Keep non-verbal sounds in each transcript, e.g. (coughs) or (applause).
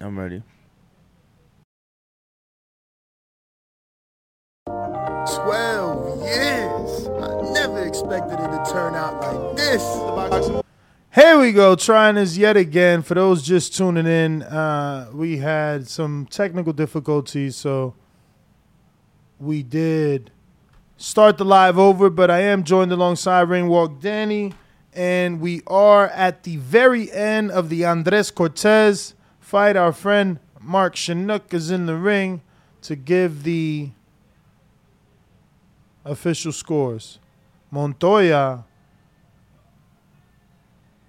I'm ready. 12 years. I never expected it to turn out like this. Here we go, trying this yet again. For those just tuning in, uh, we had some technical difficulties, so we did start the live over, but I am joined alongside Ringwalk Danny, and we are at the very end of the Andres Cortez fight. Our friend Mark Chinook is in the ring to give the official scores. Montoya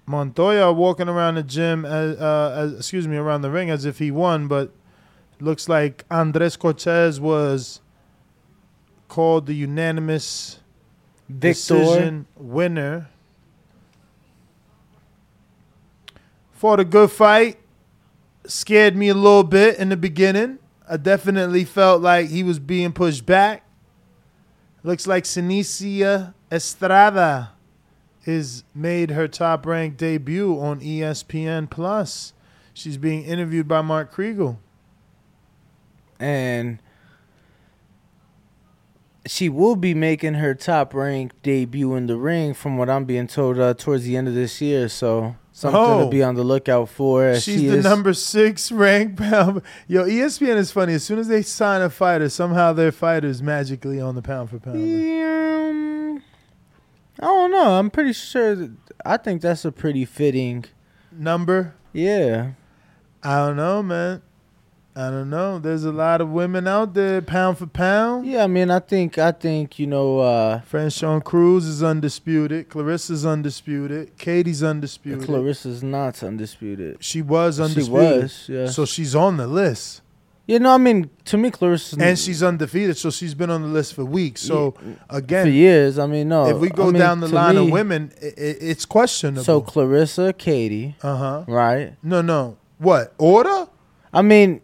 Montoya walking around the gym, as, uh, as, excuse me, around the ring as if he won, but looks like Andres Cortez was called the unanimous Victor. decision winner. Fought a good fight. Scared me a little bit in the beginning. I definitely felt like he was being pushed back. Looks like Seniesa Estrada is made her top ranked debut on ESPN Plus. She's being interviewed by Mark Kriegel. and she will be making her top ranked debut in the ring, from what I'm being told, uh, towards the end of this year. So something Oh. to be on the lookout for. She's she the is- number six ranked (laughs) pound. Yo, ESPN is funny. As soon as they sign a fighter, somehow their fighter's magically on the pound for pound. Um, I don't know. I'm pretty sure. That, I think that's a pretty fitting. Number? Yeah. I don't know, man. I don't know. There's a lot of women out there, pound for pound. Yeah. I mean, I think. I think you know. uh Franchon Crews is undisputed. Clarissa's undisputed. Katie's undisputed. Clarissa's not undisputed. She was undisputed. She was. Yeah. So she's on the list. you know. I mean, to me, Clarissa, And she's undefeated, so she's been on the list for weeks. So for again, years. I mean, no. if we I go mean, down the line of women, i i it's questionable. So Clarissa, Katie, uh huh. right? No, no. What order? I mean,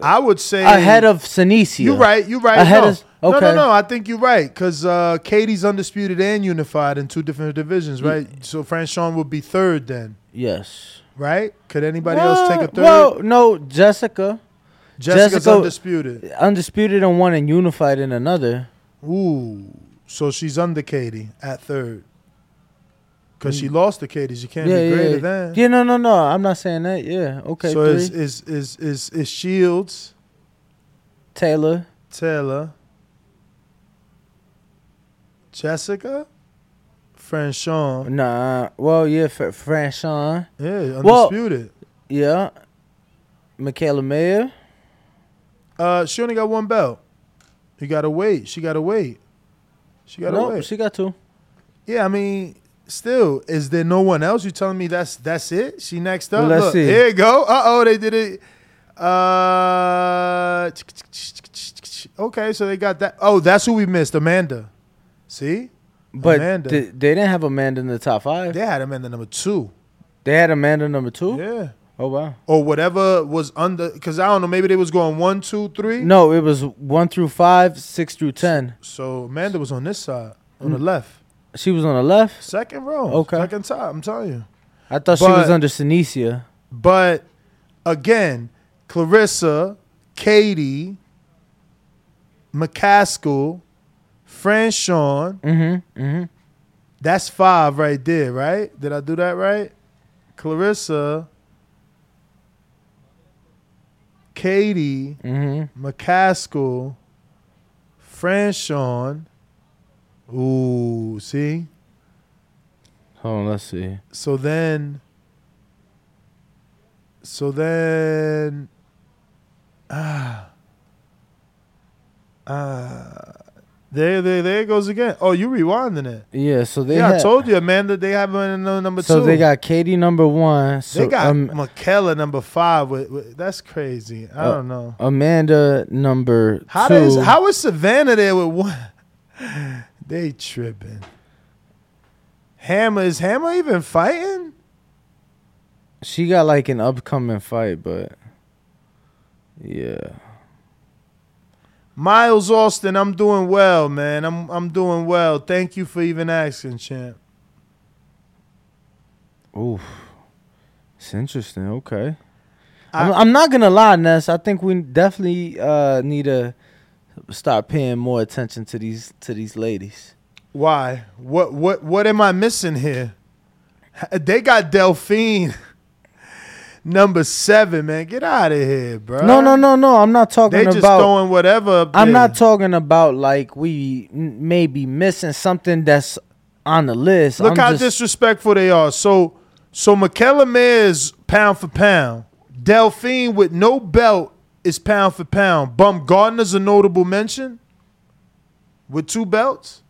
I would say ahead of Seniesa. You're right. You're right. Ahead no. of- no, no, no. I think you're right because uh, Katie's undisputed and unified in two different divisions, right? So Franchon would be third then, Yes. right? Could anybody else take a third? Well, no, Jessica, Jessica's Jessica- undisputed. undisputed in one and unified in another. Ooh, so she's under Katie at third. Because she lost to Katie, You can't Mm. yeah, be greater yeah. than. Yeah, no, no, no. I'm not saying that. Yeah. Okay. so three. is, is is is is Shields, Taylor. Taylor, Jessica, Franchon, Nah. Well, yeah, Fr- Franchon. yeah, Well- undisputed. Yeah. Mikaela Mayer. Uh, she only got one belt. You gotta wait. She gotta wait. She gotta No, wait. she got two. yeah, I mean, still, is there no one else? You telling me that's that's it? She next up. Let's Look, see. Here you go. Uh oh, they did it. Uh, okay, so they got that. Oh, that's who we missed, Amanda. See, But Amanda. th- they didn't have Amanda in the top five. they had Amanda number two. They had Amanda number two. Yeah, Oh wow. or whatever was under. Because I don't know. Maybe they was going one, two, three. No, it was one through five, six through ten. So Amanda was on this side, on Mm. the left, She was on the left. second row. Okay. second top. I'm telling you. I thought she was under Seniesa. But again, Clarissa, Katie, McCaskill, Franchon, Mm-hmm. Mm-hmm. that's five right there, right? Did I do that right? Clarissa, Katie, Mm-hmm. McCaskill, Franchon. Ooh, see? Hold on, let's see. So then, so then, ah, ah, there, there, there it goes again. Oh, you rewinding it? Yeah, so they yeah, had, I told you, Amanda. They have her in uh, number so two. they got Katie number one. So they got um, Mikaela number five. With, with that's crazy. I Uh, don't know Amanda number how two. does how is Savannah there with one? They tripping. Hammer is Hammer even fighting? she got like an upcoming fight, but yeah. Miles Austin, I'm doing well, man. I'm I'm doing well. Thank you for even asking, champ. Oof. It's interesting. Okay. I'm, I'm not gonna lie, Ness. I think we definitely uh, need to start paying more attention to these to these ladies. Why? What what what am I missing here? They got Delfine (laughs) number seven, man. Get out of here, bro. No, no, no, no. I'm not talking They just about. throwing whatever. Up I'm not talking about like we may be missing something that's on the list. Look I'm how just, disrespectful they are. So so Mikaela Mayer is pound for pound. Delfine with no belt is pound for pound. Baumgardner's a notable mention with two belts.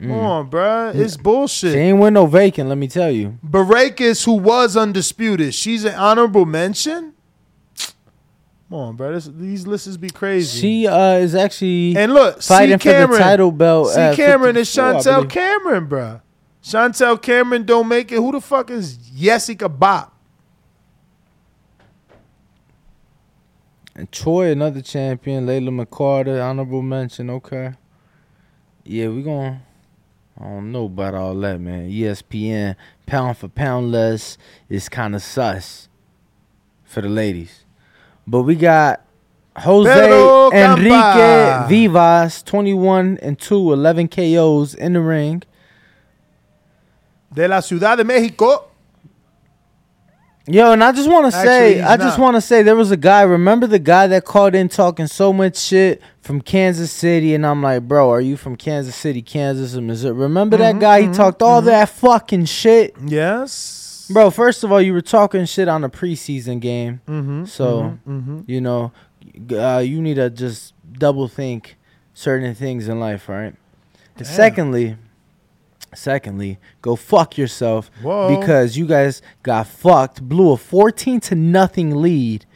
Come on, bruh. It's bullshit. Mm. She ain't win no vacant. Let me tell you. Braekhus, who was undisputed, she's an honorable mention. Come on, bro. This, these lists be crazy. She uh, is actually and look, fighting C. for the title belt. See Cameron is Chantelle. Cameron, bro. Chantelle Cameron don't make it. Who the fuck is Jessica Bopp? And Troy, another champion. Layla McCarter, honorable mention. Okay. Yeah, we going I don't know about all that, man. ESPN, pound for pound less is kind of sus for the ladies. But we got Jose Pedro Enrique Campa. Vivas, 21 and 2, 11 KOs in the ring. De la Ciudad de Mexico. Yo, and I just want to say, I just want to say, there was a guy. Remember the guy that called in talking so much shit from Kansas City, and I'm like, bro, are you from Kansas City, Kansas, or Missouri? Remember Mm-hmm, that guy? He talked all that fucking shit, Yes. bro. First of all, you were talking shit on a preseason game, Mm-hmm. so mm-hmm. you know, uh, you need to just double think certain things in life, right? And secondly, secondly, go fuck yourself Whoa. because you guys got fucked, blew a 14 to nothing lead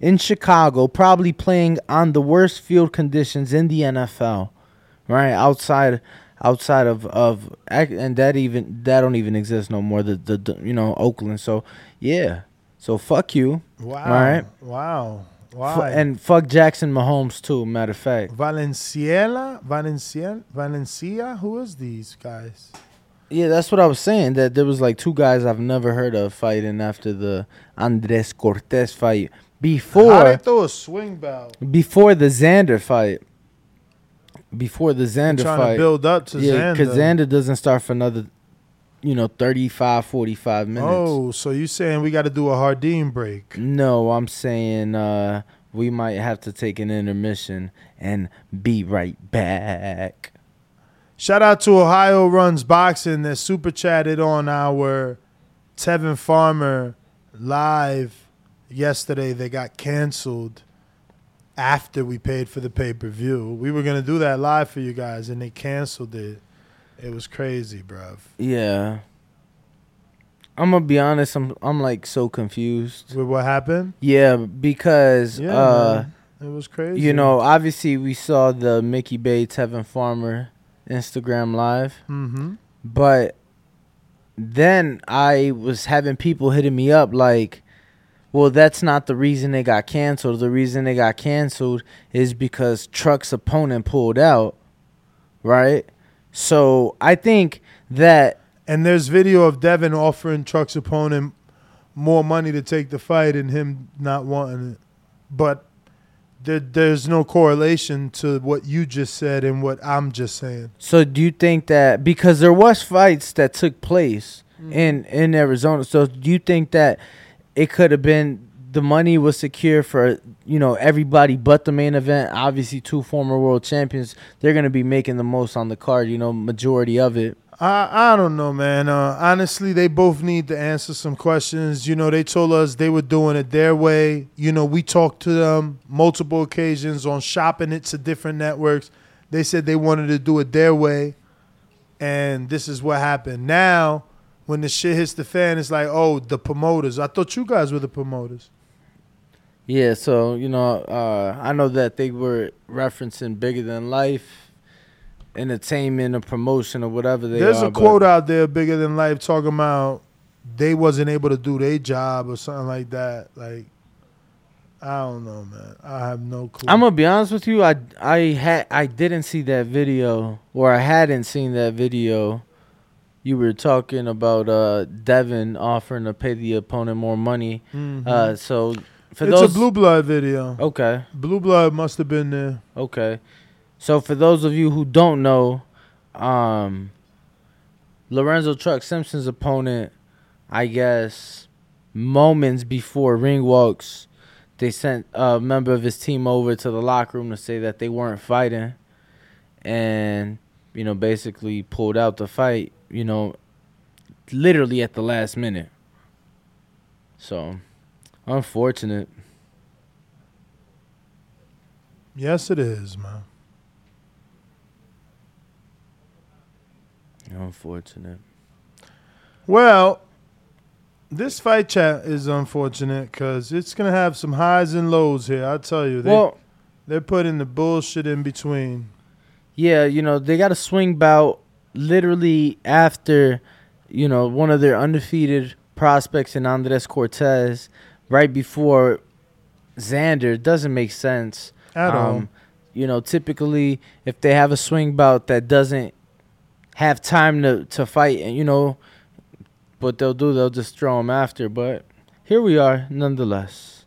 in Chicago, probably playing on the worst field conditions in the NFL, right? Outside outside of of and that even that don't even exist no more the the, the you know Oakland. So, yeah. So fuck you. Wow. All right. Wow. Fu- Why? and fuck Jackson Mahomes too, matter of fact. Valenciela, Valencia, Valencia. Who is these guys? Yeah, that's what I was saying. That there was like two guys I've never heard of fighting after the Andres Cortez fight. before. How they throw a swing belt? before the Xander fight. Before the Xander Trying fight. to build up to yeah, Xander. because Xander doesn't start for another, you know, 35, 45 minutes. Oh, so you saying we got to do a Hardin break? No, I'm saying uh, we might have to take an intermission and be right back. Shout out to Ohio Runs Boxing that super chatted on our Tevin Farmer live yesterday. They got canceled after we paid for the pay per view. We were gonna do that live for you guys, and they canceled it. It was crazy, bruv. Yeah. I'm gonna be honest. I'm I'm like so confused. With what happened? Yeah, because Yeah, uh, man. it was crazy. you know, obviously we saw the Mickey Bates Tevin Farmer Instagram live, Mm-hmm. but then I was having people hitting me up like, "Well, that's not the reason they got canceled. The reason they got canceled is because Truck's opponent pulled out, right?" So I think that And there's video of Devin offering Truck's opponent more money to take the fight and him not wanting it. But there, there's no correlation to what you just said and what I'm just saying. So do you think that because there was fights that took place mm-hmm. in in Arizona, so do you think that it could have been the money was secure for you know everybody but the main event? Obviously, two former world champions, they're gonna be making the most on the card. You know, majority of it. I I don't know, man. Uh, honestly, they both need to answer some questions. You know, they told us they were doing it their way. You know, we talked to them multiple occasions on shopping it to different networks. They said they wanted to do it their way, and this is what happened. Now, when the shit hits the fan, it's like, oh, the promoters. I thought you guys were the promoters. Yeah. So you know, uh, I know that they were referencing bigger than life. Entertainment or promotion or whatever they There's are. a quote out there bigger than life talking about they wasn't able to do their job or something like that. Like, I don't know, man. I have no clue. I'm gonna be honest with you. I I had I didn't see that video, or I hadn't seen that video. you were talking about uh, Devin offering to pay the opponent more money. Uh, so for Mm-hmm. it's those, a blue blood video. okay, Blue blood must have been there. okay. So for those of you who don't know, um, Lorenzo Truck Simpson's opponent, I guess, moments before ring walks, they sent a member of his team over to the locker room to say that they weren't fighting, and you know basically pulled out the fight. You know, literally at the last minute. So, unfortunate. Yes, it is, man. Unfortunate. Well, this fight chat is unfortunate because it's gonna have some highs and lows here. I tell you, they Well, they're putting the bullshit in between. Yeah, you know, they got a swing bout literally after, you know, one of their undefeated prospects in Andres Cortez, right before Xander. Doesn't make sense. At all. Um, You know, typically if they have a swing bout that doesn't have time to, to fight, and you know, what they'll do, they'll just throw them after. But here we are, nonetheless.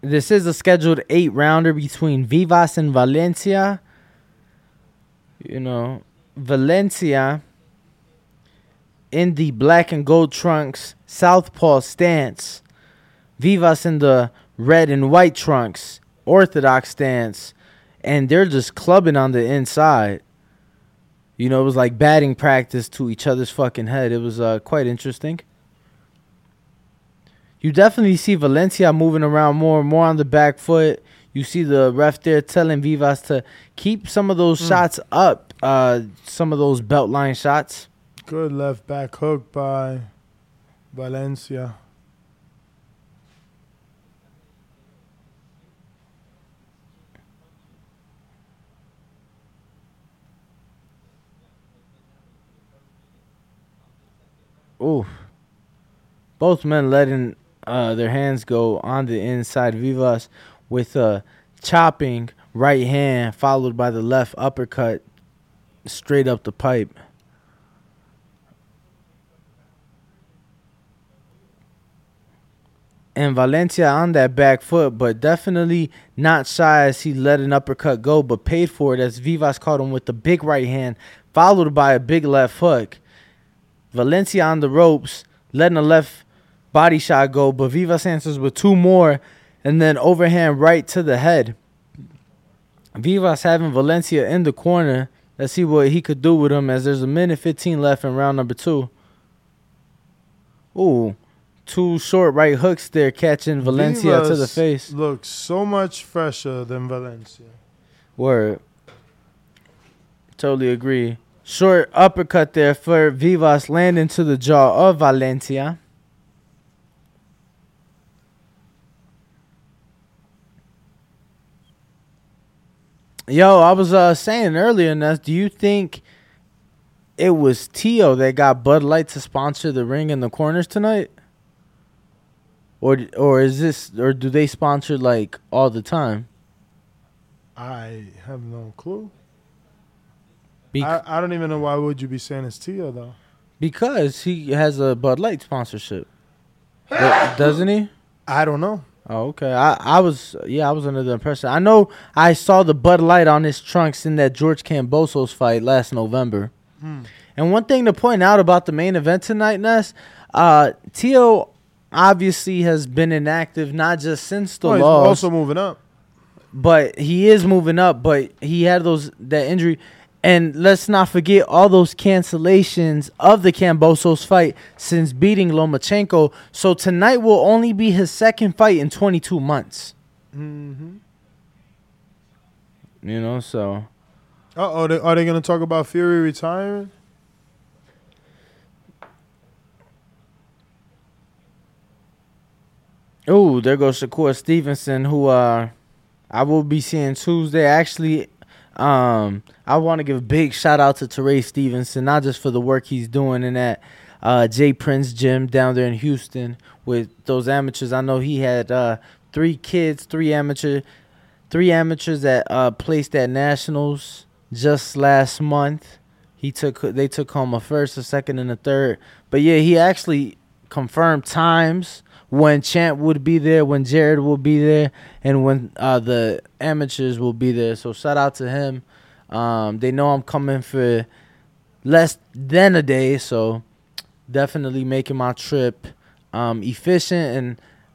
This is a scheduled eight rounder between Vivas and Valencia. You know, Valencia in the black and gold trunks, southpaw stance. Vivas in the red and white trunks, orthodox stance. And they're just clubbing on the inside. You know, it was like batting practice to each other's fucking head. It was uh, quite interesting. You definitely see Valencia moving around more and more on the back foot. You see the ref there telling Vivas to keep some of those shots up, uh, some of those belt line shots. Good left back hook by Valencia. Ooh. Both men letting uh, their hands go on the inside. Vivas with a chopping right hand followed by the left uppercut straight up the pipe. And Valencia on that back foot, but definitely not shy as he let an uppercut go, but paid for it as Vivas caught him with the big right hand, followed by a big left hook. Valencia on the ropes, letting a left body shot go, but Vivas answers with two more, and then overhand right to the head. Vivas having Valencia in the corner. Let's see what he could do with him as there's a minute 15 left in round number two. Ooh, two short right hooks there catching Valencia to the face. Looks so much fresher than Valencia. Word. Totally agree. Short uppercut there for Vivas landing to the jaw of Valencia. Yo, I was uh saying earlier, Ness, do you think it was Teo that got Bud Light to sponsor the ring in the corners tonight? Or or is this or do they sponsor like all the time? I have no clue. Bec- I, I don't even know why would you be saying it's Tia though. Because he has a Bud Light sponsorship, (gasps) Do- doesn't he? I don't know. Oh, okay. I, I was yeah, I was under the impression. I know I saw the Bud Light on his trunks in that George Kambosos fight last November. And one thing to point out about the main event tonight, Ness, uh, Teo obviously has been inactive not just since the Oh, he's loss, also moving up. but he is moving up. But he had those that injury, and let's not forget all those cancellations of the Kambosos fight since beating Lomachenko. So tonight will only be his second fight in 22 months. Mm-hmm. You know, so Uh oh, they, are they going to talk about Fury retiring? oh, there goes Shakur Stevenson, who uh I will be seeing Tuesday. Actually, um, I want to give a big shout out to Teray Stevenson, not just for the work he's doing in that uh Jay Prince gym down there in Houston with those amateurs. I know he had uh three kids, three amateur three amateurs that uh placed at nationals just last month. He took they took home a first, a second, and a third. But yeah, he actually confirmed times when Champ would be there, when Jared will be there, and when uh, the amateurs will be there. So shout out to him. Um, they know I'm coming for less than a day, so definitely making my trip um, efficient.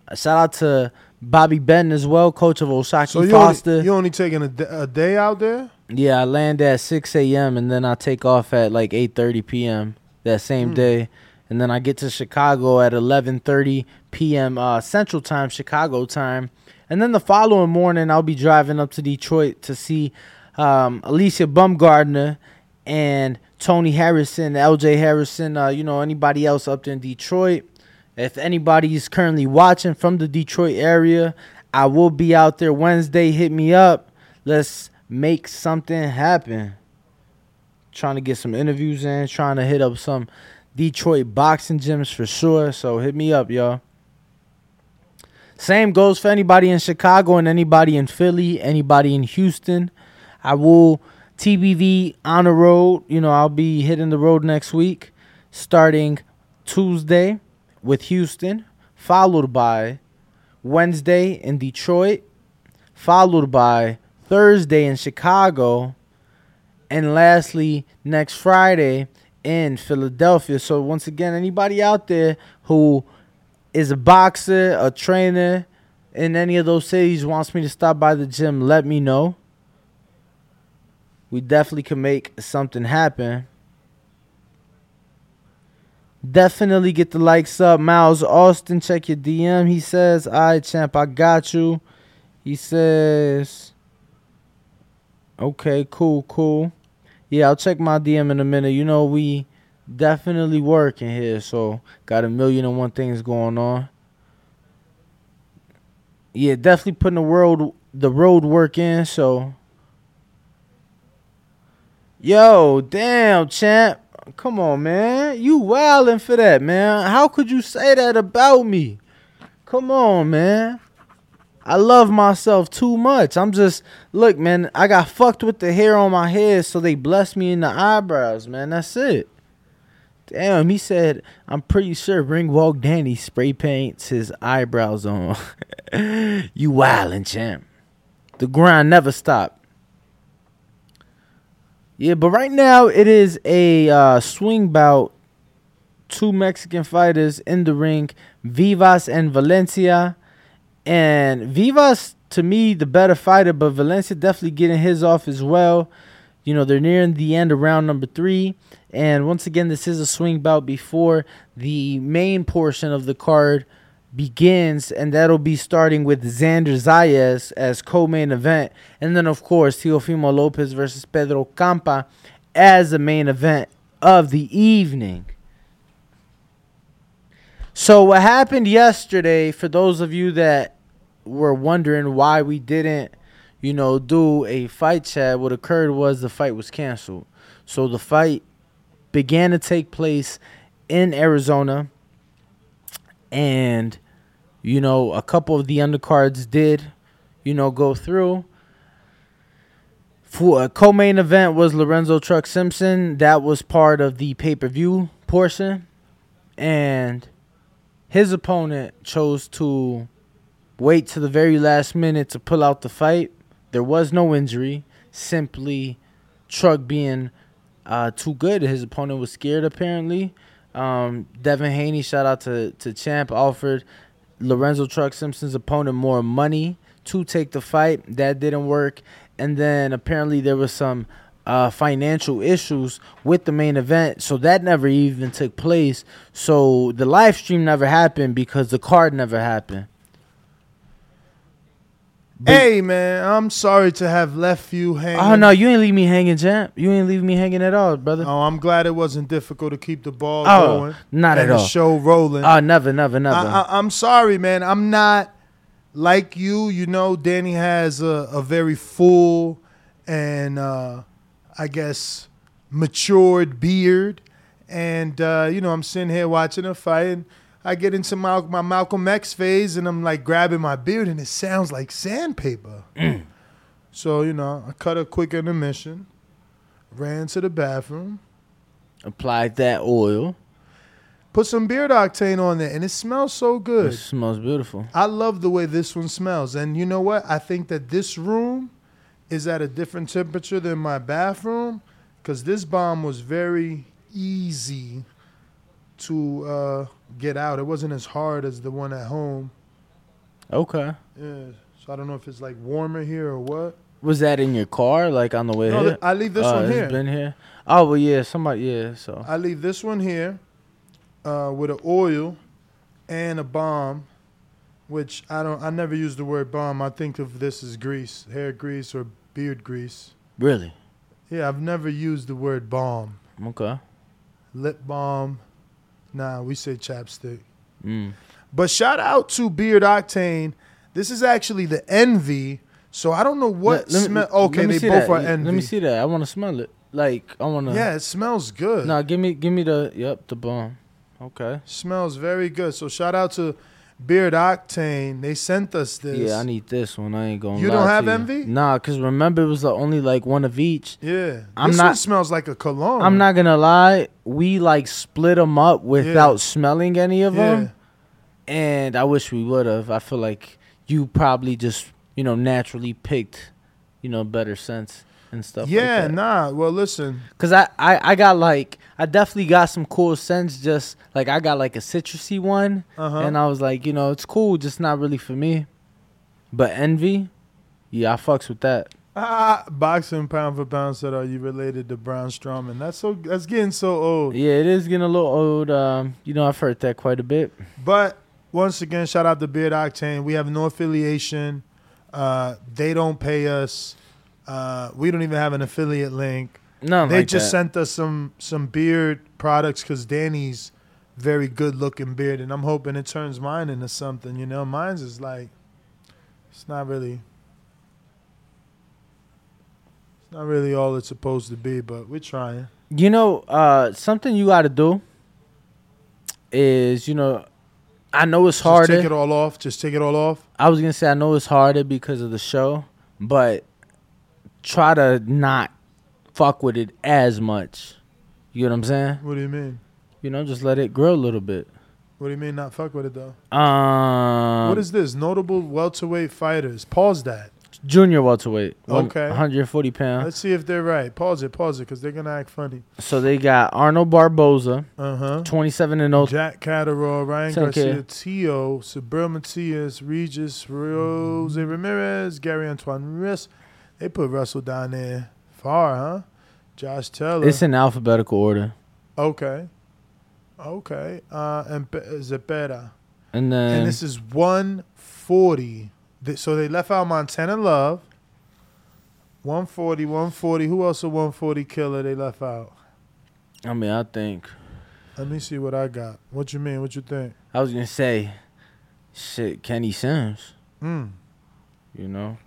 And shout out to Bobby Benton as well, coach of O'Shaquie So you Foster. only, you only taking a, d- a day out there? Yeah, I land at 6 a.m. and then I take off at like 8:30 p.m. that same Hmm. day, and then I get to Chicago at 11:30 p.m. Uh, Central Time, Chicago time, and then the following morning I'll be driving up to Detroit to see um, Alycia Baumgardner and Tony Harrison, L.J. Harrison. Uh, you know anybody else up there in Detroit? If anybody's currently watching from the Detroit area, I will be out there Wednesday. Hit me up. Let's make something happen. Trying to get some interviews in, trying to hit up some Detroit boxing gyms for sure. So hit me up, y'all. Same goes for anybody in Chicago and anybody in Philly, anybody in Houston. I will TBV on the road. You know, I'll be hitting the road next week, starting Tuesday with Houston, followed by Wednesday in Detroit, followed by Thursday in Chicago, and lastly next Friday in Philadelphia. So once again, anybody out there who is a boxer, a trainer in any of those cities wants me to stop by the gym, let me know. We definitely can make something happen. Definitely get the likes up. Miles Austin, check your DM. He says, All right, champ, I got you. He says, Okay, cool, cool. Yeah, I'll check my DM in a minute. You know, we definitely working here, so got a million and one things going on. Yeah, definitely putting the world the road work in, so Yo, damn, champ. Come on, man. You wildin' for that, man. How could you say that about me? Come on, man. I love myself too much. I'm just look, man. I got fucked with the hair on my head, so they blessed me in the eyebrows, man. That's it. Damn, he said, I'm pretty sure Ringwalk Danny spray paints his eyebrows on. (laughs) you wildin', champ. The grind never stopped. Yeah, but right now it is a uh, swing bout. Two Mexican fighters in the ring, Vivas and Valencia. And Vivas, to me, the better fighter, but Valencia definitely getting his off as well. You know, they're nearing the end of round number three. And once again, this is a swing bout before the main portion of the card begins, and that'll be starting with Xander Zayas as co-main event, and then of course Teofimo Lopez versus Pedro Campa as the main event of the evening. So what happened yesterday, for those of you that were wondering why we didn't, you know, do a fight chat, what occurred was the fight was canceled. So the fight began to take place in Arizona. And you know a couple of the undercards did you know go through. For a co-main event was Lorenzo Truck Simpson. That was part of the pay-per-view portion. And his opponent chose to wait to the very last minute to pull out the fight there was no injury simply Truck being uh, too good his opponent was scared apparently um, Devin Haney, shout out to, to Champ, offered Lorenzo Truck Simpson's opponent more money to take the fight. That didn't work. And then apparently there was some uh, financial issues with the main event. So that never even took place. So the live stream never happened because the card never happened. But- Hey man, I'm sorry to have left you hanging. Oh, no, you ain't leave me hanging, Champ. You ain't leave me hanging at all, brother. Oh, I'm glad it wasn't difficult to keep the ball Oh, going. not at the all. show rolling. Oh, never, never, never. I, I'm sorry, man. I'm not like you. You know, Danny has a, a very full and uh, I guess matured beard, and uh, you know, I'm sitting here watching a fight, and I get into my, my Malcolm X phase, and I'm like grabbing my beard, and it sounds like sandpaper. So you know, I cut a quick intermission, ran to the bathroom, applied that oil. Put some beard octane on there, and it smells so good. It smells beautiful. I love the way this one smells. And you know what? I think that this room is at a different temperature than my bathroom because this bomb was very easy to uh, get out. It wasn't as hard as the one at home. Okay. Yeah. So I don't know if it's like warmer here or what. Was that in your car, like on the way No, here? I leave this Oh, one it's here. Been here. Oh well, yeah. Somebody, yeah. So I leave this one here uh, with an oil and a balm, which I don't. I never use the word balm. I think of this as grease, hair grease or beard grease. really, Yeah, I've never used the word balm, okay. lip balm. Nah, we say chapstick. Mm. But shout out to Beard Octane. This is actually the Envy. So I don't know what Let- smell. Okay, they both that. are Let me see that. I want to smell it. Like I want to. Yeah, it smells good. No, give me, give me the. Yep, the bomb. Okay. Smells very good. So shout out to Beard Octane. They sent us this. Yeah, I need this one. I ain't going. You don't have Envy? Nah, cause remember it was the only like one of each. Yeah, I'm this not- one smells like a cologne. I'm not gonna lie. We like split them up without smelling any of Yeah, them, and I wish we would have. I feel like you probably just you know naturally picked, you know, better sense and stuff. yeah. like that. Nah. Well, listen. Cause I, I I got like I definitely got some cool scents. Just like I got like a citrusy one, Uh huh. and I was like, you know, it's cool, just not really for me. But envy, yeah, I fucks with that. Ah, boxing pound for pound said, "Are you related to Braun Strowman?" That's so. That's getting so old. Yeah, it is getting a little old. Um, you know, I've heard that quite a bit. But once again, shout out to Beard Octane. We have no affiliation. Uh, they don't pay us. Uh, we don't even have an affiliate link. No, they like just that. sent us some some beard products because Danny's very good looking beard, and I'm hoping it turns mine into something. You know, mine's is like it's not really. It's not really all it's supposed to be, but we're trying. You know, uh, something you got to do is, you know, I know it's Just harder. take it all off. Just take it all off. I was gonna say I know it's harder because of the show, but try to not fuck with it as much. You know what I'm saying? What do you mean? You know, just let it grow a little bit. What do you mean not fuck with it though? Um, what is this? Notable welterweight fighters. Pause that. junior welterweight? Okay. 140 pounds. Let's see if they're right. Pause it. Pause it, because they're gonna act funny. So they got Arnold Barboza, Uh huh. 27 and 0. Jack Catterall, Ryan Garcia. Teo, Subriel Matias, Regis, Rose Ramirez, Gary Antuanne Russ. They put Russell down there far, huh? Josh Taylor. It's in alphabetical order, okay. Okay. Uh, and Pe- Zepeda. and then and this is 140. So they left out Montana Love. 140, 140. Who else a 140 killer they left out? I mean, I think Let me see what I got. What you mean? What you think? I was gonna say, shit, Kenny Sims. Mm. You know,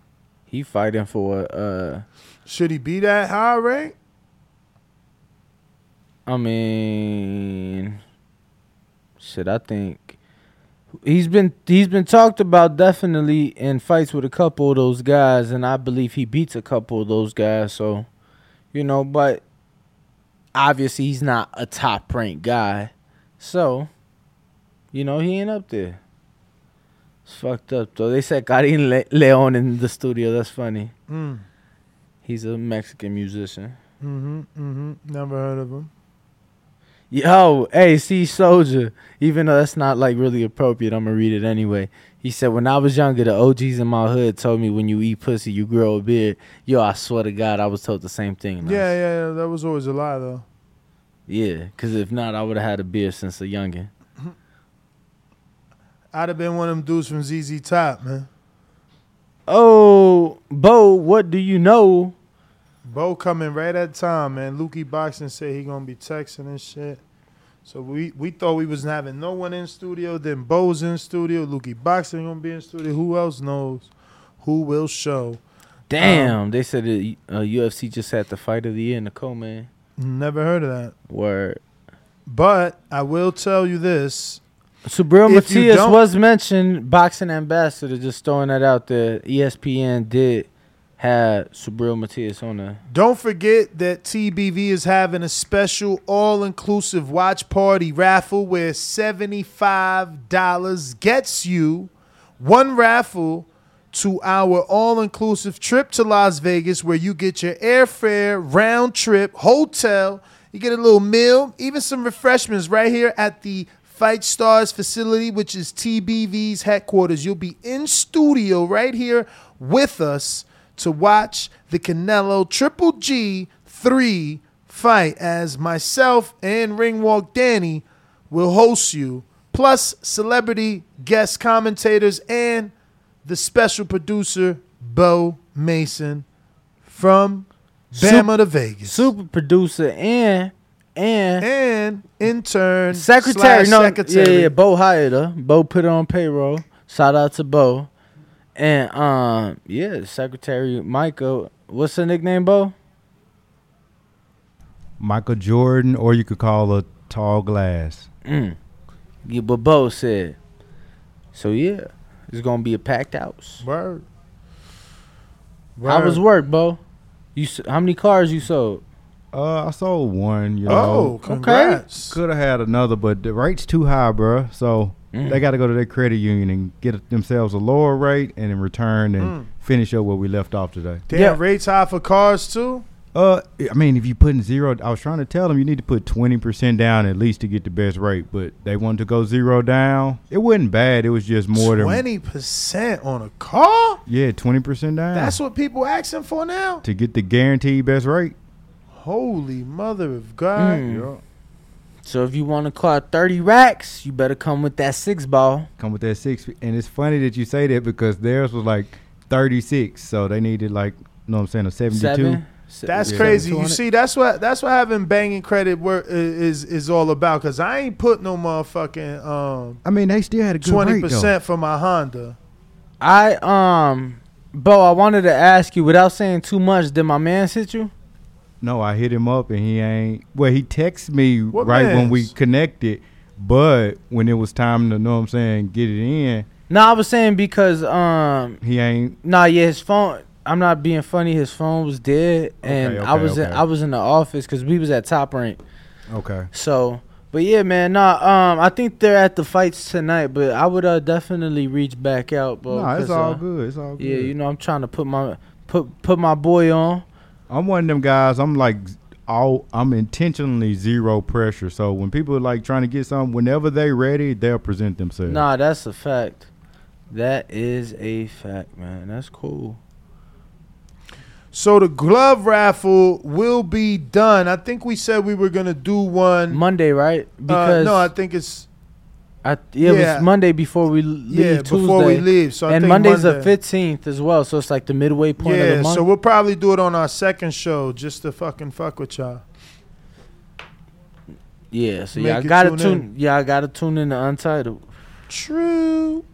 he fighting for uh. Should he be that high rank? I mean, shit. I think he's been he's been talked about definitely in fights with a couple of those guys, and I believe he beats a couple of those guys. So, you know, but obviously he's not a top ranked guy. So, you know, he ain't up there. It's fucked up though. They said Karim Le- Leon in the studio. That's funny. Mm. He's a Mexican musician. Mm-hmm. Mm-hmm. Never heard of him. Yo, hey, see Soldier. Even though that's not like really appropriate, I'm gonna read it anyway. He said, "When I was younger, the OGs in my hood told me when you eat pussy, you grow a beard." Yo, I swear to God, I was told the same thing. Yeah, yeah, yeah. That was always a lie, though. yeah. Because if not, I would have had a beard since a youngin. (laughs) I'd have been one of them dudes from ZZ Top, man. Oh, Bo, what do you know? Bo coming right at time, man. Lukey Boxing said he gonna be texting and shit. So we we thought we was having no one in studio. Then Bo's in studio. Lukey Boxing gonna be in studio. Who else knows? Who will show? Damn, they said the uh, UFC just had the fight of the year in the co-man. Never heard of that. Word. But I will tell you this. Subriel Matias was mentioned, boxing ambassador. Just throwing that out there. ESPN did had Subriel Matias on there. Don't forget that TBV is having a special all inclusive watch party raffle where $75 gets you one raffle to our all inclusive trip to Las Vegas where you get your airfare, round trip, hotel, you get a little meal, even some refreshments right here at the Fight Stars facility, which is TBV's headquarters. You'll be in studio right here with us to watch the Canelo Triple G 3 fight as myself and Ringwalk Danny will host you, plus celebrity guest commentators and the special producer Bo Mason from Bama Sup- to Vegas. Super producer and and and intern secretary. No, secretary. yeah, yeah. Bo hired her. Bo put her on payroll. Shout out to Bo. And um, yeah, secretary Michael. What's the nickname, Bo? Michael Jordan, or you could call a Tall Glass. Mm. Yeah, but Bo said. So yeah, it's gonna be a packed house. Word. How was Word. work, Bo? You s- how many cars you sold? Uh, I sold one. You Oh, know, congrats. could have had another, but the rate's too high, bro. So Mm. they got to go to their credit union and get themselves a lower rate, and in return, and Mm. finish up where we left off today. Damn, Yeah. rates high for cars too. Uh, I mean, if you put in zero, I was trying to tell them you need to put twenty percent down at least to get the best rate, but they wanted to go zero down. It wasn't bad. It was just more than Twenty percent on a car. yeah, twenty percent down. That's what people asking for now. to get the guaranteed best rate. Holy mother of God! Mm. So if you want to car thirty racks, you better come with that six ball. come with that six. And it's funny that you say that because theirs was like 36, so they needed like, you know what I'm saying, a 72. Seven. That's Yeah. crazy. You see, that's what that's what having banging credit work is is all about. Cause I ain't put no motherfucking um I mean, they still had a twenty percent for my Honda. I um, Bo, I wanted to ask you without saying too much. Did my man hit you? No, I hit him up and he ain't. Well, he texted me What right when we connected, but when it was time to know what I'm saying, get it in, No, I was saying because um, he ain't. nah, yeah, his phone. I'm not being funny. His phone was dead, and Okay, I okay, was in. I was in the office because we was at Top Rank. Okay. So, but yeah, man, nah. Um, I think they're at the fights tonight, but I would uh, definitely reach back out, bro. No, it's 'cause, all uh, good. It's all good. Yeah, you know, I'm trying to put my put put my boy on. I'm one of them guys. I'm like all. I'm intentionally zero pressure. So when people are like trying to get something, whenever they ready, they'll present themselves. Nah, that's a fact. That is a fact, man. That's cool. So the glove raffle will be done. I think we said we were gonna do one. Monday, right? uh, Because no, I think it's I, yeah, it was Monday before we l- leave yeah Tuesday. before we leave. So I and think Monday's the fifteenth as well, so it's like the midway point of Yeah, the month. so we'll probably do it on our second show just to fucking fuck with y'all. yeah, so Make yeah, I it gotta tune tune. in. Yeah, I gotta tune in to Untitled. True.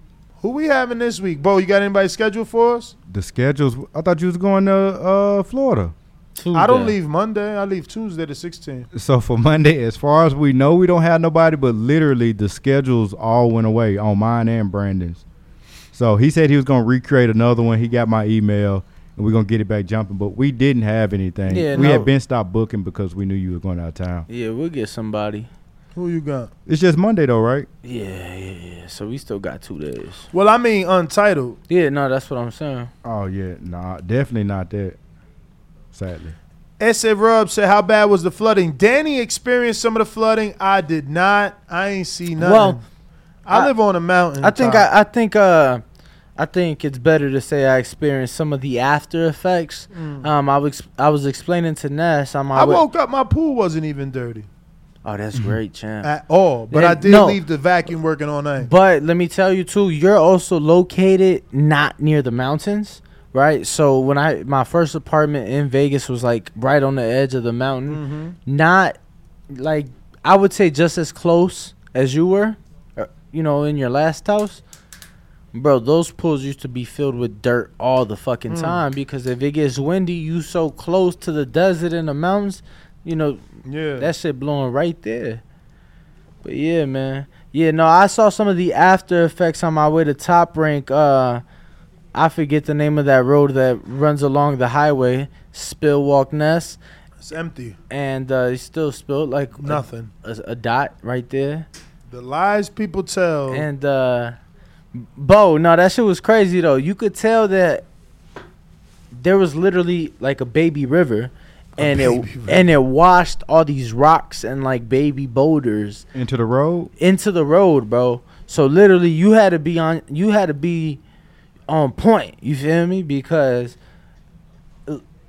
Who we having this week? Bo, you got anybody scheduled for us? The schedules. I thought you was going to uh, Florida. Tuesday. I don't leave Monday. I leave Tuesday the 16th. So for Monday, as far as we know, we don't have nobody. But literally, the schedules all went away on mine and Brandon's. So he said he was gonna recreate another one. He got my email, and we're gonna get it back jumping. But we didn't have anything. Yeah, we no. had been stopped booking because we knew you were going out of town. Yeah, we'll get somebody. Who you got? It's just Monday though, right? Yeah, yeah, yeah. So we still got two days. Well, I mean, untitled. Yeah, no, that's what I'm saying. Oh yeah, nah, definitely not that. Sadly, S.A. Rub said, How bad was the flooding? Danny experienced some of the flooding. I did not. I ain't see nothing. Well, I, I- live on a mountain. I think. I, I think uh I think it's better to say I experienced some of the after effects. Mm. Um, I was I was explaining to Ness. I'm I always, woke up, my pool wasn't even dirty Oh, that's great, champ. at all. But Yeah, I did no. leave the vacuum working all night. But let me tell you too, you're also located not near the mountains, right? So when I my first apartment in Vegas was like right on the edge of the mountain, Mm-hmm. not like I would say just as close as you were, uh, you know, in your last house. Bro, those pools used to be filled with dirt all the fucking Mm. time because if it gets windy, you so close to the desert and the mountains, you know, Yeah. that shit blowing right there. But yeah, man. Yeah, no, I saw some of the after effects on my way to top rank. Uh I forget the name of that road that runs along the highway, Spill Walk Ness, It's empty. and uh, he still spilled like Nothing. a, a dot right there. The lies people tell. And uh Bo, no, that shit was crazy though. You could tell that there was literally like a baby river and baby it river. and it washed all these rocks and like baby boulders Into the road. into the road, bro. So literally you had to be on you had to be on point, you feel me? Because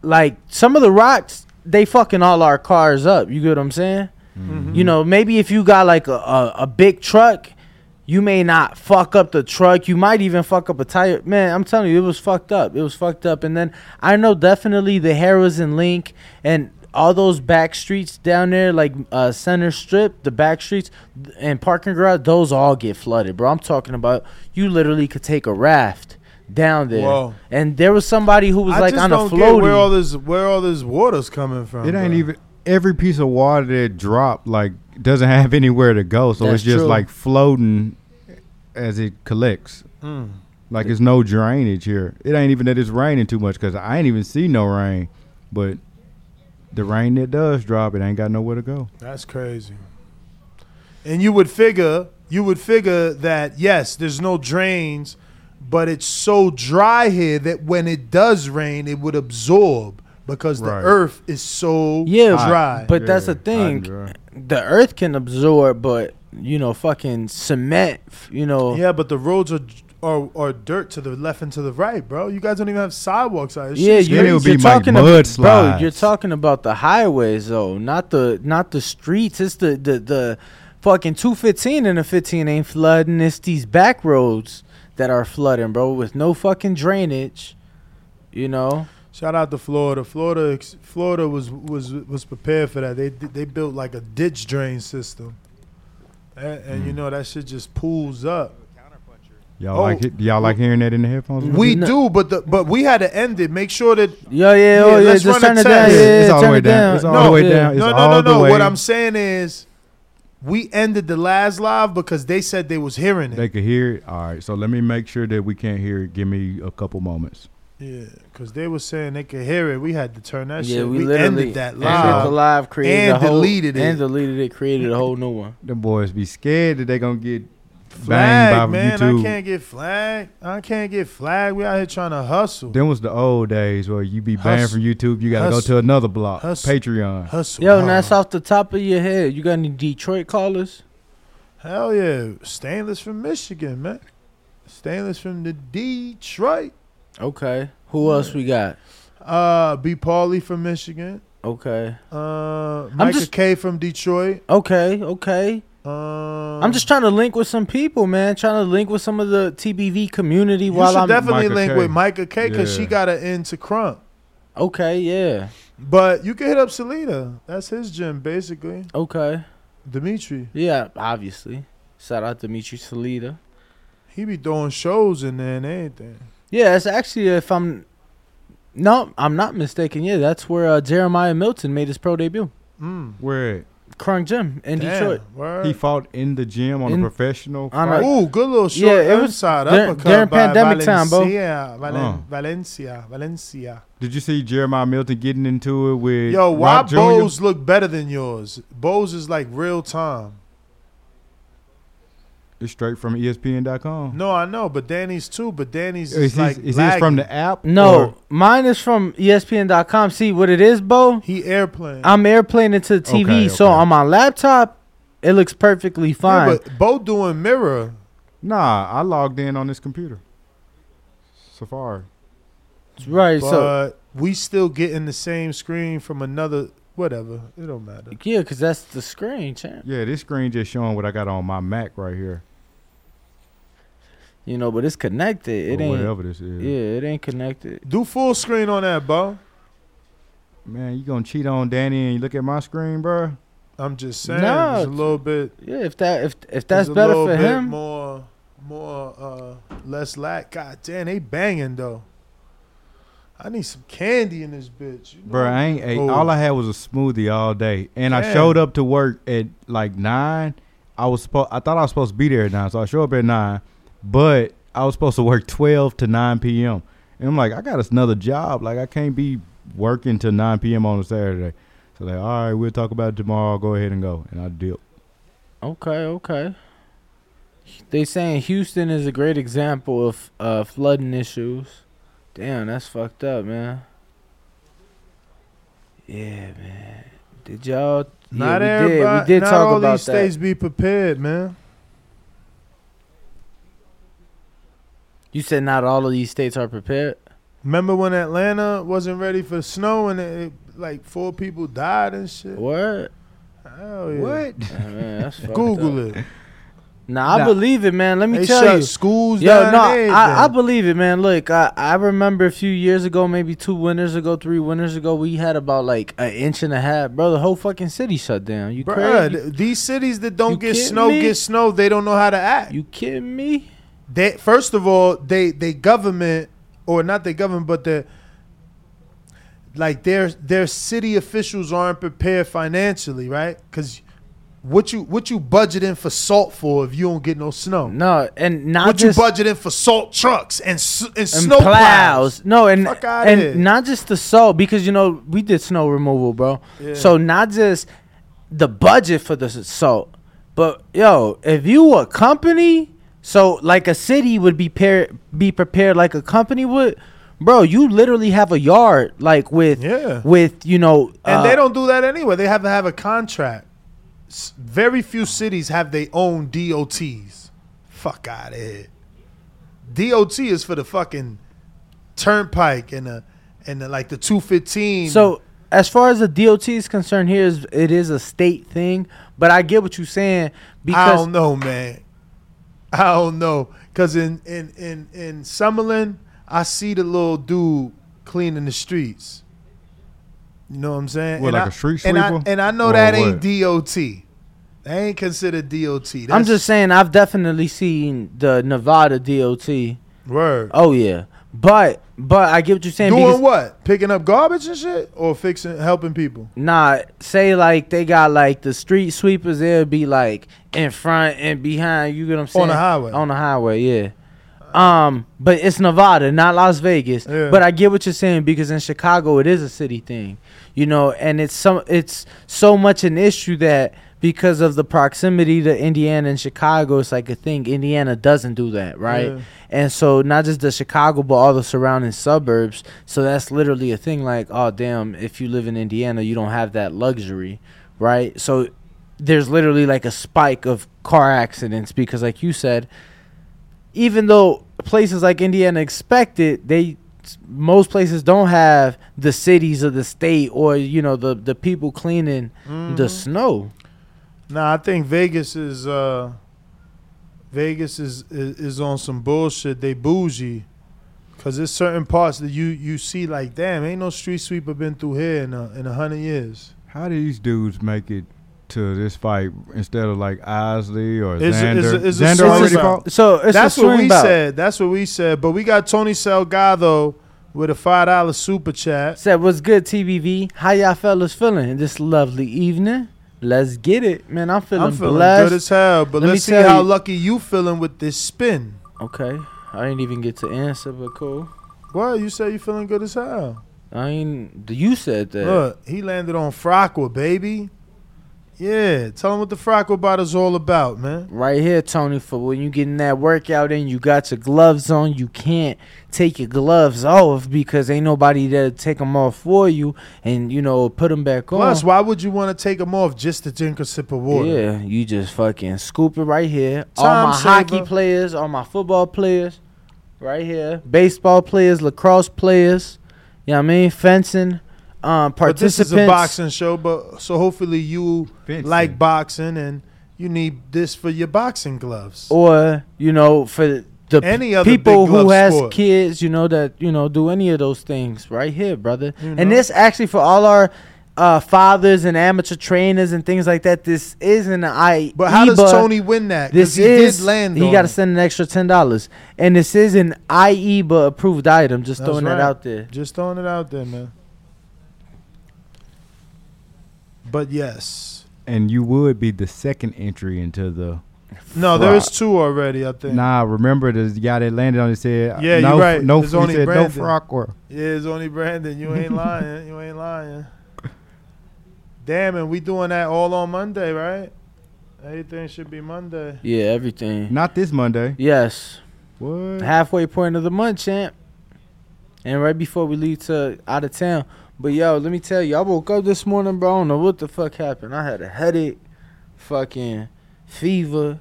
like some of the rocks they fucking all our cars up. You get what I'm saying? Mhm. You know, maybe if you got like a, a, a big truck, you may not fuck up the truck. You might even fuck up a tire. Man, I'm telling you, it was fucked up. It was fucked up. And then I know definitely the Harrah's and Link and all those back streets down there, like uh, Center Strip, the back streets and parking garage, those all get flooded, bro. I'm talking about you literally could take a raft down there. Whoa. And there was somebody who was I like just on a don't get where all this where all this water's coming from. It ain't bro. even every piece of water that dropped like doesn't have anywhere to go, so That's it's just true. like floating as it collects. Mm. Like it's no drainage here. It ain't even that it's raining too much because I ain't even see no rain, but the rain that does drop, it ain't got nowhere to go. That's crazy. And you would figure, you would figure that yes, there's no drains, but it's so dry here that when it does rain, it would absorb because the Right. earth is so Yeah, dry. But that's the thing. the earth can absorb, but you know, fucking cement, f- you know. yeah, but the roads are, are are dirt to the left and to the right, bro. You guys don't even have sidewalks out. This Yeah, shit's you, Then it would you're be like talking about, mudslides. bro. You're talking about the highways, though, not the not the streets. It's the the the fucking two fifteen and the fifteen ain't flooding. It's these back roads that are flooding, bro, with no fucking drainage. You know, Shout out to Florida. Florida, Florida was was was prepared for that. They they built like a ditch drain system, and, and you Mm. know that shit just pools up. Y'all Oh. like it, y'all like hearing that in the headphones? We No. do, but the but we had to end it. Make sure that yeah, yeah, Yeah, oh yeah, let's just run turn a it down. test. Yeah, Yeah, it's all the way down. down. It's all No, the way yeah. down. It's no, no, no, no. What I'm saying is, we ended the last live because they said they was hearing it. They could hear it. All right, so let me make sure that we can't hear it. Give me a couple moments. yeah, because they were saying they could hear it. We had to turn that Yeah, shit. we, We, literally ended that ended the live. live, created and a whole, deleted it. and deleted it, created a whole new one. The boys be scared that they gonna get banged Flag, by man. YouTube. I can't get flagged. I can't get flagged. We out here trying to hustle. Then was the old days where you be banned Hustle. from YouTube. You gotta go to another block, Hustle. Patreon. Hustle. Yo, and that's off the top of your head. You got any Detroit callers? Hell yeah. Stainless from Michigan, man. Stainless from the Detroit. Okay. Who else we got? Uh, B. Pauly from Michigan. Okay. Uh, Micah just- K from Detroit. Okay. Okay. Um, I'm just trying to link with some people, man. Trying to link with some of the TBV community You while should I'm. definitely Micah link K. with Micah K because she got an into Crump. okay. Yeah. But you can hit up Selena. That's his gym, basically. Okay. Dimitri. Yeah. Obviously. Shout out to Dimitri Salita. He be doing shows in there and everything. Yeah. It's actually if I'm. No, I'm not mistaken. Yeah, that's where uh, Jeremiah Milton made his pro debut. Mm. Where Kronk Gym in Damn, Detroit. Word. he fought in the gym on In- a professional. on fight. a- Ooh, good little short Yeah, it was inside during- uppercut during by pandemic time, bro. Valencia, Valen- Uh. Valencia, Valencia. Did you see Jeremiah Milton getting into it with Yo, why Rock Jr.? Bose look better than yours? Bose is like real time. It's straight from ESPN.com. No, I know, but Danny's too. But Danny's Is, is, like is his from the app? No, or- mine is from ESPN.com. See what it is, Bo? he airplane. I'm airplane into the TV, Okay, so okay. on my laptop, it looks perfectly Yeah, fine. but Bo doing mirror. Nah, I logged in on this computer. Safari. right, But so we still getting the same screen from another. Whatever, it don't matter. yeah, because that's the screen, champ. Yeah, this screen just showing what I got on my Mac right here. You know, but it's connected. It or ain't. whatever this is. Yeah, it ain't connected. Do full screen on that, bro. Man, you gonna cheat on Danny and you look at my screen, bro? I'm just saying, Nah, it's a little bit. Yeah, if that if if it's that's a better little for bit him, More, more, uh, less lack. God damn, they banging though. I need some candy in this bitch. You know? Bro, I ain't ate. Oh. All I had was a smoothie all day, and I showed up to work at like nine. I was supposed. I thought I was supposed to be there at nine, so I show up at nine, but I was supposed to work 12 to 9 p.m. And I'm like, I got another job. Like I can't be working till 9 p.m. on a Saturday. So like, all right, we'll talk about it tomorrow. Go ahead and go. And I did. Okay, okay. They saying Houston is a great example of uh, flooding issues. Damn, that's fucked up, man. Yeah, man. Did y'all? Not yeah, we everybody. did. We did not talk all about these that. states be prepared, man. You said not all of these states are prepared. Remember when Atlanta wasn't ready for snow and it, like four people died and shit? What? Hell yeah. What? Yeah, man, that's Google up. it. Nah, I Nah. believe it, man. Let me They tell shut you. schools Yo, no. I, I believe it, man. Look, I, I remember a few years ago, maybe two winters ago, three winters ago, we had about like an inch and a half, bro. The whole fucking city shut down. You Bruh, crazy? th- these cities that don't You get snow me? get snow. They don't know how to act. You kidding me? They first of all, they they government or not their government, but the like their their city officials aren't prepared financially, right? Because what you what you budgeting for salt for if you don't get no snow? No, and not what just you budgeting for salt trucks and and, and snow plows. plows? No, and and here. not just the salt because you know we did snow removal, bro. Yeah. So not just the budget for the salt, but yo, if you a company, so like a city would be par- be prepared like a company would, bro. You literally have a yard like with Yeah. with you know, And uh, they don't do that anyway. They have to have a contract. S- Very few cities have their own DOTs. Fuck out of here. DOT is for the fucking turnpike and the and the, like the two fifteen. So as far as the DOT is concerned, here is it is a state thing, but I get what you're saying because I don't know, man. I don't know, cause in in in in Summerlin, I see the little dude cleaning the streets. You know what I'm saying? What, and like I, a street and I, sweeper? and I know Or that what? ain't DOT. That ain't considered DOT. That's I'm just saying I've definitely seen the Nevada DOT. word. Oh yeah, but but I get what you're saying. Doing because, what? Picking up garbage and shit, or fixing, helping people? Nah, say like they got like the street sweepers. They'll be like in front and behind. You get what I'm saying? On the highway. On the highway, yeah. Um, but it's Nevada, not Las Vegas. Yeah. But I get what you're saying because in Chicago it is a city thing, you know, and it's some it's so much an issue that because of the proximity to Indiana and Chicago, it's like a thing. Indiana doesn't do that, right? Yeah. And so not just the Chicago, but all the surrounding suburbs. So that's literally a thing. Like, oh damn, if you live in Indiana, you don't have that luxury, right? So there's literally like a spike of car accidents because, like you said, even though places like Indiana expect it, they most places don't have the cities of the state or you know the the people cleaning Mm-hmm. the snow. Nah, I think Vegas is uh Vegas is, is is on some bullshit. They bougie. Cause there's certain parts that you you see like, damn, ain't no street sweeper been through here in a in a hundred years. How do these dudes make it to this fight instead of like Osley or It's a- Xander? it's a- it's Xander swing already bout. fought? So it's That's a what we bout. said. That's what we said. But we got Tony Salgado with a five dollar super chat. Said what's good, TBV? How y'all fellas feeling in this lovely evening? Let's get it, man. I'm feeling, I'm feeling blessed. good as hell. But Let let's see how you- lucky you feeling with this spin. okay, I ain't even get to answer, but cool. Well, you say you feeling good as hell. I ain't. You said that. Look, he landed on Frackwell, baby. Yeah, tell them what the Frackwell bottle is all about, man. Right here, Tony, for when you getting that workout in, you got your gloves on. You can't take your gloves off because ain't nobody there to take them off for you and, you know, put them back Plus, on. Plus, why would you want to take them off just to drink a sip of water? Yeah, you just fucking scoop it right here. all my saver. hockey players, all my football players, right here. Baseball players, lacrosse players, you know what I mean? Fencing, um, But this is a boxing show, but so hopefully you Fencing. like boxing and you need this for your boxing gloves. or you know for the Any other people who has sport. kids you know that you know do any of those things right here brother You and this actually for all our uh, fathers and amateur trainers and things like that this isn't an i But how does Tony win that? this he is did land. he got to send an extra ten dollars and this is an IEBA approved item just That's throwing right. that out there Just throwing it out there, man. But yes, And you would be the second entry into the No, there is two already. I think. Nah, remember the guy that landed on his head? Yeah, no, you're right. No, It's he only said no Brandon. frock or Yeah, it's only Brandon. You ain't lying. (laughs) You ain't lying. Damn, and we doing that all on Monday, right? Everything should be Monday. Yeah, everything. not this Monday. Yes. What? halfway point of the month, champ. And right before we leave to out of town. But yo, let me tell you, I woke up this morning, bro. I don't know what the fuck happened. I had a headache, fucking fever,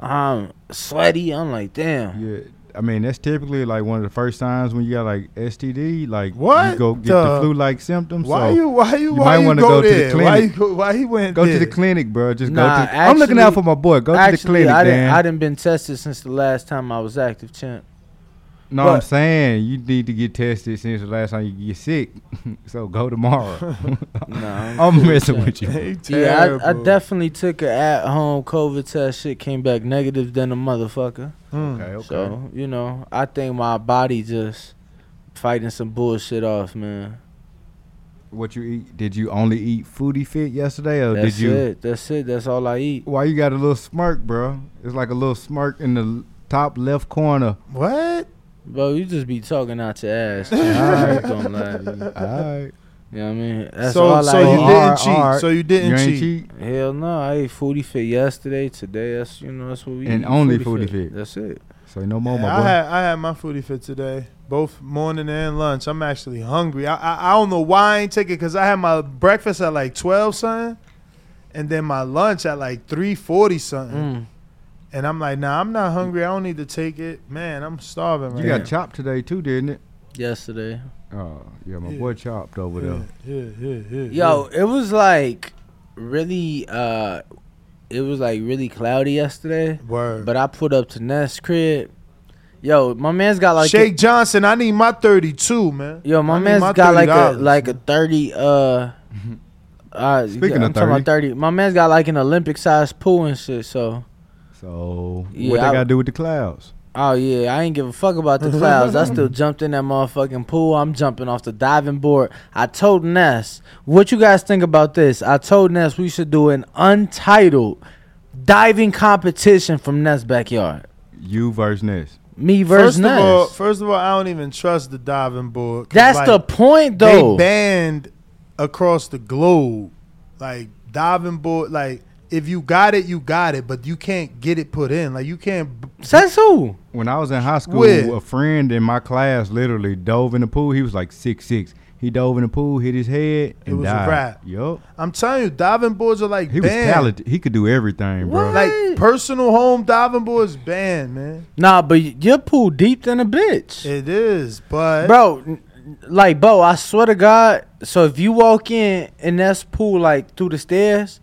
I'm sweaty. I'm like, damn. Yeah, I mean that's typically like one of the first signs when you got like STD. Like What you go get the- the flu-like symptoms. Why so you? Why you? you why might you wanna go, go to the there? Why clinic. you? Why he went? go to the clinic, bro. Just Nah, go to. I'm looking out for my boy. Go to the clinic, I didn't. I didn't been tested since the last time I was active, champ. No, but- I'm saying you need to get tested since the last time you get sick. (laughs) so go tomorrow. (laughs) Nah, (laughs) I'm messing with you. Yeah, I, I definitely took a at home COVID test. Shit came back negative than a motherfucker. Mm. Okay, okay. So you know, I think my body just fighting some bullshit off, man. What you eat? Did you only eat foodie fit yesterday, or That's did you? it. That's it. That's all I eat. Why you got a little smirk, bro? It's like a little smirk in the top left corner. What? Bro, you just be talking out your ass. I ain't gonna lie to you. All right. You know what I mean? That's so all so I you eat. didn't Alright, cheat. alright. So you didn't You ain't cheat. cheat. Hell no, I ate foodie fit yesterday. Today, that's you know that's what we And eat. only Foodie Fit. That's it. So no more, Yeah, my I had I had my foodie fit today, both morning and lunch. I'm actually hungry. I I, I don't know why I ain't take it because I had my breakfast at like twelve something, and then my lunch at like three forty something. Mm. And I'm like, nah, I'm not hungry. I don't need to take it. Man, I'm starving right you got now. chopped today too, didn't it? Yesterday. Oh, yeah, my Yeah. boy chopped over yeah, there. yeah, yeah, yeah. Yo, it was like really uh it was like really cloudy yesterday. word. But I put up to Nest crib. Yo, my man's got like Shake Johnson, I need my thirty two, man. Yo, my I need man's my got like a $30, like a thirty. Uh, (laughs) uh Speaking I'm of talking about thirty. My man's got like an Olympic sized pool and shit. So, So Yeah, what they I- got to do with the clouds? oh yeah, I ain't give a fuck about the clouds. I still (laughs) jumped in that motherfucking pool. I'm jumping off the diving board. I told Ness, what you guys think about this? I told Ness we should do an untitled diving competition from Ness backyard. You versus Ness. Me versus First Ness. of all, first of all, I don't even trust the diving board. That's like, the point, though. they though. banned across the globe, like diving board. Like if you got it, you got it, but you can't get it put in. Like you can't. Says who? When I was in high school, Where? a friend in my class literally dove in the pool. He was like six six. He dove in the pool, hit his head, It and was a died. wrap. Yup. I'm telling you, diving boards are like He was banned. talented. He could do everything, bro. What? Like personal home diving boards banned, man. Nah, but your pool deep than a bitch. It is, but bro n- like bro i swear to god so if you walk in and that's pool like through the stairs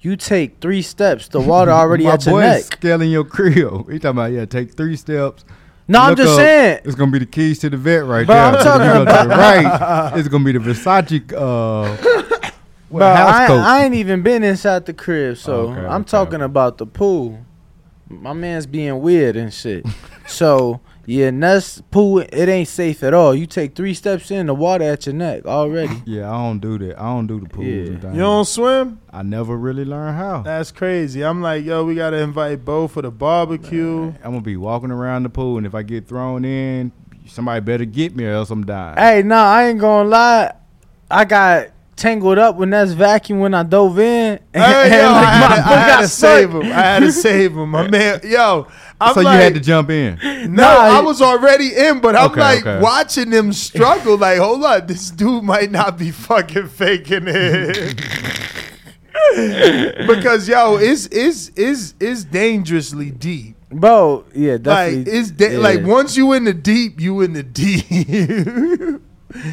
you take three steps the water already (laughs) My at your neck scaling your crib. (laughs) He talking about yeah, take three steps. no i'm Look just up. saying It's gonna be the keys to the vet right Bro, there. (laughs) I'm you talking go to about- the right. It's gonna be the Versace uh, what, bro house I, coat. I ain't even been inside the crib so Okay, i'm okay, talking about the pool my man's being weird and shit so yeah and that's pool it ain't safe at all you take three steps in the water at your neck already (laughs) yeah, I don't do that. I don't do the pools Yeah. and things. you don't swim. I never really learned how. That's crazy. I'm like, yo, we gotta invite Bo for the barbecue. I'm gonna be walking around the pool, and if I get thrown in, somebody better get me, or else I'm dying. Hey, no, I ain't gonna lie. I got tangled up when that's vacuum when I dove in. (laughs) And, Hey, yo, (laughs) like, I my had, to- I had got to stuck. save him. I had to save him. My man, yo, I'm so like, you had to jump in. (laughs) no, Nah, I was already in, but I'm Okay, like okay. watching them struggle. Like, hold on, this dude might not be fucking faking it. because yo, it's it's it's it's dangerously deep. Bro, yeah, Like it's da- yeah. like once you in the deep, you in the deep.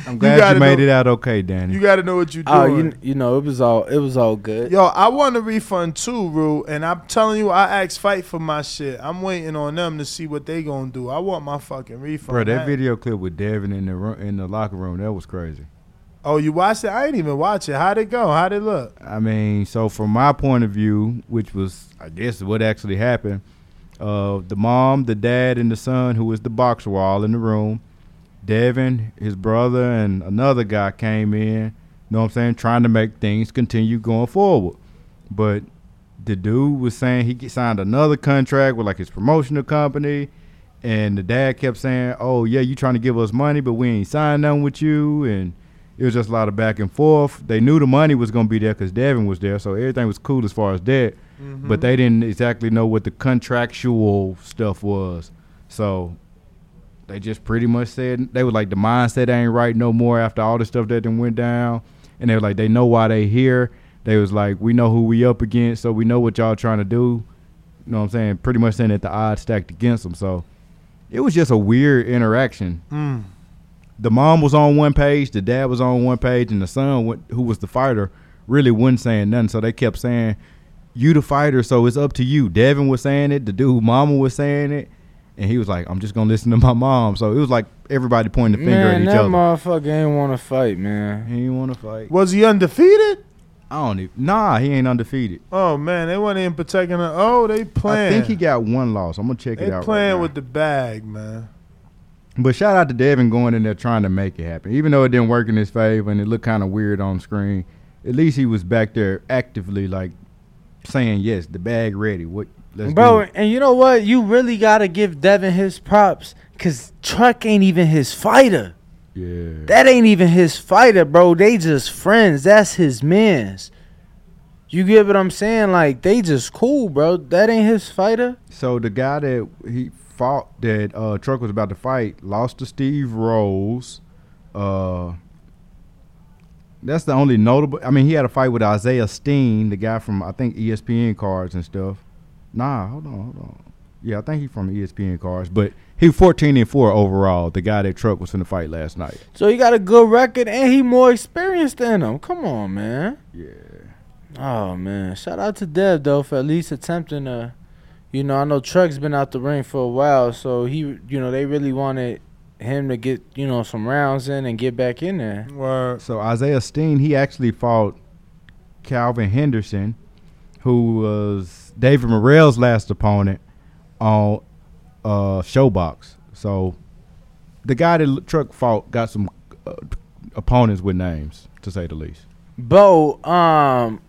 I'm glad you, gotta made know- it out okay, Danny. you got to know what you're Oh, doing. you you know it was all it was all good. Yo, I want a refund too, Rue. And I'm telling you, I asked Fight for my shit. I'm waiting on them to see what they gonna do. I want my fucking refund. Bro, that I- video clip with Devin in the room, in the locker room, that was crazy. Oh, you watched it? I ain't even watch it. How'd it go? How'd it look? I mean, so from my point of view, which was, I guess, what actually happened, uh, the mom, the dad, and the son, who was the boxer, were all in the room. Devin, his brother, and another guy came in, you know what I'm saying, trying to make things continue going forward. But the dude was saying he signed another contract with like his promotional company, and the dad kept saying, "Oh yeah, you trying to give us money, but we ain't signed nothing with you." And it was just a lot of back and forth. They knew the money was gonna be there because Devin was there, so everything was cool as far as that. Mm-hmm. But they didn't exactly know what the contractual stuff was, so they just pretty much said they were like the mindset ain't right no more after all the stuff that then went down, and they were like they know why they here. They was like we know who we up against, so we know what y'all trying to do. You know what I'm saying? Pretty much saying that the odds stacked against them. So it was just a weird interaction. Mm. The mom was on one page, the dad was on one page, and the son, who was the fighter, really wasn't saying nothing. So they kept saying, "You the fighter, so it's up to you." Devin was saying it, the dude, mama was saying it, and he was like, "I'm just gonna listen to my mom." So it was like everybody pointing the finger Man, at each other. that other. motherfucker ain't want to fight, man. he didn't want to fight. Was he undefeated? I don't even. Nah, he ain't undefeated. Oh man, they weren't even protecting her. Oh, they playing. I think he got one loss. I'm gonna check They it out. They playing right now. with the bag, man. But shout out to Devin going in there trying to make it happen. Even though it didn't work in his favor and it looked kind of weird on screen, at least he was back there actively like saying, "Yes, the bag ready." What, let's Bro, and you know what? You really gotta give Devin his props, cause Truck ain't even his fighter. Yeah. That ain't even his fighter, bro. They just friends. That's his man's. You get what I'm saying? Like they just cool, bro. That ain't his fighter. So the guy that he fought that uh, Truck was about to fight lost to Steve Rose. Uh, that's the only notable. I mean, he had a fight with Isaiah Steen, the guy from I think ESPN cards and stuff. Nah, hold on, hold on. Yeah, I think he's from ESPN cards, but he 14 and four overall. The guy that Truck was in the fight last night. So he got a good record and he more experienced than him. Come on, man. Yeah. Oh man. Shout out to Dev though for at least attempting to you know, I know Truck's been out the ring for a while, so he you know, they really wanted him to get, you know, some rounds in and get back in there. Well, So Isaiah Steen, he actually fought Kalvin Henderson, who was David Morrell's last opponent on uh, Showbox. So the guy that Truck fought got some uh, opponents with names, to say the least. Bo, um,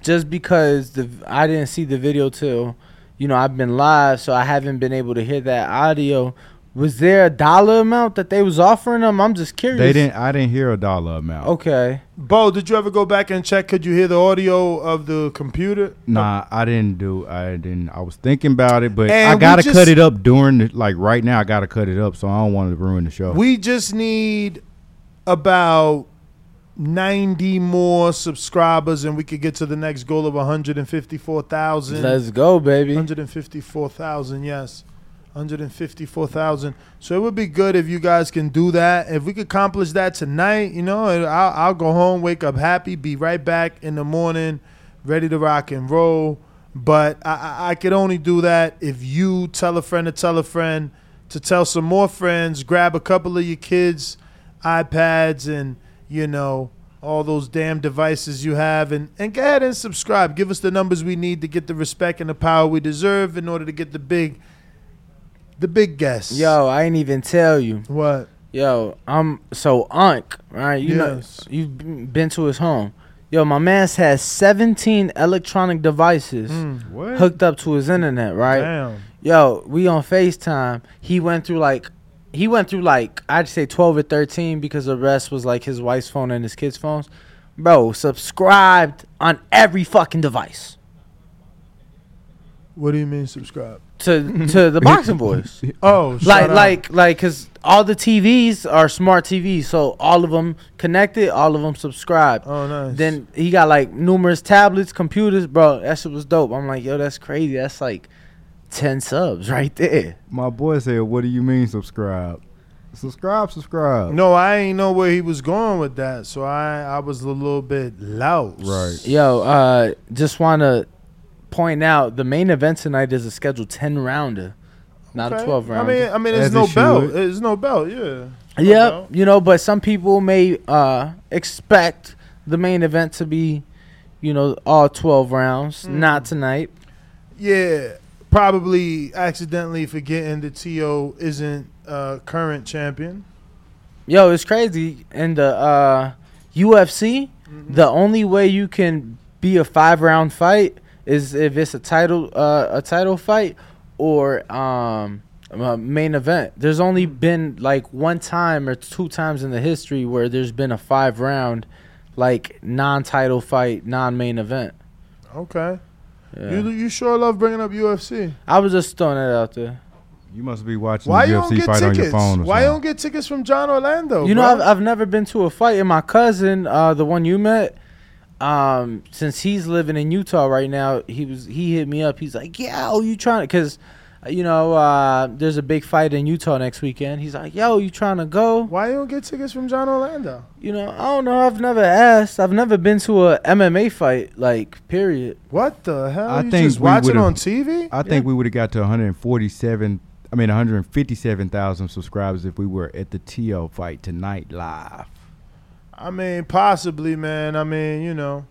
just because the I didn't see the video till, you know, I've been live, so I haven't been able to hear that audio. Was there a dollar amount that they was offering them? I'm just curious. They didn't. I didn't hear a dollar amount. Okay. Bo, did you ever go back and check? Could you hear the audio of the computer? Nah, I didn't do. I didn't. I was thinking about it, but And I we gotta just- cut it up during the, like right now. I gotta cut it up, so I don't want to ruin the show. We just need about 90 more subscribers and we could get to the next goal of 154,000. Let's go, baby. 154,000, yes. 154,000. So it would be good if you guys can do that. If we could accomplish that tonight, you know, I'll, I'll go home, wake up happy, be right back in the morning, ready to rock and roll. But I, I, could only do that if you tell a friend to tell a friend to tell some more friends, grab a couple of your kids' iPads and, you know, all those damn devices you have and, and go ahead and subscribe. Give us the numbers we need to get the respect and the power we deserve in order to get the big the big guests. Yo, I ain't even tell you. What? Yo, I'm so Unc, right? You Yes. know, you've been to his home. Yo, my man's has 17 electronic devices Mm, hooked up to his internet, right? Damn. Yo, we on FaceTime. He went through like he went through like I'd say 12 or 13 because the rest was like his wife's phone and his kids' phones. Bro, subscribed on every fucking device What do you mean subscribe? to to the boxing boys. (laughs) Oh, shout like out. like like cuz all the TVs are smart TVs, so all of them connected, all of them subscribed. Oh, nice. Then he got like numerous tablets, computers, bro. That shit was dope. I'm like, yo, that's crazy. That's like 10 subs right there. My boy said, "What do you mean subscribe? Subscribe, subscribe." no, I ain't know where he was going with that, so I I was a little bit loud. Right. Yo, uh, just want to point out the main event tonight is a scheduled 10 rounder, not a 12 I mean, I mean, As there's it no belt. should. There's no belt. Yeah. Yep, belt. you know, but some people may uh, expect the main event to be, you know, all 12 rounds. Mm. Not tonight. Yeah. Probably accidentally forgetting that To isn't uh, current champion. Yo, it's crazy. In the uh, UFC, Mm-hmm. the only way you can be a five round fight is if it's a title uh, a title fight or um a main event. There's only been like one time or two times in the history where there's been a five round like non-title fight, non-main event. Okay. Yeah. You you sure love bringing up UFC. I was just throwing it out there. You must be watching Why the you UFC don't get fight on tickets? your phone or Why you don't get tickets from John Orlando? you know. I've, I've never been to a fight, and my cousin, uh, the one you met, um, since he's living in Utah right now, he was he hit me up. He's like, "Yeah, "Yo, you trying to?" Because, you know, uh, there's a big fight in Utah next weekend. He's like, "Yo, you trying to go?" Why you don't get tickets from John Orlando? You know, I don't know. I've never asked. I've never been to a MMA fight. Like, period. What the hell? I you think just we would've- on TV? I think we would have got to 147. I mean 157,000 subscribers if we were at the Teo fight tonight live. I mean, possibly, man. I mean, you know,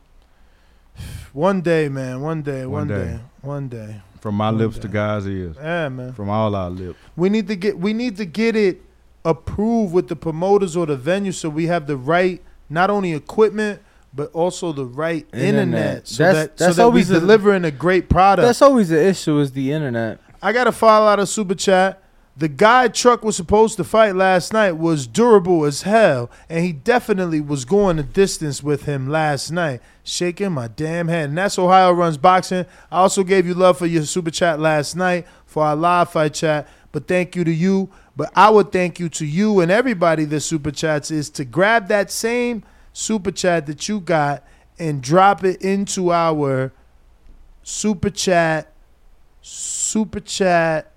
one day, man. One day. One, One day. day. One day. From my One lips day. to God's ears. Yeah, man. From all our lips. We need to get we need to get it approved with the promoters or the venue so we have the right not only equipment but also the right internet, Internet. so That's- that that's so that we always a- delivering a great product. That's always the issue is the internet. I got to follow out a super chat. The guy Truck was supposed to fight last night was durable as hell, and he definitely was going the distance with him last night, shaking my damn head. And that's Ohio Runs Boxing. I also gave you love for your super chat last night for our live fight chat, but thank you to you. But I would thank you to you and everybody that super chats is to grab that same super chat that you got and drop it into our super chat, super chat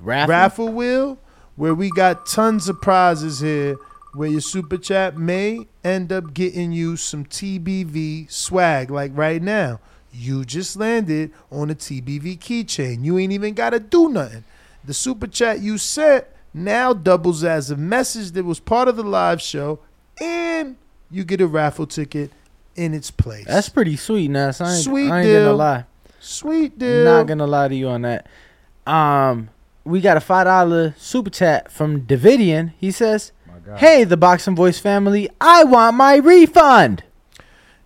Raffle. raffle wheel where we got tons of prizes here where your super chat may end up getting you some TBV swag like right now. You just landed on a TBV keychain. You ain't even got to do nothing. The super chat you sent now doubles as a message that was part of the live show and you get a raffle ticket in its place. That's pretty sweet, Ness. I ain't, Sweet I ain't deal. gonna lie. sweet deal. Not gonna lie to you on that. Um, we got a five dollar super chat from Davidian. He says, "Hey, the Boxing Voice family, I want my refund."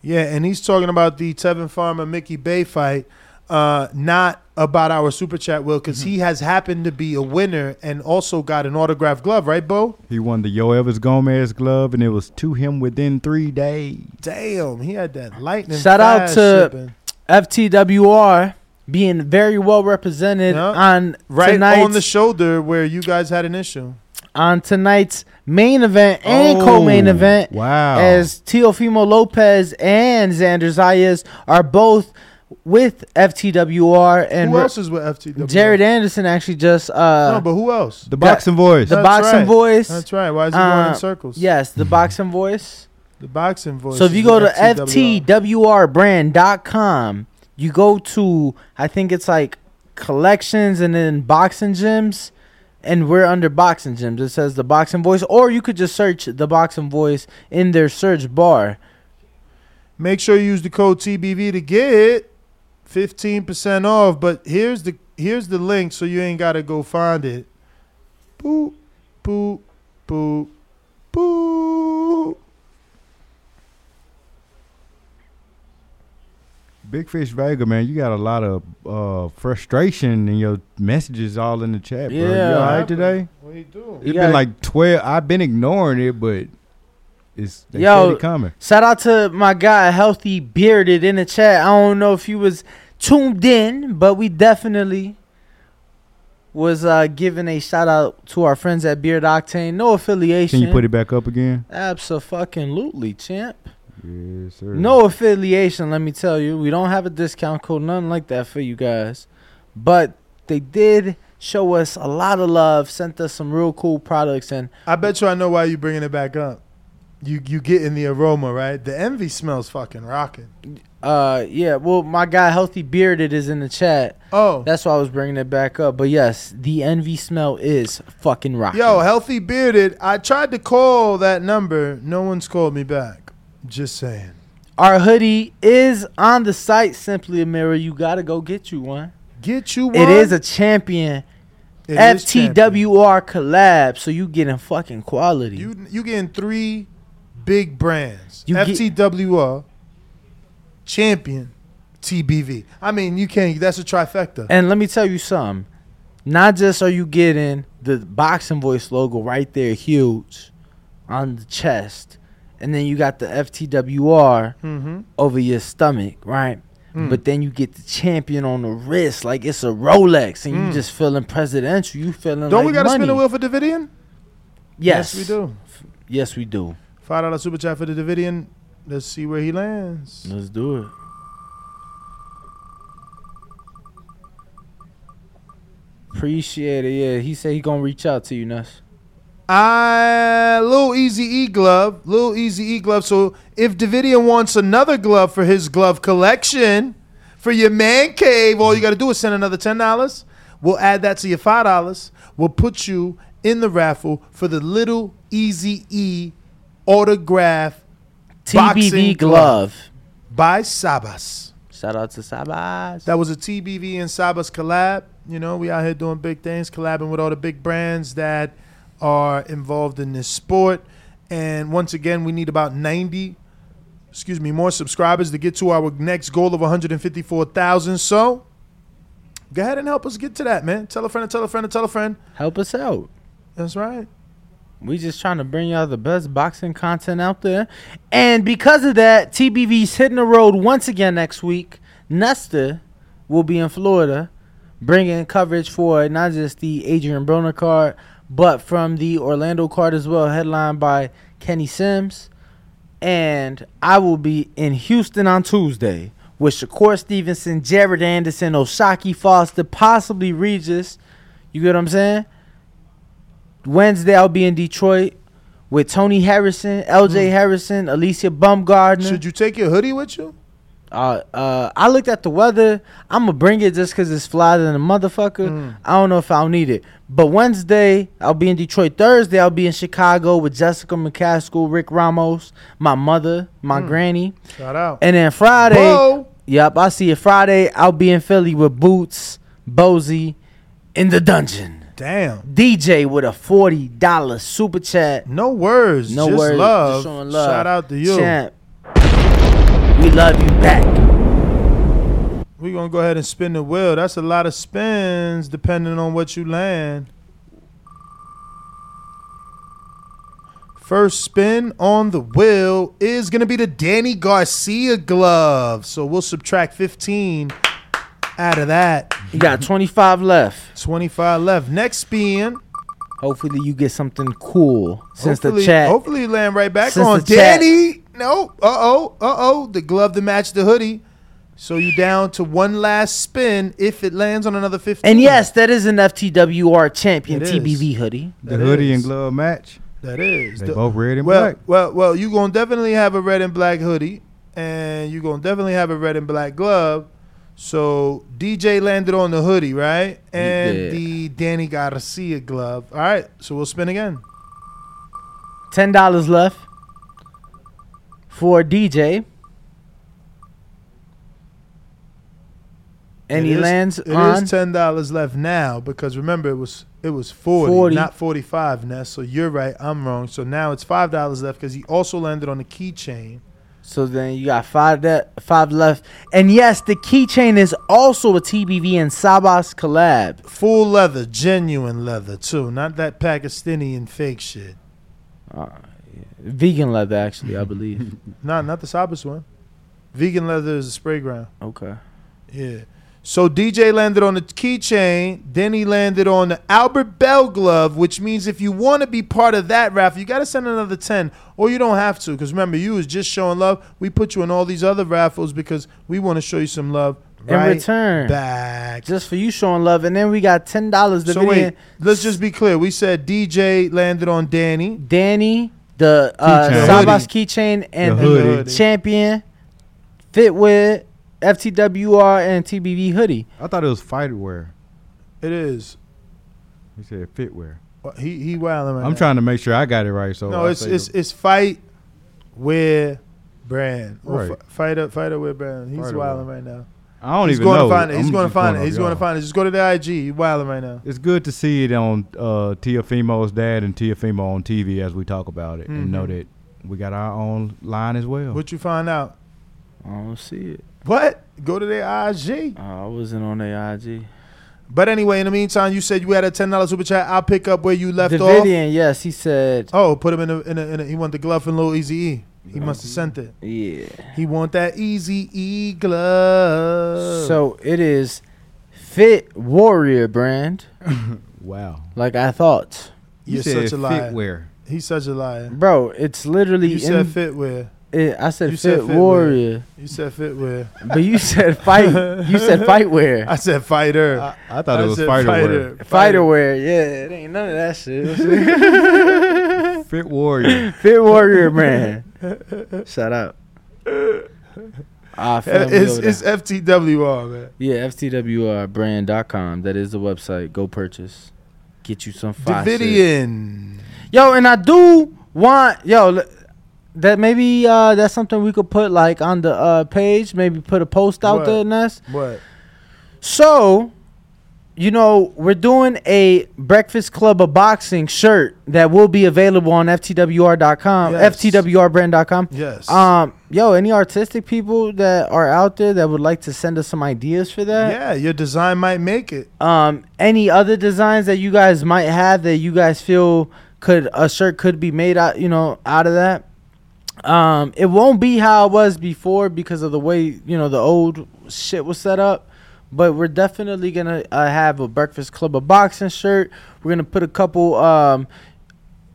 Yeah, and he's talking about the Tevin Farmer Mickey Bey fight, uh, not about our super chat, Will, because he has happened to be a winner and also got an autographed glove, right, Bo? He won the Yo Evans Gomez glove, and it was to him within three days. Damn, he had that lightning. Shout out to- shipping. FTWR being very well represented Yeah. on right tonight's on the shoulder where you guys had an issue. on tonight's main event and Oh, co-main event. Wow. as Teofimo Lopez and Xander Zayas are both with FTWR and who else is with FTW? Jared Anderson actually just uh no, but who else? the boxing voice. the That's boxing right. voice. That's right. Why is he going Uh, in circles? Yes, the boxing voice. the boxing voice. so if you go to with ftwrbrand.com, you go to I think it's like collections and then boxing gyms and we're under boxing gyms. It says the boxing voice or you could just search the boxing voice in their search bar. Make sure you use the code TBV to get fifteen percent off. But here's the here's the link, so you ain't gotta go find it. Boop, boop, boop, boop. Big Fish Vega, man, you got a lot of uh, frustration in your messages all in the chat, bro. Yeah. you all right today? What you do? You It's been like twelve. I've been ignoring it, but it's they Yo, it coming. Shout out to my guy, Healthy Bearded, in the chat. I don't know if he was tuned in, but we definitely was uh, giving a shout out to our friends at Beard Octane. No affiliation. Can you put it back up again? Absolutely, champ. Yes, sir. No affiliation, let me tell you. We don't have a discount code, nothing like that for you guys. But they did show us a lot of love, sent us some real cool products, and I bet you I know why you're bringing it back up. You you getting the aroma right? The envy smells fucking rocking. uh, yeah. Well, my guy, Healthy Bearded, is in the chat. Oh, That's why I was bringing it back up. But yes, the envy smell is fucking rocking. yo, healthy bearded. I tried to call that number. No one's called me back. Just saying. our hoodie is on the site. Simply a mirror. You gotta go get you one. Get you one. It is a champion It is champion. FTWR collab, so you getting fucking quality. You you getting three big brands. You get- FTWR, champion, TBV. I mean, you can't. That's a trifecta. And let me tell you something. Not just are you getting the boxing voice logo right there, huge, on the chest, and then you got the FTWR Mm-hmm. over your stomach, right? Mm. But then you get the champion on the wrist, like it's a Rolex, and Mm. you just feeling presidential. You feeling Don't like we got to spin the wheel for Davidian? Yes, we do. Yes, we do. Five dollar super chat for the Davidian. Let's see where he lands. Let's do it. Appreciate it. Yeah, he said he gonna reach out to you, Nuss. Uh, I little easy e glove, little easy e glove. So if Davidian wants another glove for his glove collection for your man cave, all you got to do is send another ten dollars. We'll add that to your five dollars. We'll put you in the raffle for the little easy e autograph TBV glove. glove. by Sabas. Shout out to Sabas. That was a TBV and Sabas collab. You know, we out here doing big things, collabing with all the big brands that are involved in this sport. And once again, we need about 90, excuse me, more subscribers to get to our next goal of 154,000. So go ahead and help us get to that, man. Tell a friend, tell a friend, tell a friend. Help us out. That's right. We just trying to bring y'all the best boxing content out there. And because of that, TBV's hitting the road once again next week. Nesta will be in Florida bringing coverage for not just the Adrian Broner card, but from the Orlando card as well, headlined by Kenny Sims. And I will be in Houston on Tuesday with Shakur Stevenson, Jared Anderson, O'Shaquie Foster, possibly Regis. You get what I'm saying? Wednesday I'll be in Detroit with Tony Harrison, LJ hmm. Harrison, Alycia Baumgardner. Should you take your hoodie with you? Uh, uh, I looked at the weather. I'm gonna bring it just cause it's fly than a motherfucker. Mm. I don't know if I'll need it. But Wednesday I'll be in Detroit. Thursday I'll be in Chicago with Jessica McCaskill, Rick Ramos, my mother, my Mm. granny, Shout out. and then Friday. Yep, I see you Friday. I'll be in Philly with Boots, Bozy, in the dungeon. Damn. DJ with a forty dollar super chat. No words. No just words, Love. just showing love. Shout out to you. Champ, we love you back. We're gonna go ahead and spin the wheel. That's a lot of spins depending on what you land. First spin on the wheel is gonna be the Danny Garcia glove. So we'll subtract 15 out of that. You got twenty five left. 25 left. Next spin. Hopefully you get something cool since hopefully, the chat. Hopefully you land right back on. the chat- Danny. No. Uh oh. Uh oh. The glove to match the hoodie. So you down to one last spin if it lands on another 15. And yes, that is an FTWR champion It is. TBV hoodie. The That hoodie is. and glove match. That is. They The- both red and well, black. well, well, you gonna definitely have a red and black hoodie, and you gonna definitely have a red and black glove. So DJ landed on the hoodie, right? And did. the Danny Garcia glove. All right, so we'll spin again. Ten dollars left for DJ. And It he is- lands It on is ten dollars left now because remember it was it was 40, 40. not forty five. Ness. So you're right, I'm wrong. So now it's five dollars left because he also landed on the keychain. So then you got five that five left. And yes, the keychain is also a TBV and Sabas collab. Full leather, genuine leather too, not that Pakistani fake shit. Vegan leather actually, I believe. (laughs) Not not the Sabas one. Vegan leather is a Sprayground. okay. Yeah. So DJ landed on the keychain, then he landed on the Albert Bell glove, which means if you want to be part of that raffle, you got to send another 10 or you don't have to because remember you was just showing love. We put you in all these other raffles because we want to show you some love In return. back. Just for you showing love. And then we got ten dollars so wait, let's just be clear. We said DJ landed on Danny. Danny, the uh, Keychain. Sabas keychain, and The the, hoodie. champion fit with FTWR and TBV hoodie. I thought it was fighter wear. It is. He said fit wear. Well, He he wilding right I'm now. trying to make sure I got it right. So No, I it's it's the- it's fight, wear, brand. Or Right. fi- fighter fighter wear brand. He's Fighter wilding wear. right now. I don't even know. He's even going know. to find it. He's going to find it. He's going to find it. Just go to the IG. He's wilding right now. It's good to see it on uh, Teofimo's dad and Teofimo on TV as we talk about it and know Mhm. that we got our own line as well. What you find out? I don't see it. What? Go to their IG. Oh, I wasn't on their IG. But anyway, in the meantime, you said you had a ten dollars super chat. I'll pick up where you left off. Davidian, yes, he said. Oh, put him in a, in a, in a he want the glove and little Easy E. He must have sent it. Yeah. He want that Easy E glove. So it is Fit Warrior brand, (laughs) Wow. like I thought, You you're said such a liar. fitwear. He's such a liar. bro. It's literally. You in, said fitwear. it, I said you Fit said Fit Warrior, You said fitwear. but you said fight. you said (laughs) fight wear. I said fighter. I, I thought it was said fighter, wear. Fighter wear, yeah, it ain't none of that shit. (laughs) Fit warrior. Fit Warrior brand. Shout out. Ah, feel It's, it's. FTWR, man. yeah, FTWRbrand.com. That is the website. Go purchase. Get you some fire. Davidian. Yo, and I do want yo that maybe uh that's something we could put like on the uh page. Maybe put a post out What? there, Ness. What? So, you know, we're doing a Breakfast Club of Boxing shirt that will be available on FTWR.com, Yes. FTWRbrand.com. Yes. Um, yo, any artistic people that are out there that would like to send us some ideas for that? yeah, your design might make it. Um, any other designs that you guys might have that you guys feel could a shirt could be made out, you know, out of that. Um, it won't be how it was before because of the way you know the old shit was set up. But we're definitely gonna uh, have a Breakfast Club of Boxing shirt. We're gonna put a couple, um,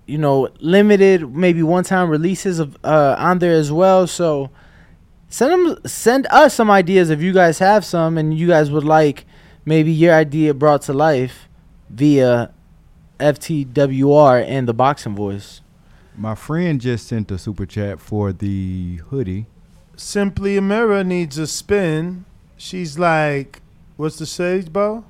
you know, limited maybe one-time releases of uh, on there as well. So send them, send us some ideas if you guys have some and you guys would like maybe your idea brought to life via FTWR and the Boxing Voice. My friend just sent a super chat for the hoodie. Simply a mirror needs a spin. She's like, what's the sage, Bo?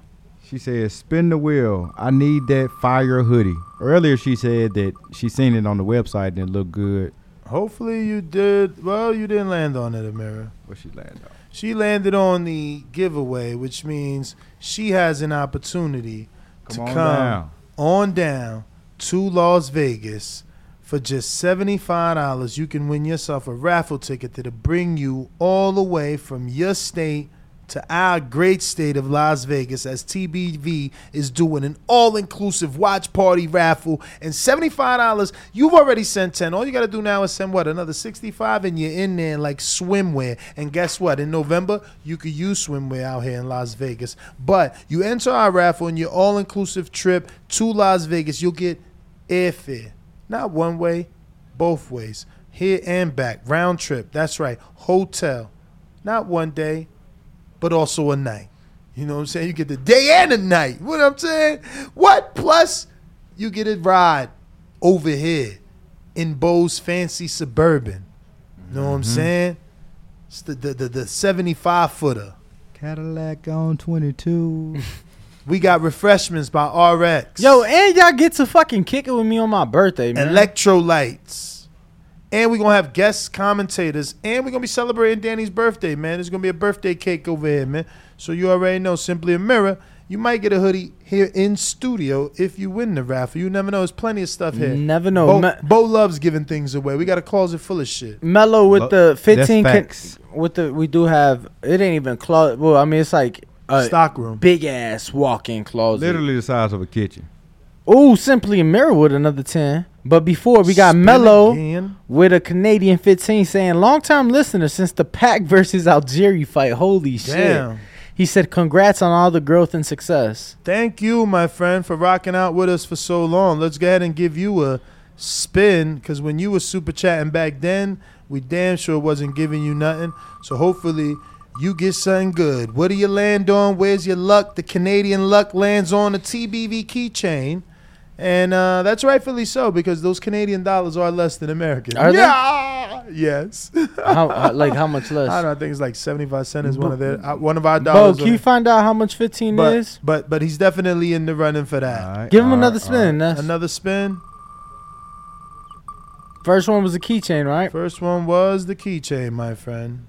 She says, "Spin the wheel. I need that fire hoodie." Earlier, she said that she seen it on the website and it looked good. Hopefully you did. Well, you didn't land on it, Amira. What she landed on? She landed on the giveaway, which means she has an opportunity Come to on come down. on down to Las Vegas for just $75. You can win yourself a raffle ticket that'll bring you all the way from your state to our great state of Las Vegas as TBV is doing an all-inclusive watch party raffle and $75 you've already sent 10 all you got to do now is send what another 65 and you're in there like swimwear. And guess what? In November you could use swimwear out here in Las Vegas. But you enter our raffle and your all-inclusive trip to Las Vegas you'll get airfare. Not one way both ways. Here and back. Round trip. That's right. Hotel. Not one day but also a night. You know what I'm saying? You get the day and the night. What I'm saying? What? Plus, you get a ride over here in Bo's fancy suburban. You know what I'm mm-hmm. saying? It's the the the, the 75 footer. Cadillac on 22. (laughs) We got refreshments by RX. Yo, and y'all get to fucking kick it with me on my birthday, man. electrolytes. And we're gonna have guest commentators, and we're gonna be celebrating Danny's birthday, man. There's gonna be a birthday cake over here, man. So you already know, simply a mirror. You might get a hoodie here in studio if you win the raffle. You never know. There's plenty of stuff here. Never know. Bo, Me- Bo loves giving things away. We got a closet full of shit. Mellow with Lo- the 15 That's con- facts. with the we do have it ain't even closet. Well, I mean it's like a Stock room. big ass walk-in closet. Literally the size of a kitchen. Oh, simply with another 10. But before we got Spin Mellow again. with a Canadian 15 saying long time listener since the Pac (laughs) versus Algieri fight. Holy shit. He said congrats on all the growth and success. Thank you, my friend, for rocking out with us for so long. Let's go ahead and give you a spin because when you were super chatting back then, we damn sure wasn't giving you nothing. So hopefully you get something good. What do you land on? Where's your luck? The Canadian luck lands on a TBV keychain. And uh, that's rightfully so because those Canadian dollars are less than American. Are they? Yes. How, how- like how much (laughs) less? I don't know. I think it's like 75 cents is one of their uh, one of our Bo, dollars. can you find out how much 15 but, is? but but he's definitely in the running for that. All right, Give him all another right, spin. That's, Another spin. first one was a keychain, right? First one was the keychain, my friend.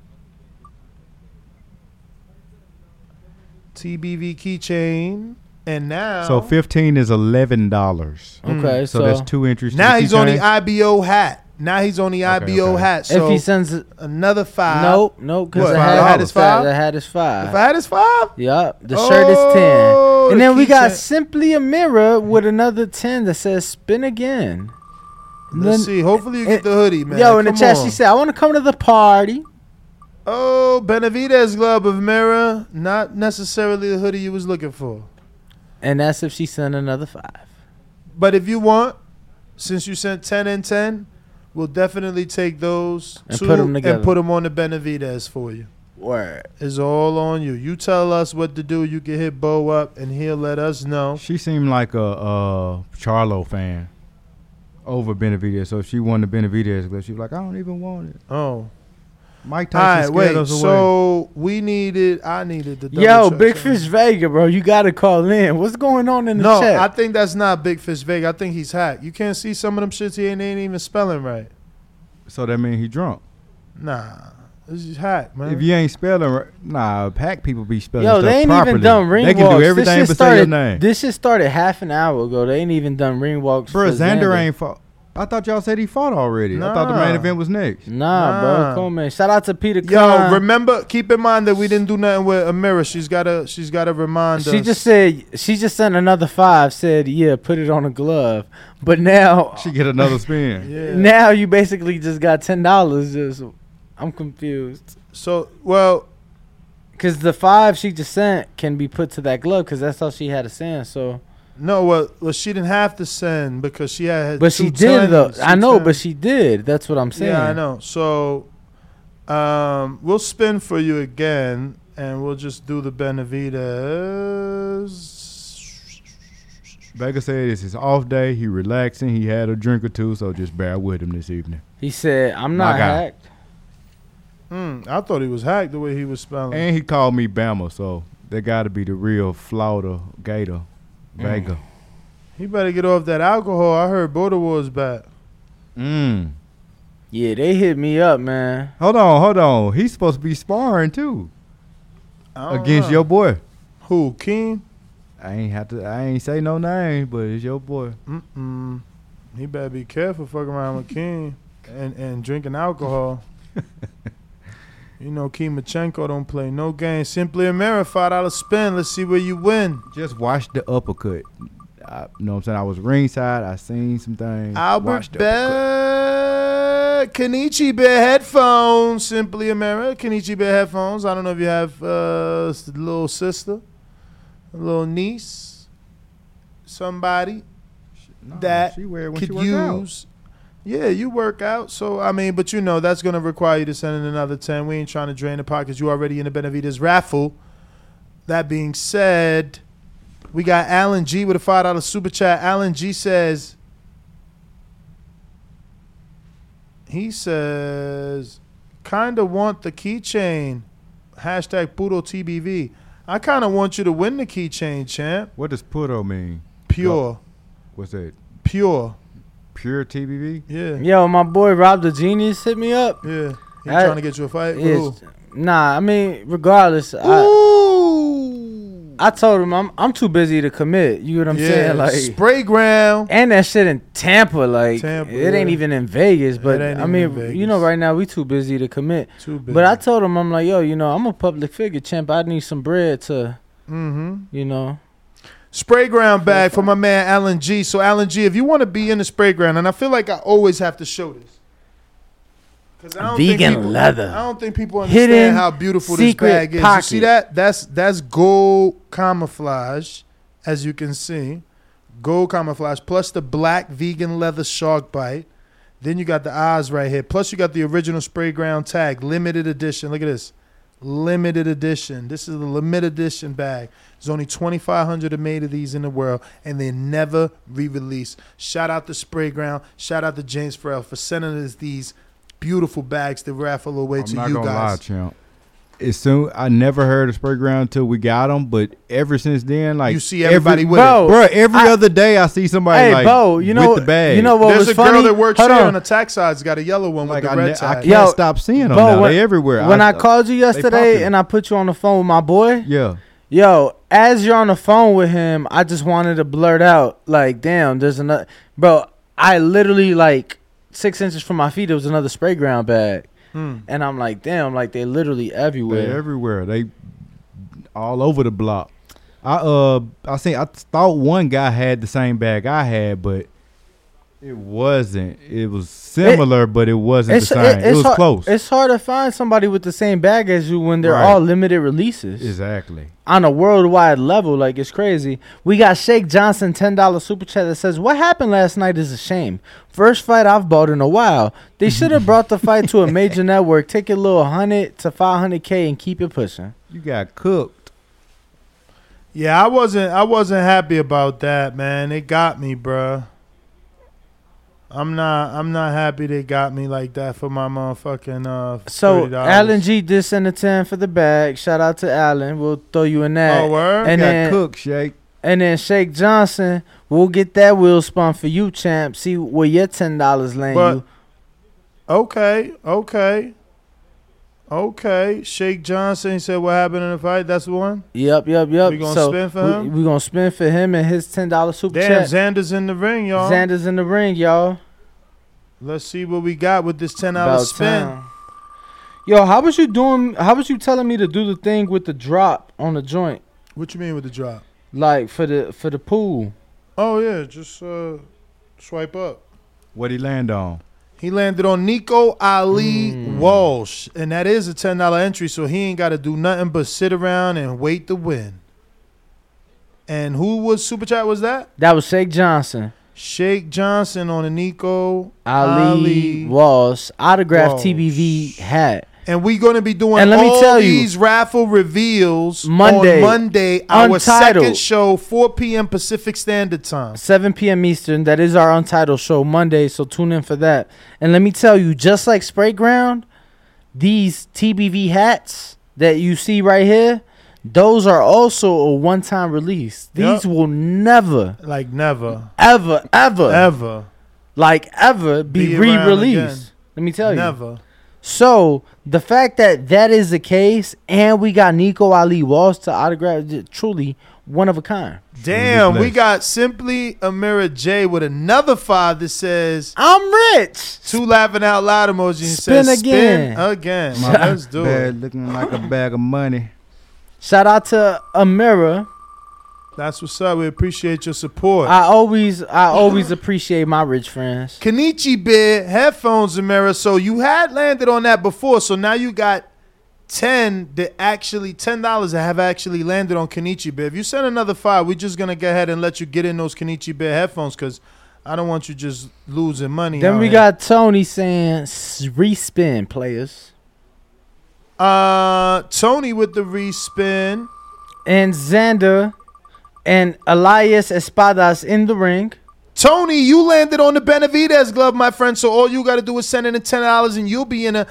TBV keychain. And now So 15 is $11. Okay, hmm. So, so, that's two entries. now he's on the. IBO hat. Now he's on the Okay, IBO okay. hat. So if he sends, another five. nope, nope, because What, the the hat, hat is five? The hat is five. If I had his five, Yep. the shirt is oh, ten. and the then we got keychain. simply a mirror with another ten that says "spin again." let's Then- see. Hopefully you get it- the hoodie, man. Yo, in the Come chat, on. she said, "I want to come to the party." "Oh, Benavidez glove of mirror, not necessarily the hoodie you was looking for, And that's if she sent another five. but if you want, since you sent ten and ten, we'll definitely take those And two put 'em together. and put them on the Benavidez for you. Word. It's all on you. You tell us what to do. You can hit Bo up, and he'll let us know. She seemed like a uh, Charlo fan over Benavidez. So if she won the Benavidez glove, she was like, I don't even want it. Oh, Mike all Tyson right. scared Wait. us away. So we needed. I needed the. double Yo, check. Big Fish Vega, bro, you gotta call in. What's going on in the No, chat? I think that's not Big Fish Vega. I think he's hacked. You can't see some of them shits he ain't, ain't even spelling right. So that means he drunk. Nah, this is hack, man. If you ain't spelling right, nah, pack people be spelling Yo, stuff they ain't properly. even done ring They can walks. do This everything shit but say your started- name. This shit started half an hour ago. They ain't even done ring walks. Bro, for Xander ain't fought. I thought y'all said he fought already. I thought the main event was next. Nah, Nah. bro, come on, man. Shout out to Peter Yo, Kahn. remember, keep in mind that we didn't do nothing with Amira. She's gotta, she's gotta remind She us. just said she just sent another five. Said yeah, put it on a glove. But now, She get another (laughs) spin. yeah. now you basically just got ten dollars. Just I'm confused. So, well, Cause the five she just sent can be put to that glove. Cause that's all she had to send. So, no, well, well, she didn't have to send because she had. but two she did though. I two know, but she did. That's what I'm saying. Yeah, I know. So, um, we'll spin for you again, and we'll just do the Benavidez. Vega said it's his off day. He relaxing. He had a drink or two, so just bear with him this evening. He said, "I'm not guy. hacked." Hmm, I thought he was hacked the way he was spelling. And he called me Bama, so that got to be the real Florida Gator, Vega. he better get off that alcohol. I heard Border Wars back. Mm. Yeah, they hit me up, man. Hold on, hold on. He's supposed to be sparring too against know. your boy. who? King? I ain't have to. I ain't say no name, but it's your boy. Mm-mm. He better be careful fucking around with King (laughs) and, and drinking alcohol. (laughs) you know, Kimachenko don't play no game. Simply a mirror, five dollar spin. Let's see where you win. Just watch the uppercut. I, you know what I'm saying? I was ringside. I seen some things. Albert Watch the uppercut. Bear, Kenichi Bear headphones. Simply a mirror, Kenichi Bear headphones. I don't know if you have uh, s- little sister, a little niece, somebody. No, that she wear when could she work out. use. Yeah, you work out. So I mean, but you know that's gonna require you to send in another ten. We ain't trying to drain the pockets. You already in the Benavidez raffle. That being said, we got Alan G with a five dollar super chat. Alan G says he says kinda want the keychain. Hashtag Pudo TBV. I kind of want you to win the keychain, champ. What does Puto mean? Pure, What's that? pure. Pure TBV? Yeah, Yo, my boy Rob the Genius hit me up. yeah. He I- trying to get you a fight. With nah, I mean, regardless, I, Ooh. I told him I'm I'm too busy to commit. You know what I'm yeah, saying? Like, Sprayground. and that shit in Tampa, like Tampa, it ain't even in Vegas. But I mean, you know, right now we too busy to commit. Too big. But I told him I'm like, yo, you know, I'm a public figure, champ. I need some bread to, mm-hmm. you know. Spray ground bag for my man Alan G. So Alan G, if you want to be in the Sprayground, and I feel like I always have to show this. 'Cause I don't think Vegan people- leather. I don't think people understand Hidden how beautiful this bag is. You see that? That's that's gold camouflage, as you can see. Gold camouflage plus the black vegan leather shark bite. Then you got the eyes right here. Plus you got the original Sprayground tag, limited edition. Look at this. Limited edition. This is the limited edition bag. There's only 2,500 made of these in the world, and they never re-released. Shout out to Sprayground. Shout out to James Farrell for sending us these beautiful bags to raffle away I'm to not you lie, guys. champ. As soon I never heard of Sprayground until we got them, but ever since then, like you see everybody every, with Bro, it. bro. Every I- other day I see somebody hey, like Bo, you know, with the bag. you know what There's was a funny? girl that works Hold here on. on the tax side. It's got a yellow one like with I, red ne- I tag. can't Yo, stop seeing them Bo, now. when- they everywhere. when I, called you yesterday and I put you on the phone with my boy, yeah, Yo, as you're on the phone with him, I just wanted to blurt out, like, damn, there's another. Bro, I literally, like, six inches from my feet, there was another spray ground bag, Hmm. and I'm like, damn, like they're literally everywhere. They're everywhere. They all over the block. I uh I seen I thought one guy had the same bag I had, but it wasn't. It was similar, but it wasn't the same. It, it's was hard, close. It's hard to find somebody with the same bag as you when they're Right. all limited releases exactly. on a worldwide level. Like it's crazy. We got Shake Johnson ten dollar super chat that says, "What happened last night is a shame. First fight I've bought in a while. They should have (laughs) brought the fight to a major network. Take a little hundred to five hundred k and keep it pushing." You got cooked. Yeah, I wasn't. I wasn't happy about that, man. It got me, bruh. I'm not. I'm not happy they got me like that for my motherfucking uh. So $30. Alan G did send a ten for the bag. Shout out to Alan. We'll throw you in that. Oh word. And got then- cooked, Shake. And then Shake Johnson, we'll get that wheel spun for you, champ. See where your ten dollars land But- you. Okay. Okay. Okay. Shake Johnson he said what happened in the fight. That's the one. Yep, yep, yep. We gonna so spin for him? We gonna spin for him and his ten dollar super Damn, chat. Xander's in the ring, y'all. Xander's in the ring, y'all. Let's see what we got with this ten dollar spin. time. Yo, how was you doing? How was you telling me to do the thing with the drop on the joint, What you mean with the drop? like for the for the pool? Oh yeah, just uh, swipe up. What he land on? He landed on Nico Ali Mm. Walsh, and that is a ten dollar entry, so he ain't got to do nothing but sit around and wait to win. And who was super chat? Was that That was Shake Johnson, Shake Johnson on a Nico Ali, Ali. Walsh, autographed Walsh. TBV hat. And we're gonna be doing And let me all tell you, these raffle reveals Monday, on Monday, our Untitled. second show, 4 p.m. Pacific Standard Time. 7 p.m. Eastern. That is our Untitled show Monday, so tune in for that. And let me tell you, just like Sprayground, these TBV hats that you see right here, those are also a one-time release. These Yup. will never, Like never, ever, ever, ever, like ever be, Be re-released. Let me tell you. never. So the fact that that is the case, and we got Nico Ali Walsh to autograph, truly one of a kind. Damn, we got simply Amira J with another five that says I'm rich. two laughing out loud emoji. and Spin says, again. Spin again. My Let's do Bad it. looking like a bag of money. Shout out to Amira. That's what's up. We appreciate your support. I always I always appreciate my rich friends. Kenichi Beer headphones, Amira. So you had landed on that before. So now you got ten that actually ten dollars that have actually landed on Kenichi Beer. If you send another five, we're just gonna go ahead and let you get in those Kenichi Beer headphones because I don't want you just losing money. Then we got Tony saying "S- respin players. uh Tony with the respin. And Xander and Elias Espadas in the ring. Tony, you landed on the Benavidez glove, my friend. So all you got to do is send in the ten dollars, and you'll be in a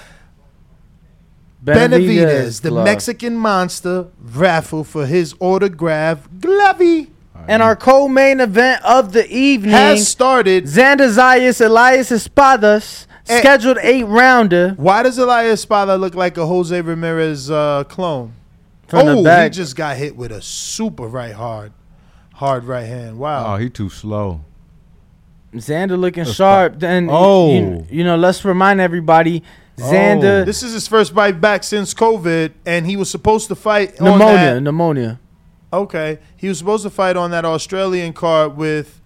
Benavidez, the glove. Mexican monster, raffle for his autograph glovey And our co-main event of the evening, has started. Xander Zayas Elias Espadas, Eh. scheduled eight rounder Why does Elias Espada look like a Jose Ramirez uh, clone? from oh, he just got hit with a super right hard, hard right hand. Wow. Oh, he too slow. Xander looking Espa- sharp. Then Oh. you, you know, let's remind everybody, Xander Oh. this is his first fight back since COVID, and he was supposed to fight on pneumonia, that- pneumonia. Okay, he was supposed to fight on that Australian card with.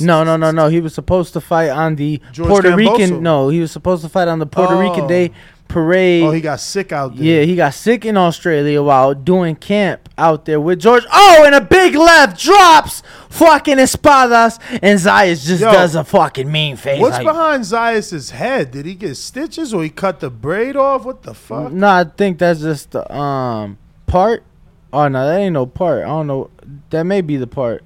No, no, no, no. He was supposed to fight on the George Puerto Kambosos. Rican. No, he was supposed to fight on the Puerto Oh. Rican Day parade. Oh, he got sick out there. yeah, he got sick in Australia while doing camp out there with George. Oh, and a big left drops fucking Espadas, and Zayas just Yo, does a fucking mean face. What's like, behind Zayas' head? Did he get stitches or he cut the braid off? What the fuck? No, I think that's just the um part. Oh no, that ain't no part. I don't know. That may be the part.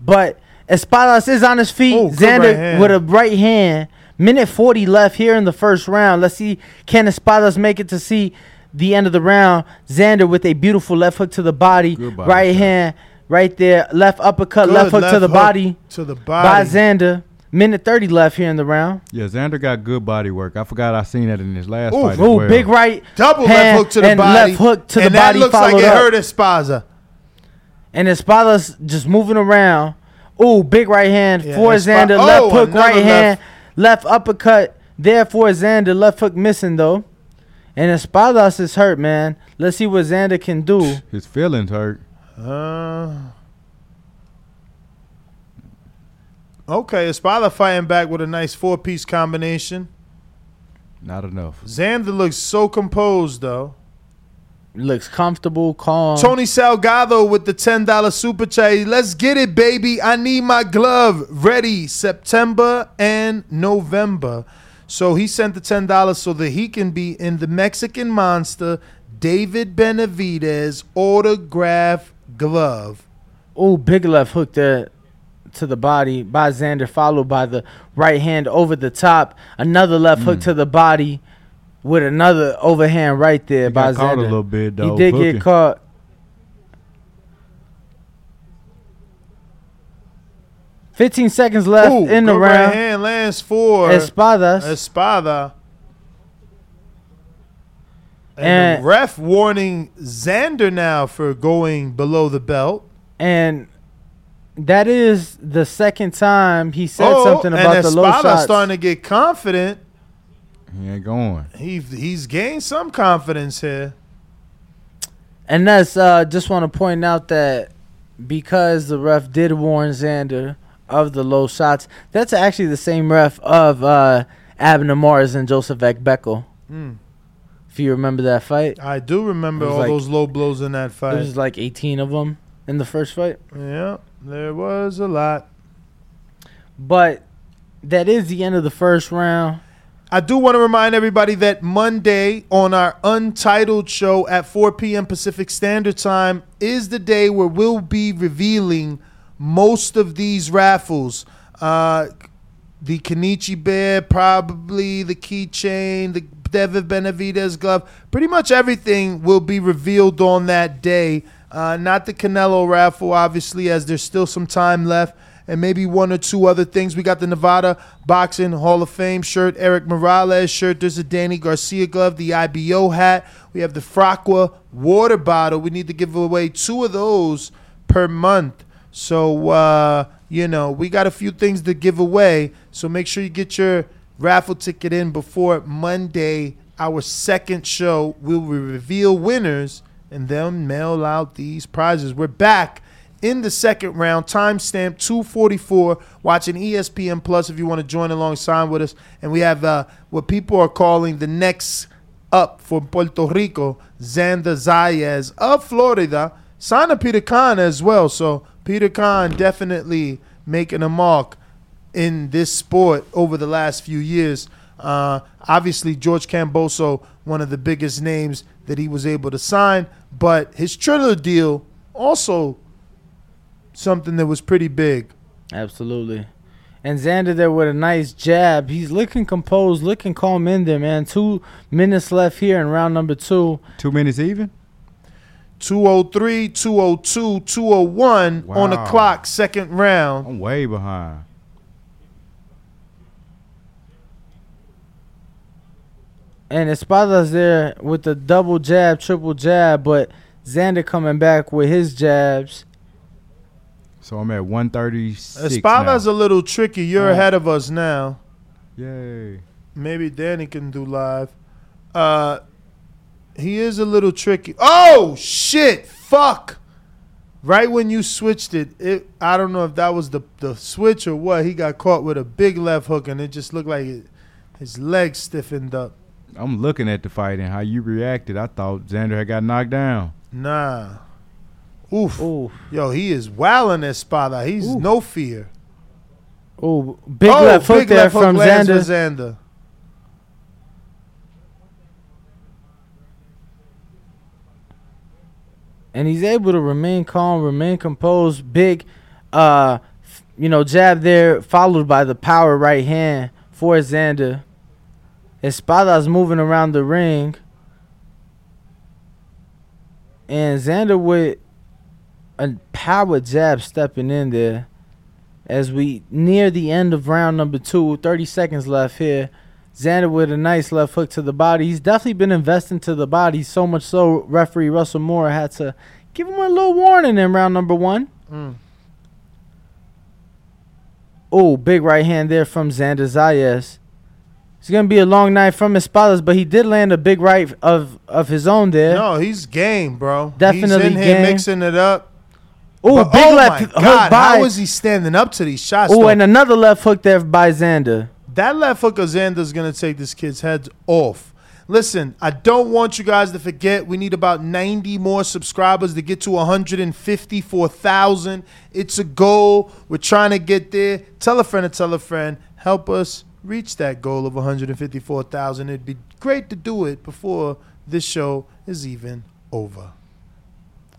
But Espadas is on his feet. Oh, Xander right with a right hand. Minute 40 left here in the first round. Let's see can Espadas make it to see the end of the round. Xander with a beautiful left hook to the body. Good body right shot. hand right there. Left uppercut, Good left hook to the hook body To the body by. Xander. Minute 30 left here in the round. Yeah, Xander got good body work. I forgot I seen that in his last Ooh, fight. as Ooh, well. big right. Double hand left hook to the and body. left hook to and the body that looks like followed it up. hurt Esparza. And Espadas just moving around. Ooh, big right hand Yeah, for Espa- Xander. Oh, left hook, right left- hand. Left uppercut there for Xander. Left hook missing though. And Espadas is hurt, man. Let's see what Xander can do. (sniffs) His feelings hurt. Uh, okay, Espada fighting back with a nice four piece combination. Not enough. Xander looks so composed, though. Looks comfortable, calm. Tony Salgado with the $10 super chat. Let's get it, baby. I need my glove ready September and November. So he sent the $10 so that he can be in the Mexican Monster David Benavidez autograph glove. Oh, big left hook there to the body by Xander, followed by the right hand over the top. Another left hook Mm. to the body with another overhand right there He by got caught a Xander. little bit though. he did get caught. Fifteen seconds left Ooh, in the good right round. hand lands for Espadas. Espada. And, And- the ref warning Xander now for going below the belt. and that is the second time he said oh, something about the low Espada shots. starting to get confident. He ain't going. He he's gained some confidence here. And that's uh just want to point out that because the ref did warn Xander of the low shots, that's actually the same ref of uh Abner Mares and Joseph Agbeko. Mm. If you remember that fight, I do remember all like- those low blows in that there fight. was like 18 of them in the first fight. yeah, there was a lot. But that is the end of the first round. I do want to remind everybody that Monday on our Untitled show at 4 p.m. Pacific Standard Time is the day where we'll be revealing most of these raffles. Uh, the Kenichi Bear, probably the keychain, the David Benavidez glove. Pretty much everything will be revealed on that day. Uh, not the Canelo raffle, obviously, as there's still some time left and maybe one or two other things. We got the Nevada Boxing Hall of Fame shirt, Erik Morales shirt. There's a Danny Garcia glove, the IBO hat. We have the Fraqua water bottle. We need to give away two of those per month. So, uh, you know, we got a few things to give away. So make sure you get your raffle ticket in before Monday, our second show. We will reveal winners and then mail out these prizes. We're back in the second round. Timestamp 244. Watching ESPN Plus if you want to join alongside with us. And we have uh, what people are calling the next up for Puerto Rico, Xander Zayas of Florida. Signed to Peter Kahn as well. So Peter Kahn definitely making a mark in this sport over the last few years. Uh, obviously, George Kambosos, one of the biggest names that he was able to sign, but his Triller deal also something that was pretty big. Absolutely. And Xander there with a nice jab. He's looking composed, looking calm in there, man. Two minutes left here in round number two. Two minutes even. 203, 202, 201 on the clock, second round. I'm way behind. And Espada's there with the double jab, triple jab, but Xander coming back with his jabs. So I'm at 136. Espada's now. a little tricky. You're Oh. ahead of us now. Yay. Maybe Danny can do live. Uh, he is a little tricky. Oh shit! Fuck! Right when you switched it, it I don't know if that was the the switch or what. He got caught with a big left hook, and it just looked like it, his legs stiffened up. I'm looking at the fight and how you reacted. I thought Xander had got knocked down. Nah. Oof. Ooh, Yo, he is wilding Espada. He's Ooh. no fear. ooh, big oh, left hook big there left from Xander. Xander. and he's able to remain calm, remain composed. Big, uh, you know, jab there, followed by the power right hand for Xander. Espada's moving around the ring, and Xander with a power jab stepping in there. As we near the end of round number two, 30 seconds left here. Xander with a nice left hook to the body. He's definitely been investing to the body, so much so referee Russell Mora had to give him a little warning in round number one. Mm. Oh, big right hand there from Xander Zayas. It's gonna be a long night from his Espadas, but he did land a big right of of his own there. No, he's game, bro. Definitely he's in here mixing it up. Oh, But, big oh left hook God, by. how is he standing up to these shots? Oh, though? and another left hook there by Xander. that left hook of Xander's gonna take this kid's head off. Listen, I don't want you guys to forget we need about 90 more subscribers to get to 154,000. It's a goal. We're trying to get there. Tell a friend to tell a friend. Help us reach that goal of 154,000. It'd be great to do it before this show is even over.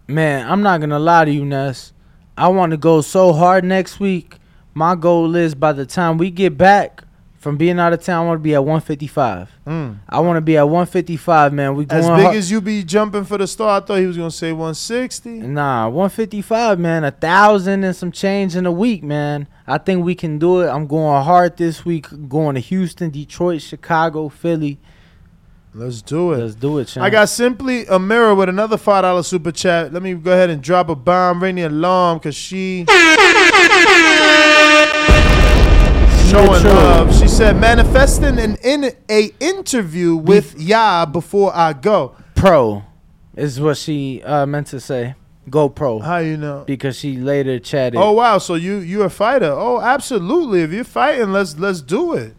Man, I'm not gonna lie to you, Ness. I want to go so hard next week. My goal is by the time we get back from being out of town, I want to be at 155. Mm. I want to be at 155, man. We going As big hard. as you be jumping for the star, I thought he was gonna say 160. Nah, 155, man. A thousand and some change in a week, man. I think we can do it. I'm going hard this week. Going to Houston, Detroit, Chicago, Philly. Let's do it. Let's do it, champ. I got simply a mirror with another five dollar super chat. Let me go ahead and drop a bomb, ring the alarm, cause she showing love. She said manifesting an in a interview with Ya before I go. pro is what she uh, meant to say. Go pro How you know? because she later chatted. Oh wow, so you you a fighter? Oh, absolutely. If you're fighting, let's let's do it.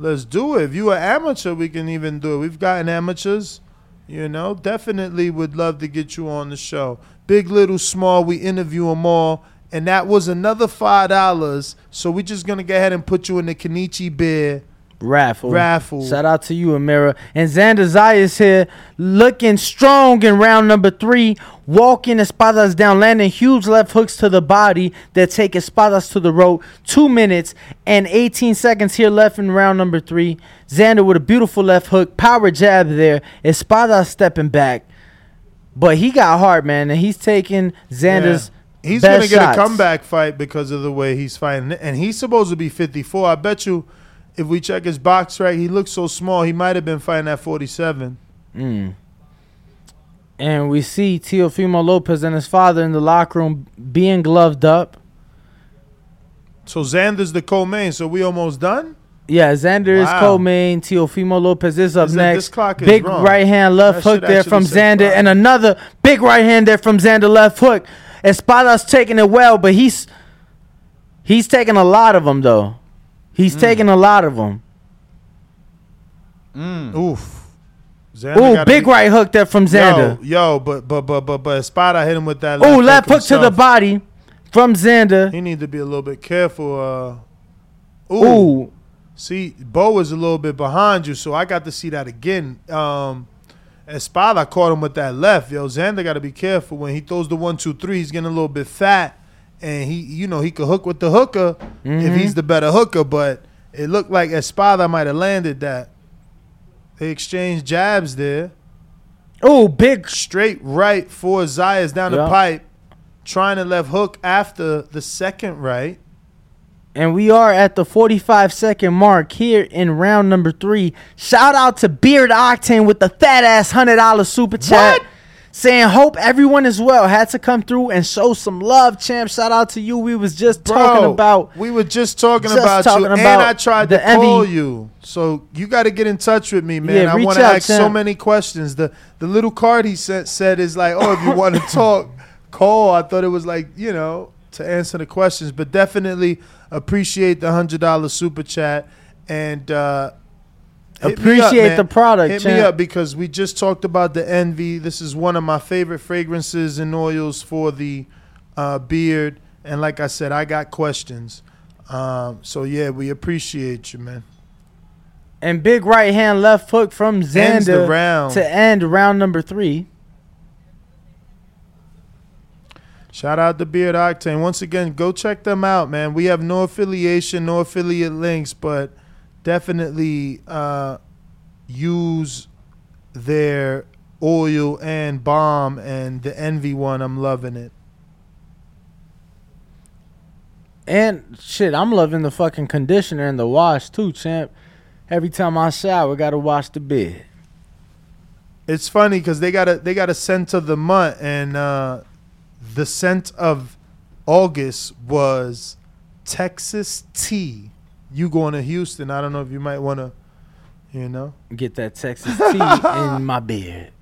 Let's do it. If you are amateur, we can even do it. We've gotten amateurs. You know, definitely would love to get you on the show. Big, little, small, we interview them all. And that was another five dollars. So we're just gonna go ahead and put you in the Kenichi Bear raffle. raffle. Shout out to you, Amira. And Xander Zayas here, looking strong in round number three, walking Espadas down, landing huge left hooks to the body that take Espadas to the rope. Two minutes and 18 seconds here left in round number three. Xander with a beautiful left hook, power jab there. Espadas stepping back. But he got hard, man, and he's taking Xander's. Yeah. He's best gonna get shots. a comeback fight because of the way he's fighting, and he's supposed to be 54. I bet you, if we check his box right, he looks so small. He might have been fighting at 47. Mm. And we see Teofimo Lopez and his father in the locker room being gloved up. So Xander's the co-main. So we almost done. Yeah, Xander is co-main. Teofimo Lopez is up Is next. this clock is big wrong. right hand left That hook there from Xander, five. and another big right hand there from Xander left hook. Espada's taking it well, but he's he's taking a lot of them though. He's Mm. taking a lot of them. Oof. Xander Ooh, big be- right hook there from Xander. Yo, yo, but but but but but Espada hit him with that. Ooh, left hook to the body from Xander. He need to be a little bit careful. Uh, ooh, Ooh, see, Bo is a little bit behind you, so I got to see that again. Um, Espada caught him with that left. Yo, Xander got to be careful when he throws the one, two, three. He's getting a little bit fat, and he, you know, he could hook with the hooker if Mhm. he's the better hooker. But it looked like Espada might have landed that. They exchanged jabs there. Oh, big straight right for Zayas down the pipe, trying to left hook after the second right. And we are at the 45 second mark here in round number three. Shout out to Beard Octane with the fat ass $100 super chat. What? Saying, hope everyone is well. Had to come through and show some love, champ. Shout out to you. We was just talking about. we were just talking just about talking you, and I tried to call you. So you got to get in touch with me, man. Yeah, I want to ask so many questions. The the little card he sent said is like, oh, if you want to (laughs) talk, call. I thought it was like you know to answer the questions, but definitely appreciate the hundred dollar super chat and. uh hit me up, Appreciate the product, Hit me up because we just talked about the envy. This is one of my favorite fragrances and oils for the uh, beard. And like I said, I got questions. Um, so yeah, we appreciate you, man. And big right hand left hook from Xander to end round number three. Shout out to Beard Octane. Once again, go check them out, man. We have no affiliation, no affiliate links, but definitely uh, use their oil and balm and the envy one. I'm loving it. And shit, I'm loving the fucking conditioner and the wash too, champ. Every time I shower, gotta wash the bed. It's funny because they got a they got a scent of the month, and uh, the scent of August was Texas tea. You going to Houston? I don't know if you might want to, you know. Get that Texas tea in (laughs) my beard.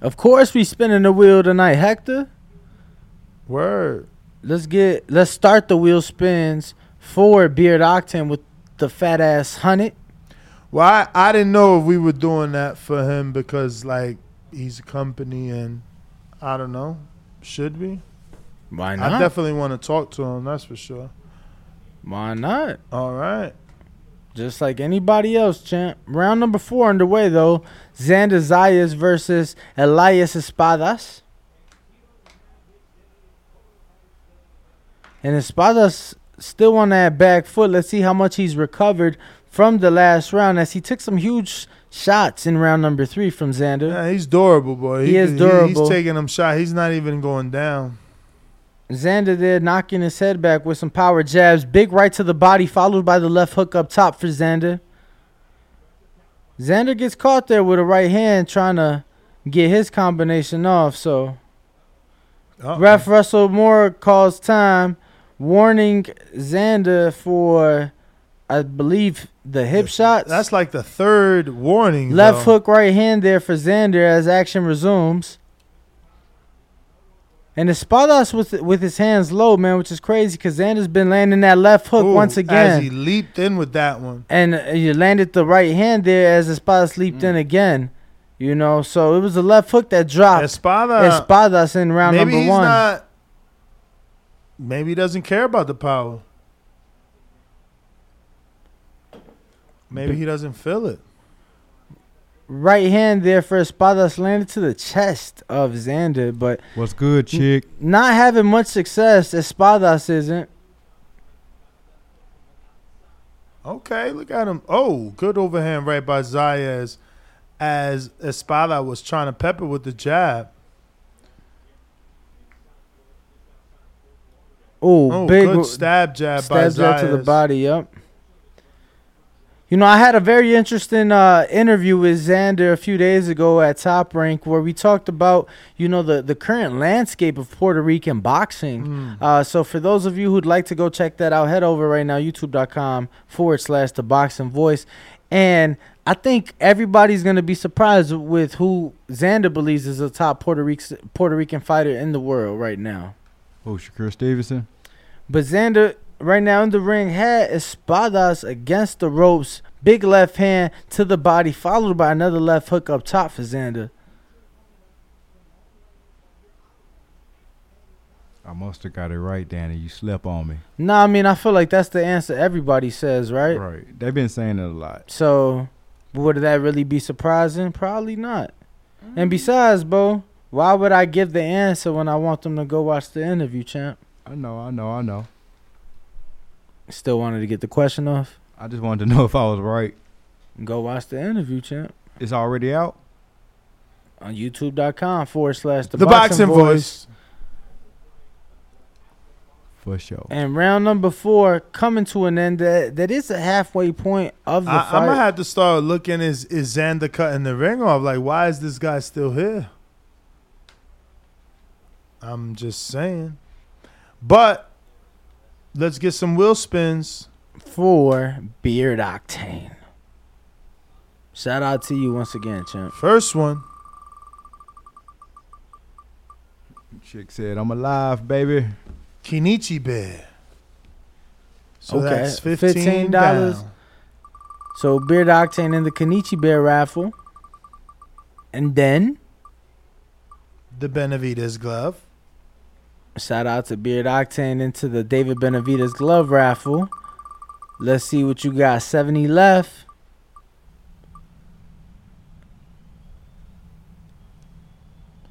Of course, we spinning the wheel tonight, Hector. Word. Let's get let's start the wheel spins for Beard Octane with the fat ass hundred. Well, I, I didn't know if we were doing that for him because like he's a company and I don't know. Should we? Why not? I definitely want to talk to him. That's for sure. Why not? All right. Just like anybody else, champ. Round number four underway though. Xander Zayas versus Elias Espadas. And Espadas still on that back foot. Let's see how much he's recovered from the last round as he took some huge shots in round number three from Xander. Yeah, he's durable, boy. He is durable. he's taking them shot. He's not even going down. Xander there knocking his head back with some power jabs. Big right to the body, followed by the left hook up top for Xander. Xander gets caught there with a right hand trying to get his combination off. So Uh-oh. ref Russell Mora calls time, warning Xander for, I believe, the hip shots. That's like the third warning. Left though. hook, right hand there for Xander as action resumes. And Espadas with with his hands low, man, which is crazy because Xander's been landing that left hook Ooh, once As again. he leaped in with that one. and uh, you landed the right hand there as Espadas leaped Mm. in again. You know, so it was a left hook that dropped Espada. Espadas in round maybe number he's one. not. Maybe he doesn't care about the power. Maybe he doesn't feel it. Right hand there for Espadas landed to the chest of Xander, but What's good, chick? not having much success. Espadas isn't. Okay, look at him. Oh, good overhand right by Zayas as Espada was trying to pepper with the jab. Ooh, Oh, big good stab jab by Stabs that to the body. Yep. You know, I had a very interesting uh, interview with Xander a few days ago at Top Rank where we talked about, you know, the, the current landscape of Puerto Rican boxing. Mm. Uh, so for those of you who'd like to go check that out, head over right now, youtube.com forward slash the boxing voice. And I think everybody's going to be surprised with who Xander believes is the top Puerto, Rican Puerto Rican fighter in the world right now. Oh, Shakur Stevenson. But Xander, right now in the ring, had Espadas against the ropes. Big left hand to the body, followed by another left hook up top for Xander. I must have got it right, Danny. You slept on me. Nah, I mean, I feel like that's the answer everybody says, right? Right. They've been saying it a lot. So, would that really be surprising? Probably not. And mm. besides, Bo, why would I give the answer when I want them to go watch the interview, champ? I know, I know, I know. Still wanted to get the question off. I just wanted to know (laughs) if I was right. Go watch the interview, champ. It's already out. On youtube.com forward slash the, The, boxing, voice. For sure. And round number four coming to an end. That, that is a halfway point of the I, I'm gonna have to start looking. Is is Xander cutting the ring off? Like, why is this guy still here? I'm just saying. But let's get some wheel spins. for Beard Octane. Shout out to you once again, champ. First one. Chick said, I'm alive, baby. Kenichi Bear. So Okay, that's fifteen $15. dollars. So Beard Octane in the Kenichi Bear raffle. And then The Benavidez glove. Shout out to Beard Octane into the David Benavides glove raffle. Let's see what you got. 70 left.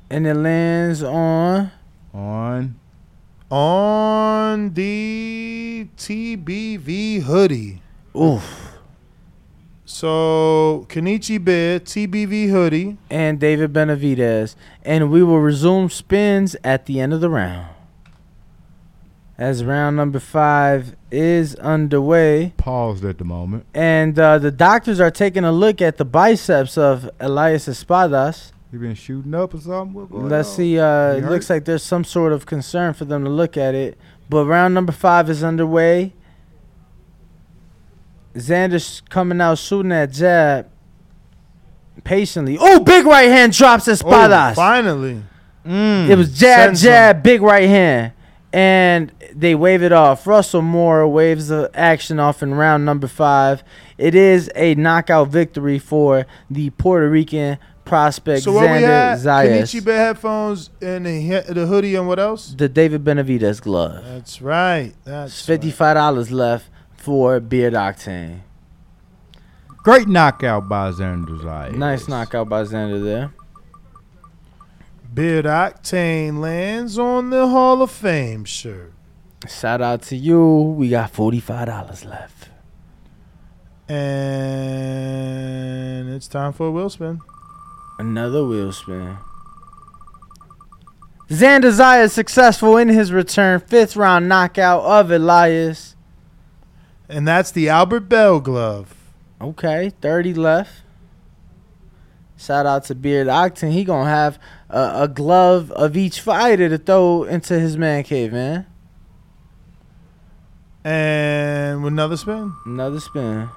And it lands on On. On the TBV hoodie. oof. So Kenichi Bear TBV hoodie. and David Benavidez. And we will resume spins at the end of the round. As round number five is underway. Paused at the moment. And uh, the doctors are taking a look at the biceps of Elias Espadas. He been shooting up or something? What Let's on? see. Uh, it hurt? looks like there's some sort of concern for them to look at it. But round number five is underway. Xander's coming out shooting that jab patiently. Oh, big right hand drops Oh, espadas. finally. Mm. It was jab, Sends him. jab, big right hand. And they wave it off. Russell Mora waves the action off in round number five. It is a knockout victory for the Puerto Rican prospect So what we Xander had? Zayas. Kenichi Bear headphones and the, the hoodie and what else? The David Benavidez glove. That's right. That's fifty-five dollars left for Beard Octane. Great knockout by Xander Zayas. Nice knockout by Xander there. Beard Octane lands on the Hall of Fame shirt. Shout out to you. We got forty-five dollars left. And it's time for a wheel spin. Another wheel spin. Xander Zayas successful in his return, fifth round knockout of Elias. And that's the Albert Bell glove. Okay, 30 left. Shout out to Beard Octane. He gonna have a, a glove of each fighter to throw into his man cave, man. And with another spin. Another spin.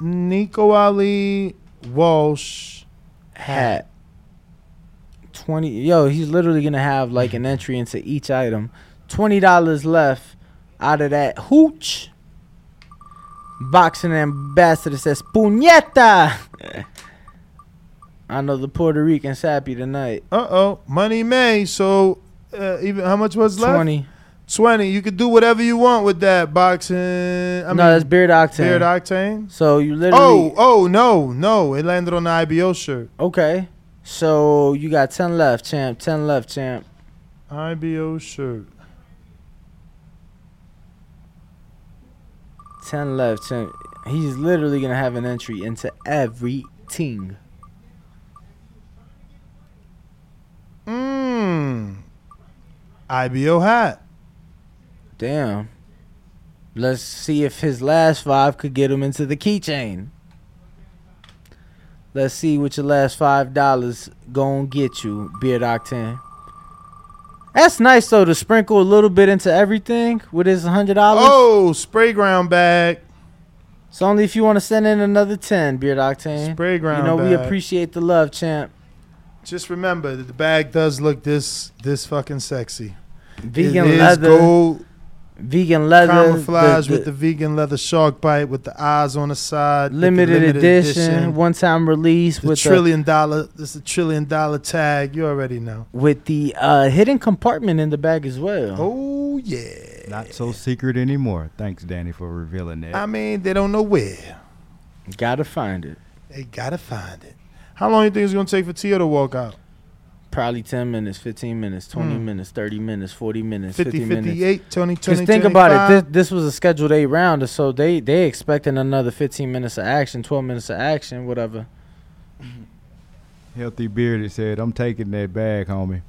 Nico Ali Walsh. Hat. 20 yo, he's literally gonna have like an entry into each item. Twenty dollars left out of that hooch. Boxing ambassador says puñeta. (laughs) I know the Puerto Rican's happy tonight. Uh oh. Money May. So uh, even how much was left? Twenty. 20. You could do whatever you want with that boxing. I no, that's Beard Octane. Beard Octane. so you literally Oh, oh, no, no. It landed on the IBO shirt. okay. So you got ten left, champ. Ten left, champ. IBO shirt. Ten left, champ. He's literally gonna have an entry into every team. Mmm. IBO hat. Damn. Let's see if his last five could get him into the keychain. Let's see what your last five dollars gonna get you, Beard Octane. That's nice though to sprinkle a little bit into everything with his hundred dollars. Oh, Sprayground bag. It's only if you want to send in another ten, Beard Octane. Sprayground. Bag. You know bag. we appreciate the love, champ. Just remember that the bag does look this this fucking sexy. Vegan it is leather, gold vegan leather, camouflage the- with the vegan leather shark bite with the eyes on the side. with the limited, edition, one time release The with the trillion dollar. This a trillion dollar tag. You already know. with the uh, hidden compartment in the bag as well. Oh yeah. Not so secret anymore. Thanks, Danny, for revealing that. I mean, they don't know where. Gotta find it. They gotta find it. How long do you think it's gonna take for Teo to walk out? Probably 10 minutes, 15 minutes, 20 Hmm. minutes, 30 minutes, 40 minutes, 50, 50, minutes. 58, 20, 20, Because think about it, this, this was a scheduled eight round, so they they expecting another 15 minutes of action, 12 minutes of action, whatever. Healthy Bearded said, I'm taking that bag, homie.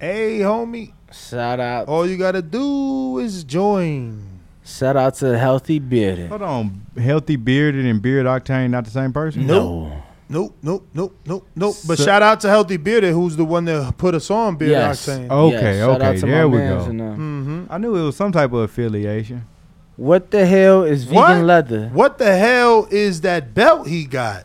Hey, homie. Shout out, All you gotta do is join. shout out to Healthy Bearded. Hold on. Healthy Bearded and Beard Octane not the same person? No. Nope, nope, nope, nope, nope. But So- shout out to Healthy Bearded, who's the one that put us on Beard Yes. Octane. Okay, shout out okay, to there we mans go. and, uh, Mm-hmm. I knew it was some type of affiliation. What the hell is vegan What? leather? What the hell is that belt he got?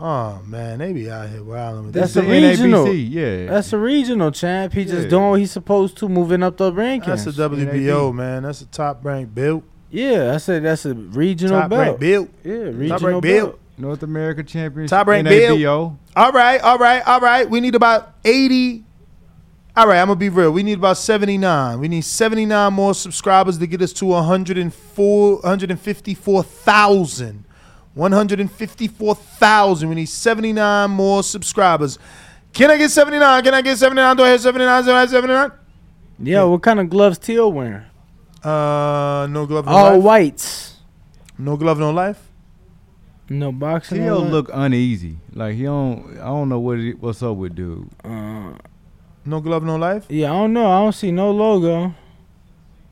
Oh man, they be out here wilding with That's this. a regional. NABO, yeah. That's a regional champ. He just Yeah. doing what he's supposed to, moving up the rankings. That's a WBO man. That's a top ranked belt. yeah, I said that's a regional Top belt. ranked belt. Yeah, regional Top belt. belt. North America Championship. Top ranked NABO. All right, all right, all right. We need about 80. All right, I'm going to be real. We need about 79. We need 79 more subscribers to get us to 104, 154,000. 154,000. We need 79 more subscribers. Can I get 79? Can I get 79? Do I have 79? Do I have 79? Yeah, what kind of gloves Teal wearing? Uh, no glove, no All life. whites. No glove, no life. No boxing. He'll no look uneasy. Like he don't. I don't know what it, what's up with dude. Uh, No glove, no life. yeah, I don't know. I don't see no logo.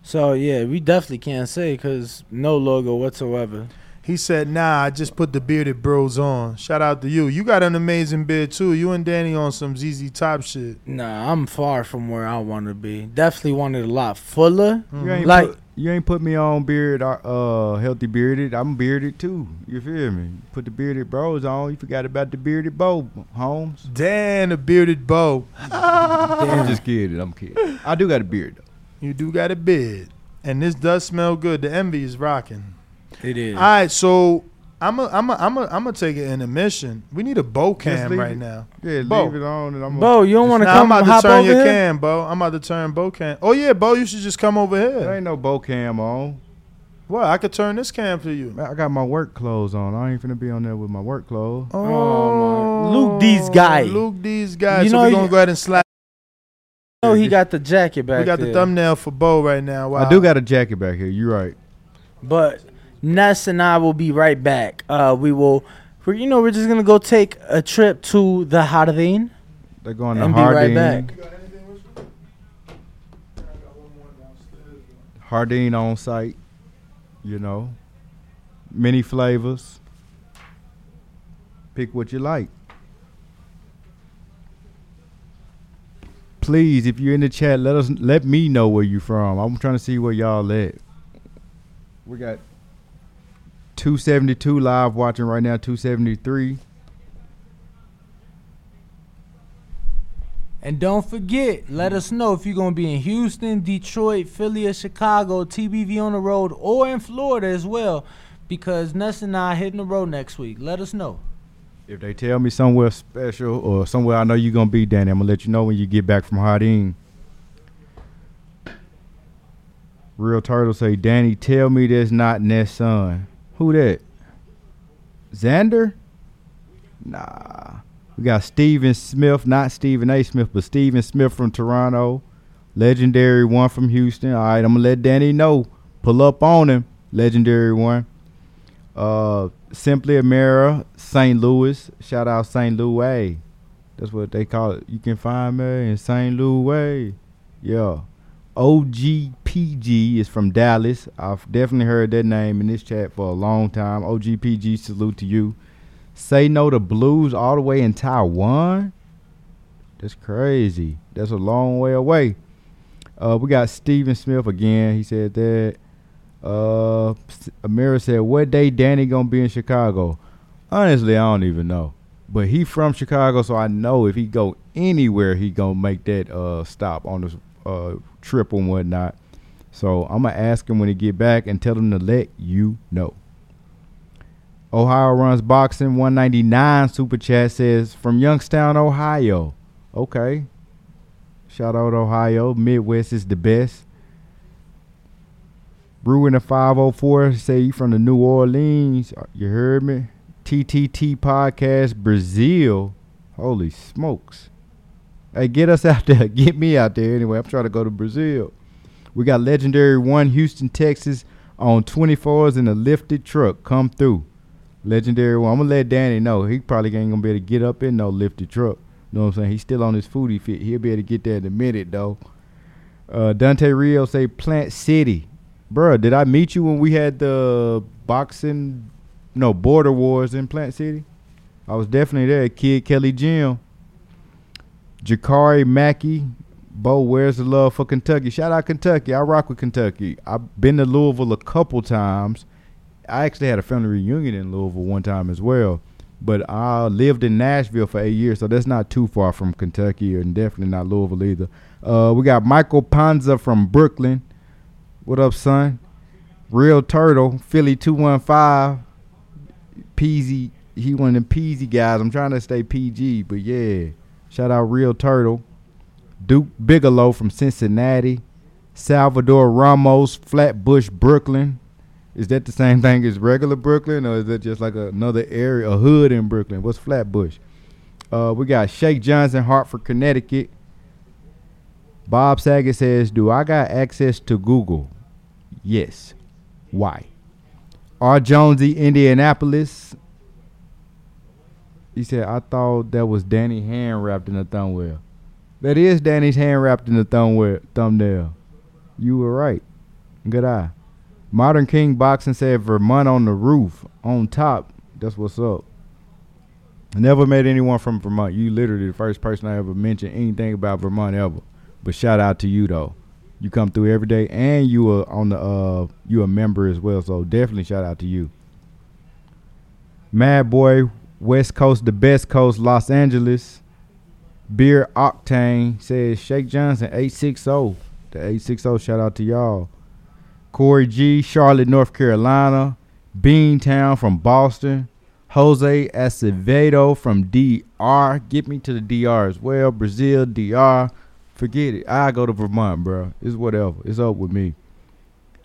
So yeah, we definitely can't say because no logo whatsoever. He said, "Nah, I just put the bearded bros on." Shout out to you. You got an amazing beard too. You and Danny on some ZZ Top shit. Nah, I'm far from where I want to be. Definitely wanted a lot fuller. You ain't Like- put, you ain't put me on beard, uh, uh, healthy bearded. I'm bearded too. You feel me? Put the bearded bros on. You forgot about the bearded bow, Holmes. Dan, the bearded bow. (laughs) I'm just kidding. I'm kidding. I do got a beard though. You do got a beard, and this does smell good. The envy is rocking. It is. All right, so I'm a, I'm a, I'm a, I'm gonna take an intermission. We need a bow cam leave right it. now. Yeah, Bo. leave it on, and I'm. Bo, you don't want to Nah, I'm come about hop to turn your here? cam, Bo. I'm about to turn Bo cam. Oh yeah, Bo, you should just come over here. There ain't no bow cam on. Well, I could turn this cam for you. Man, I got my work clothes on. I ain't finna be on there with my work clothes. Oh, oh my- Luke D's guy. Luke D's guy. You so know we're you- gonna go ahead and slap. Oh, he got the jacket back We got there. the thumbnail for Bo right now. Wow. I do got a jacket back here. You right. But Ness and I will be right back. Uh, we will, we you know, we're just gonna go take a trip to the Jardín They're going to and be right Hardin. back. Hardin on site. You know, many flavors. Pick what you like. Please, if you're in the chat, let us let me know where you're from. I'm trying to see where y'all at. We got 272 live watching right now. 273. And don't forget, let us know if you're gonna be in Houston, Detroit, Philly, or Chicago, TBV on the road, or in Florida as well, because Ness and I hitting the road next week. Let us know. If they tell me somewhere special or somewhere I know you're gonna be, Danny, I'm gonna let you know when you get back from Hardin. Real Turtle say, Danny, tell me that's not Ness son. Who that? Xander? Nah. We got Steven Smith, not Stephen A. Smith, but Steven Smith from Toronto. Legendary one from Houston. All right, I'm gonna let Danny know. Pull up on him. Legendary one. Uh, Simply Amera, St. Louis. Shout out St. Louis. That's what they call it. You can find me in St. Louis. Yeah. OGPG is from Dallas. I've definitely heard that name in this chat for a long time. OGPG, salute to you. Say no to blues all the way in Taiwan. That's crazy. That's a long way away. Uh, we got Steven Smith again. He said that. Uh, Amira said, "What day Danny gonna be in Chicago?" Honestly, I don't even know. But he from Chicago, so I know if he go anywhere, he gonna make that uh stop on this uh trip and whatnot. So I'm gonna ask him when he get back and tell him to let you know. Ohio runs boxing 199 super chat says from Youngstown, Ohio. Okay. Shout out Ohio. Midwest is the best. Brewing the 504 say you from the New Orleans. Uh, You heard me? TTT podcast Brazil. Holy smokes. Hey, get us out there. (laughs) Get me out there anyway. I'm trying to go to Brazil. We got legendary one Houston, Texas on 24s in a lifted truck. Come through. Legendary one. I'm gonna let Danny know. He probably ain't gonna be able to get up in no lifted truck. You know what I'm saying? He's still on his foodie fit. He'll be able to get there in a minute though. Uh, Dante Rio say Plant City. Bruh, did I meet you when we had the boxing no border wars in Plant City? I was definitely there. Kid Kelly Jim. Jakari Mackey. Bo, where's the love for Kentucky? Shout out Kentucky. I rock with Kentucky. I've been to Louisville a couple times. I actually had a family reunion in Louisville one time as well. But I lived in Nashville for eight years, so that's not too far from Kentucky and definitely not Louisville either. Uh, we got Michael Panza from Brooklyn. What up, son? Real Turtle, Philly 215. Peasy, he one of them Peasy guys. I'm trying to stay PG, but yeah. Shout out Real Turtle. Duke Bigelow from Cincinnati. Salvador Ramos, Flatbush, Brooklyn. Is that the same thing as regular Brooklyn, or is that just like another area, a hood in Brooklyn? What's Flatbush? Uh, we got Shake Johnson, Hartford, Connecticut. Bob Saget says, "Do I got access to Google?" Yes. Why? R. Jonesy, Indianapolis. He said, "I thought that was Danny hand wrapped in a thumbnail." That is Danny's hand wrapped in the thumbnail. Thumbnail. You were right. Good eye. Modern King Boxing said Vermont on the roof, on top. That's what's up. Never met anyone from Vermont. You literally the first person I ever mentioned anything about Vermont ever. But shout out to you though. You come through every day and you are on the uh you a member as well. So definitely shout out to you. Mad Boy, West Coast, the best coast, Los Angeles. Beer Octane says Shake Johnson 860. The 860 shout out to y'all. Corey G, Charlotte, North Carolina. Beantown from Boston. Jose Acevedo from DR. Get me to the DR as well. Brazil, DR. Forget it. I go to Vermont, bro. It's whatever. It's up with me.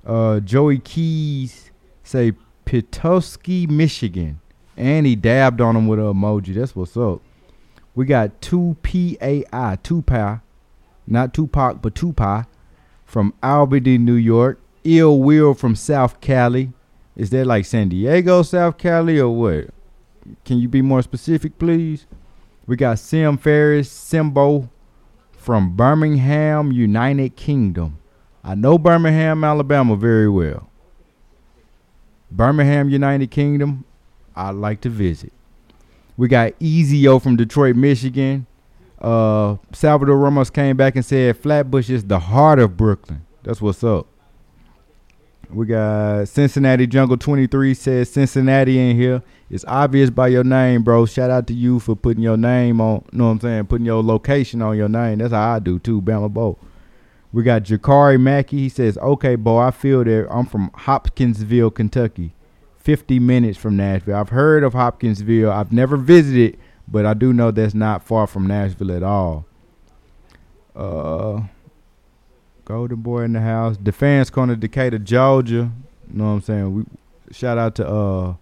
Uh, Joey Keys say Petoskey, Michigan. And he dabbed on him with an emoji. That's what's up. We got two P A I, Tupac, not Tupac, but Tupac from Albany, New York. Ill Will from South Cali. Is that like San Diego, South Cali, or what? Can you be more specific, please? We got Sim Ferris, Simbo from Birmingham, United Kingdom. I know Birmingham, Alabama very well. Birmingham, United Kingdom, I'd like to visit. We got Easyo from Detroit, Michigan. Uh, Salvador Ramos came back and said Flatbush is the heart of Brooklyn. That's what's up. We got Cincinnati Jungle 23 says Cincinnati in here. It's obvious by your name, bro. Shout out to you for putting your name on, you know what I'm saying? Putting your location on your name. That's how I do too, Bama Bo. We got Jakari Mackey. He says, okay, Bo, I feel that I'm from Hopkinsville, Kentucky. 50 minutes from Nashville. I've heard of Hopkinsville. I've never visited, but I do know that's not far from Nashville at all. Uh, Golden Boy in the house. Defense Corner, Decatur, Georgia. You know what I'm saying? We shout out to uh,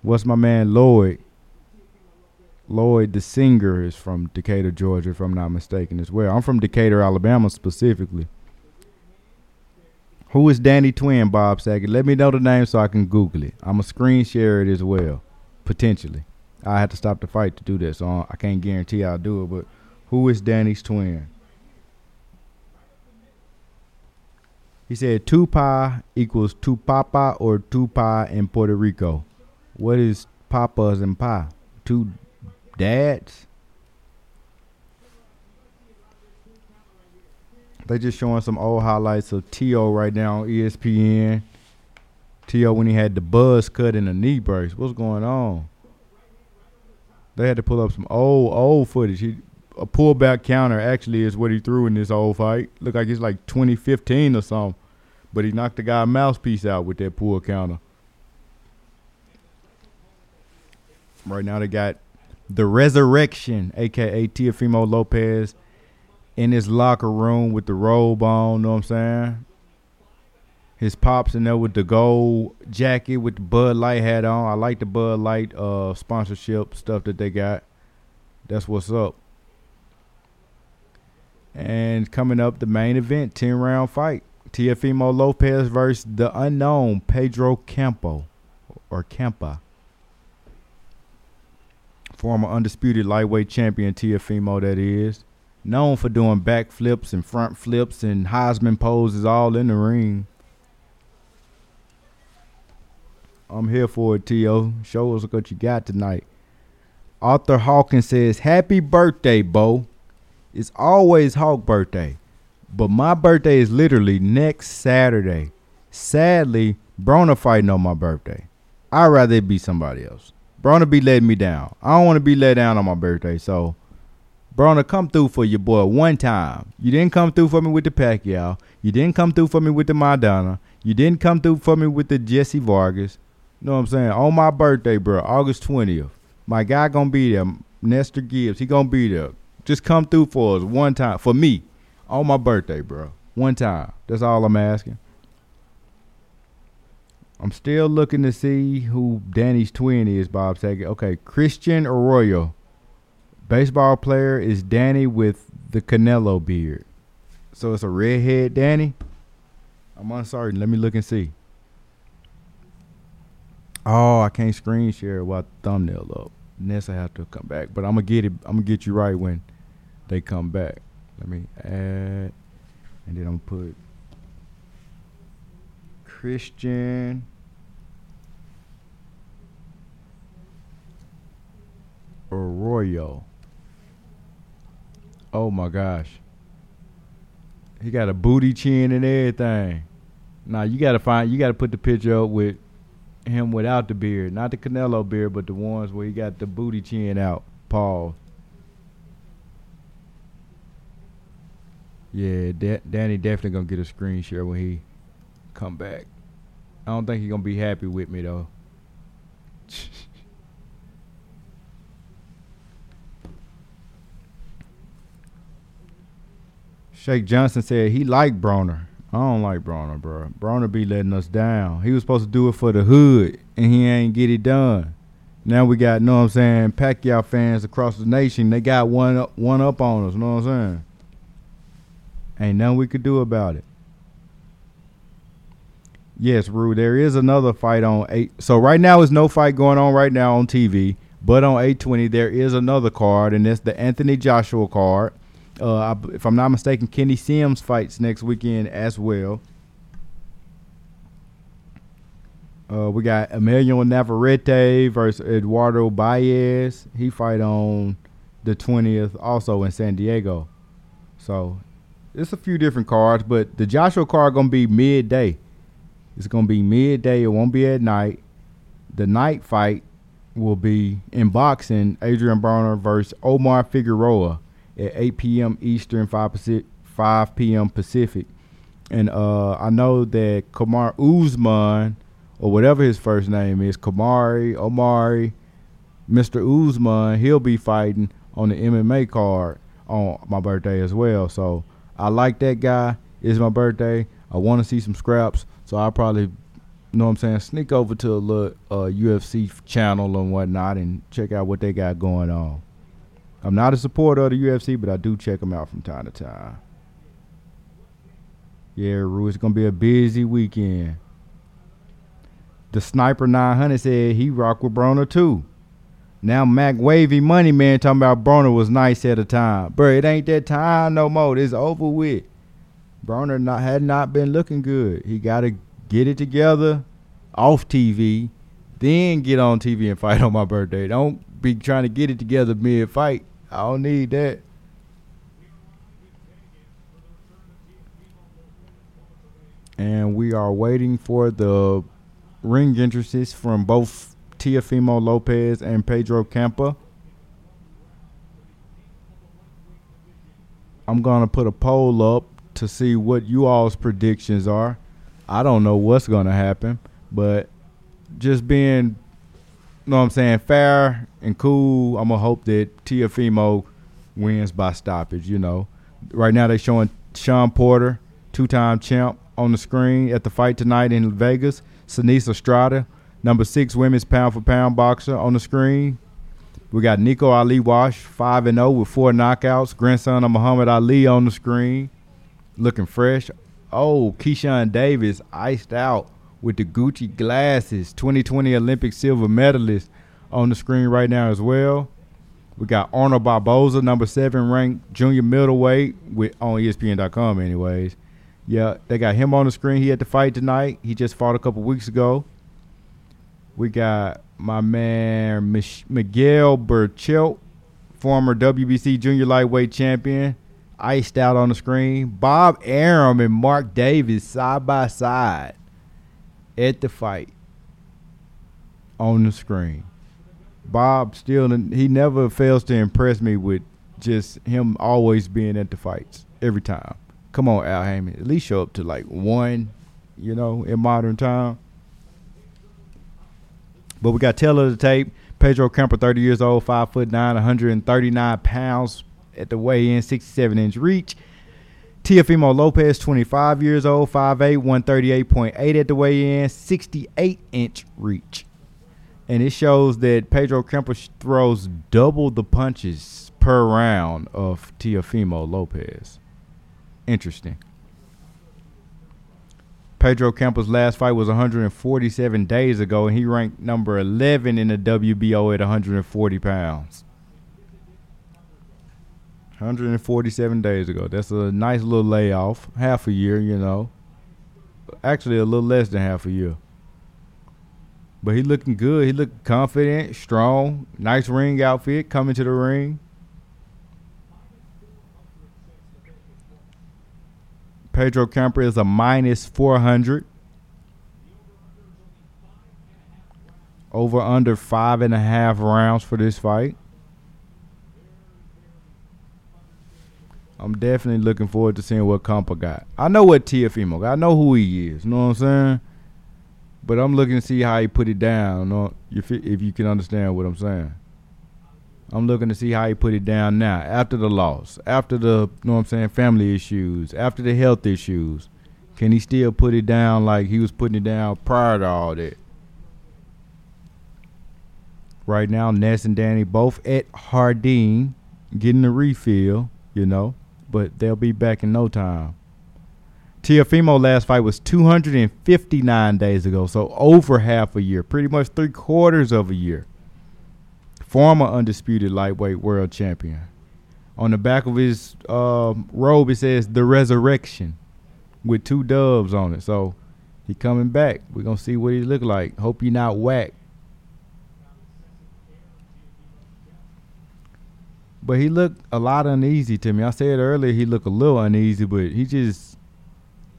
what's my man Lloyd. Lloyd, the singer, is from Decatur, Georgia, if I'm not mistaken as well. I'm from Decatur, Alabama, specifically. Who is Danny Twin, Bob Saget? Let me know the name so I can Google it. I'm a screen share it as well, potentially. I have to stop the fight to do this, so I can't guarantee I'll do it. But who is Danny's twin? He said Tupa equals Tupapa or Tupa in Puerto Rico. What is papas and pa? Two dads? They just showing some old highlights of Teo right now on ESPN. Teo when he had the buzz cut and the knee brace. What's going on? They had to pull up some old, old footage. He, a pullback counter actually is what he threw in this old fight. Look like it's like 2015 or something. But he knocked the guy mouthpiece out with that pull counter. Right now they got the resurrection, aka Teofimo Lopez, in his locker room with the robe on, you know what I'm saying? His pops in there with the gold jacket with the Bud Light hat on. I like the Bud Light uh sponsorship stuff that they got. That's what's up. And coming up, the main event, 10 round fight. Teofimo Lopez versus the unknown Pedro Campo or Campa. Former undisputed lightweight champion Teofimo, that is. Known for doing backflips and front flips and Heisman poses all in the ring. I'm here for it, Teo Show us what you got tonight. Arthur Hawkins says, Happy birthday, Bo. It's always Hawk birthday. But my birthday is literally next Saturday. Sadly, Broner fighting on my birthday. I'd rather it be somebody else. Broner be letting me down. I don't want to be let down on my birthday. So, Broner, come through for your boy one time. You didn't come through for me with the Pacquiao. You didn't come through for me with the Maidana. You didn't come through for me with the Jesse Vargas. You Know what I'm saying? On my birthday, bro, August 20th. My guy gonna be there. Nestor Gibbs, he gonna be there. Just come through for us one time. For me. On my birthday, bro. One time. That's all I'm asking. I'm still looking to see who Danny's twin is, Bob Saget. Okay, Christian Arroyo. Baseball player is Danny with the Canelo beard. So it's a redhead Danny? I'm uncertain. Let me look and see. Oh, I can't screen share while thumbnail up. Nessa I have to come back. But I'm gonna get it I'm gonna get you right when they come back. Let me add and then I'm gonna put Christian Arroyo. Oh my gosh. He got a booty chin and everything. Now you gotta find you gotta put the picture up with him without the beard. Not the Canelo beard, but the ones where he got the booty chin out. Paul. Yeah, da- Danny definitely gonna get a screen share when he come back. I don't think he gonna be happy with me though. (laughs) Shake Johnson said he liked Broner. I don't like Broner, bro. Broner be letting us down. He was supposed to do it for the hood, and he ain't get it done. Now we got, you know what I'm saying, Pacquiao fans across the nation. They got one up, one up on us. You know what I'm saying? Ain't nothing we could do about it. Yes, Rue. There is another fight on eight. So right now is no fight going on right now on TV, but on 820 there is another card, and that's the Anthony Joshua card. Uh, I, if I'm not mistaken, Kenny Sims fights next weekend as well. Uh, we got Emilio Navarrete versus Eduardo Baez. He fight on the 20th, also in San Diego. So it's a few different cards, but the Joshua card gonna be midday. It's gonna be midday. It won't be at night. The night fight will be in boxing. Adrian Broner versus Omar Figueroa at 8 p.m. Eastern, 5 Pacific, 5 p.m. Pacific. And uh, I know that Kamar Usman, or whatever his first name is, Kamari, Omari, Mr. Usman, he'll be fighting on the MMA card on my birthday as well. So I like that guy. It's my birthday. I want to see some scraps. So I'll probably, you know what I'm saying, sneak over to a little uh, UFC channel and whatnot and check out what they got going on. I'm not a supporter of the UFC, but I do check them out from time to time. Yeah, Rue, it's gonna be a busy weekend. The Sniper 900 said he rock with Broner too. Now Mac Wavy Money Man talking about Broner was nice at the time. Bro, it ain't that time no more. It's over with. Broner not had not been looking good. He gotta get it together off TV, then get on TV and (laughs) fight on my birthday. Don't be trying to get it together mid fight. I don't need that. And we are waiting for the ring entrances from both Teofimo Lopez and Pedro Campa. I'm going to put a poll up to see what you all's predictions are. I don't know what's going to happen, but just being you know what I'm saying, fair and cool. I'm gonna hope that Teofimo wins by stoppage. You know, right now they're showing Shawn Porter, two-time champ, on the screen at the fight tonight in Vegas. Seniesa Estrada, number six women's pound for pound boxer, on the screen. We got Nico Ali Walsh, five and zero with four knockouts. Grandson of Muhammad Ali on the screen, looking fresh. Oh, Keyshawn Davis iced out with the Gucci glasses, 2020 Olympic silver medalist on the screen right now as well. We got Arnold Barboza, number seven ranked junior middleweight with on ESPN.com, anyways. Yeah, they got him on the screen. He had to fight tonight. He just fought a couple weeks ago. We got my man Mich- Miguel Berchelt, former WBC junior lightweight champion, iced out on the screen. Bob Arum and Mark Davis side by side at the fight on the screen. Bob still he never fails to impress me with just him always being at the fights every time. Come on, Al Haymon, at least show up to like one, you know, in modern time. But we got tail of the tape. Pedro Campa, 30 years old, five foot nine, 139 pounds at the weigh in, 67 inch reach. Teofimo Lopez, 25 years old, 5'8", 138.8 at the weigh in, 68 inch reach. And it shows that Pedro Campa throws double the punches per round of Teofimo Lopez. Interesting. Pedro Campa's last fight was 147 days ago, and he ranked number 11 in the WBO at 140 pounds. 147 days ago. That's a nice little layoff, half a year, you know. actually a little less than half a year. But he looking good. He look confident, strong, nice ring outfit coming to the ring. Pedro Campa is a minus 400. Over under five and a half rounds for this fight. I'm definitely looking forward to seeing what Campa got. I know what Teofimo got. I know who he is. You know what I'm saying? But I'm looking to see how he put it down. If, if you can understand what I'm saying. I'm looking to see how he put it down now after the loss, after the you know what I'm saying, family issues, after the health issues. Can he still put it down like he was putting it down prior to all that? Right now, Ness and Danny both at Hardin getting the refill, you know, but they'll be back in no time. Teofimo last fight was 259 days ago, so over half a year, pretty much three quarters of a year former undisputed lightweight world champion. On the back of his uh, robe, it says "The Resurrection" with two doves on it. So he coming back. We're gonna see what he look like. Hope he not whack. But he looked a lot uneasy to me. I said earlier he looked a little uneasy, but he just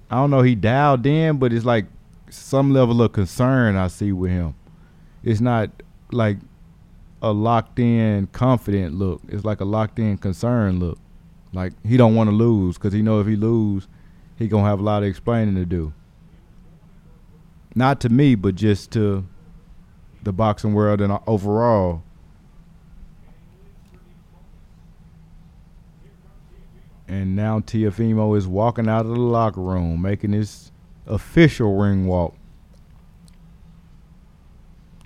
I don't know, he dialed in, but it's like some level of concern I see with him. It's not like a locked in confident look. It's like a locked in concern look. Like he don't want to lose because he know if he lose, he gonna have a lot of explaining to do. Not to me, but just to the boxing world and overall. And now Teofimo is walking out of the locker room, making his official ring walk.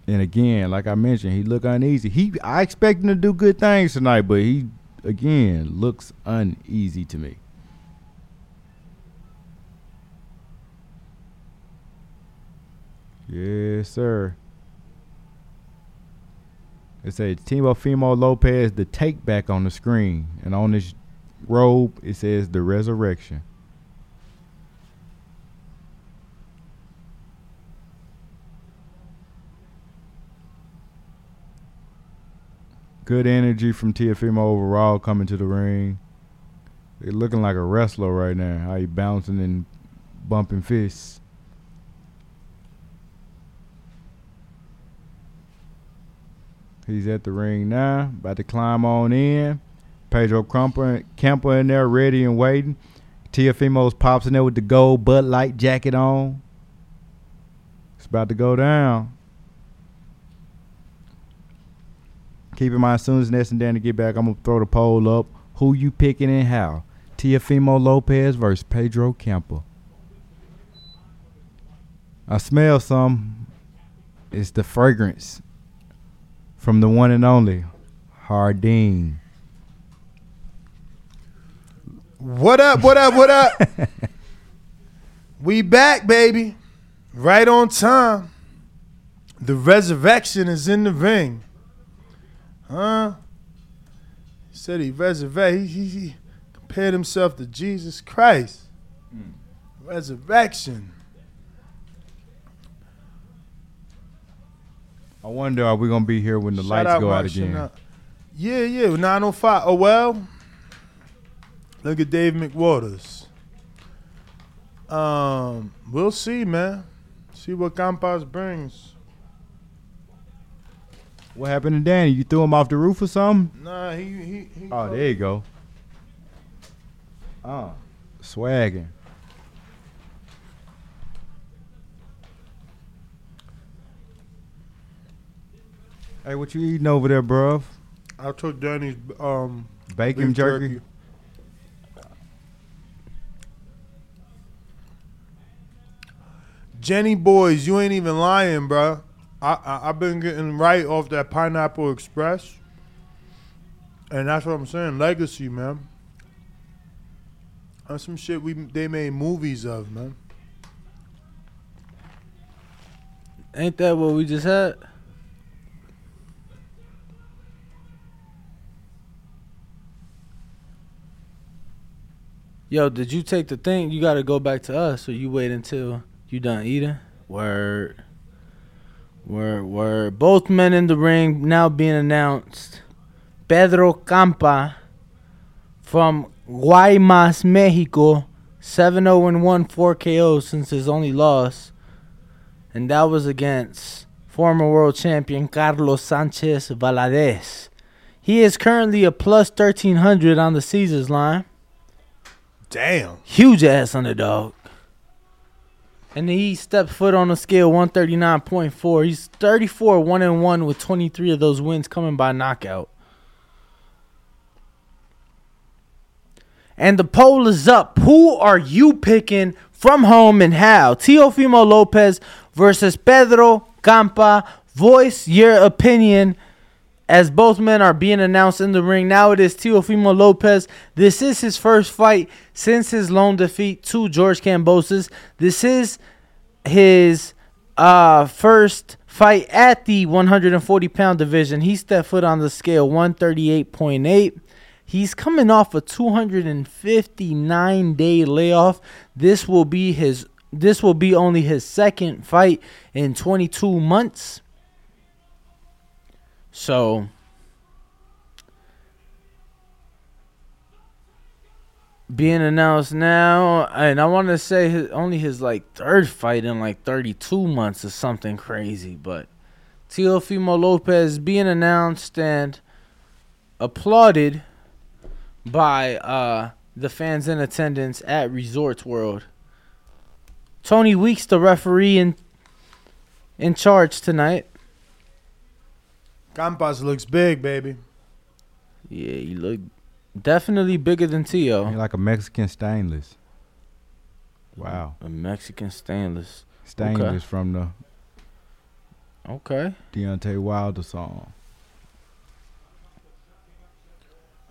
And again, like I mentioned, he look uneasy. He I expect him to do good things tonight, but he again looks uneasy to me. Yes, sir. It says Teofimo Lopez, the take back on the screen. And on his robe, it says the resurrection. Good energy from Teofimo overall coming to the ring. They're looking like a wrestler right now. How he bouncing and bumping fists. He's at the ring now, about to climb on in. Pedro Campa in there, ready and waiting. Teofimo's pops in there with the gold Bud Light jacket on. It's about to go down. Keep in mind, as soon as Ness and Danny get back, I'm gonna throw the poll up. Who you picking and how? Teofimo Lopez versus Pedro Campa. I smell some. It's the fragrance from the one and only Hardin. What up? What up? What up? (laughs) we back, baby. Right on time. The resurrection is in the ring. Huh? He said he resurrected. He, he, he compared himself to Jesus Christ. Hmm. Resurrection. I wonder are we gonna be here when the Shout lights go out again? Chanel. Yeah, yeah, 905. Oh, well. Look at Dave McWaters. Um, we'll see, man. See what Campas brings. What happened to Danny? You threw him off the roof or something? Nah, he he, he Oh, there you go. Oh, swagging. Hey, what you eating over there, bruv? I took Danny's um Bacon beef jerky? Jenny boys, you ain't even lying, bruh. I, I I've been getting right off that Pineapple Express, and that's what I'm saying. Legacy, man. That's some shit we they made movies of, man. Ain't that what we just had? Yo, did you take the thing? You got to go back to us, or you wait until You done eating? Word. Word, word. Both men in the ring now being announced. Pedro Campa from Guaymas, Mexico. 7 0 1, 4 KO since his only loss. And that was against former world champion Carlos Sanchez Valadez. He is currently a plus 1300 on the Caesars line. Damn. Huge ass underdog. And he stepped foot on the scale 139.4. He's 34 1 and 1 with 23 of those wins coming by knockout. And the poll is up. Who are you picking from home and how? Teofimo Lopez versus Pedro Campa. Voice your opinion as both men are being announced in the ring. Now it is Teofimo Lopez. This is his first fight since his lone defeat to George Kambosos. This is his uh, first fight at the 140 pound division. He stepped foot on the scale 138.8. He's coming off a 259 day layoff. This will be his this will be only his second fight in 22 months. So being announced now, and I want to say his, only his like third fight in like 32 months is something crazy. But Teofimo Lopez being announced and applauded by uh, the fans in attendance at Resorts World. Tony Weeks, the referee in in charge tonight. Campas looks big, baby. Yeah, he look definitely bigger than Teo. He like a Mexican stainless. Wow. A Mexican stainless. Stainless from the Okay. Deontay Wilder song.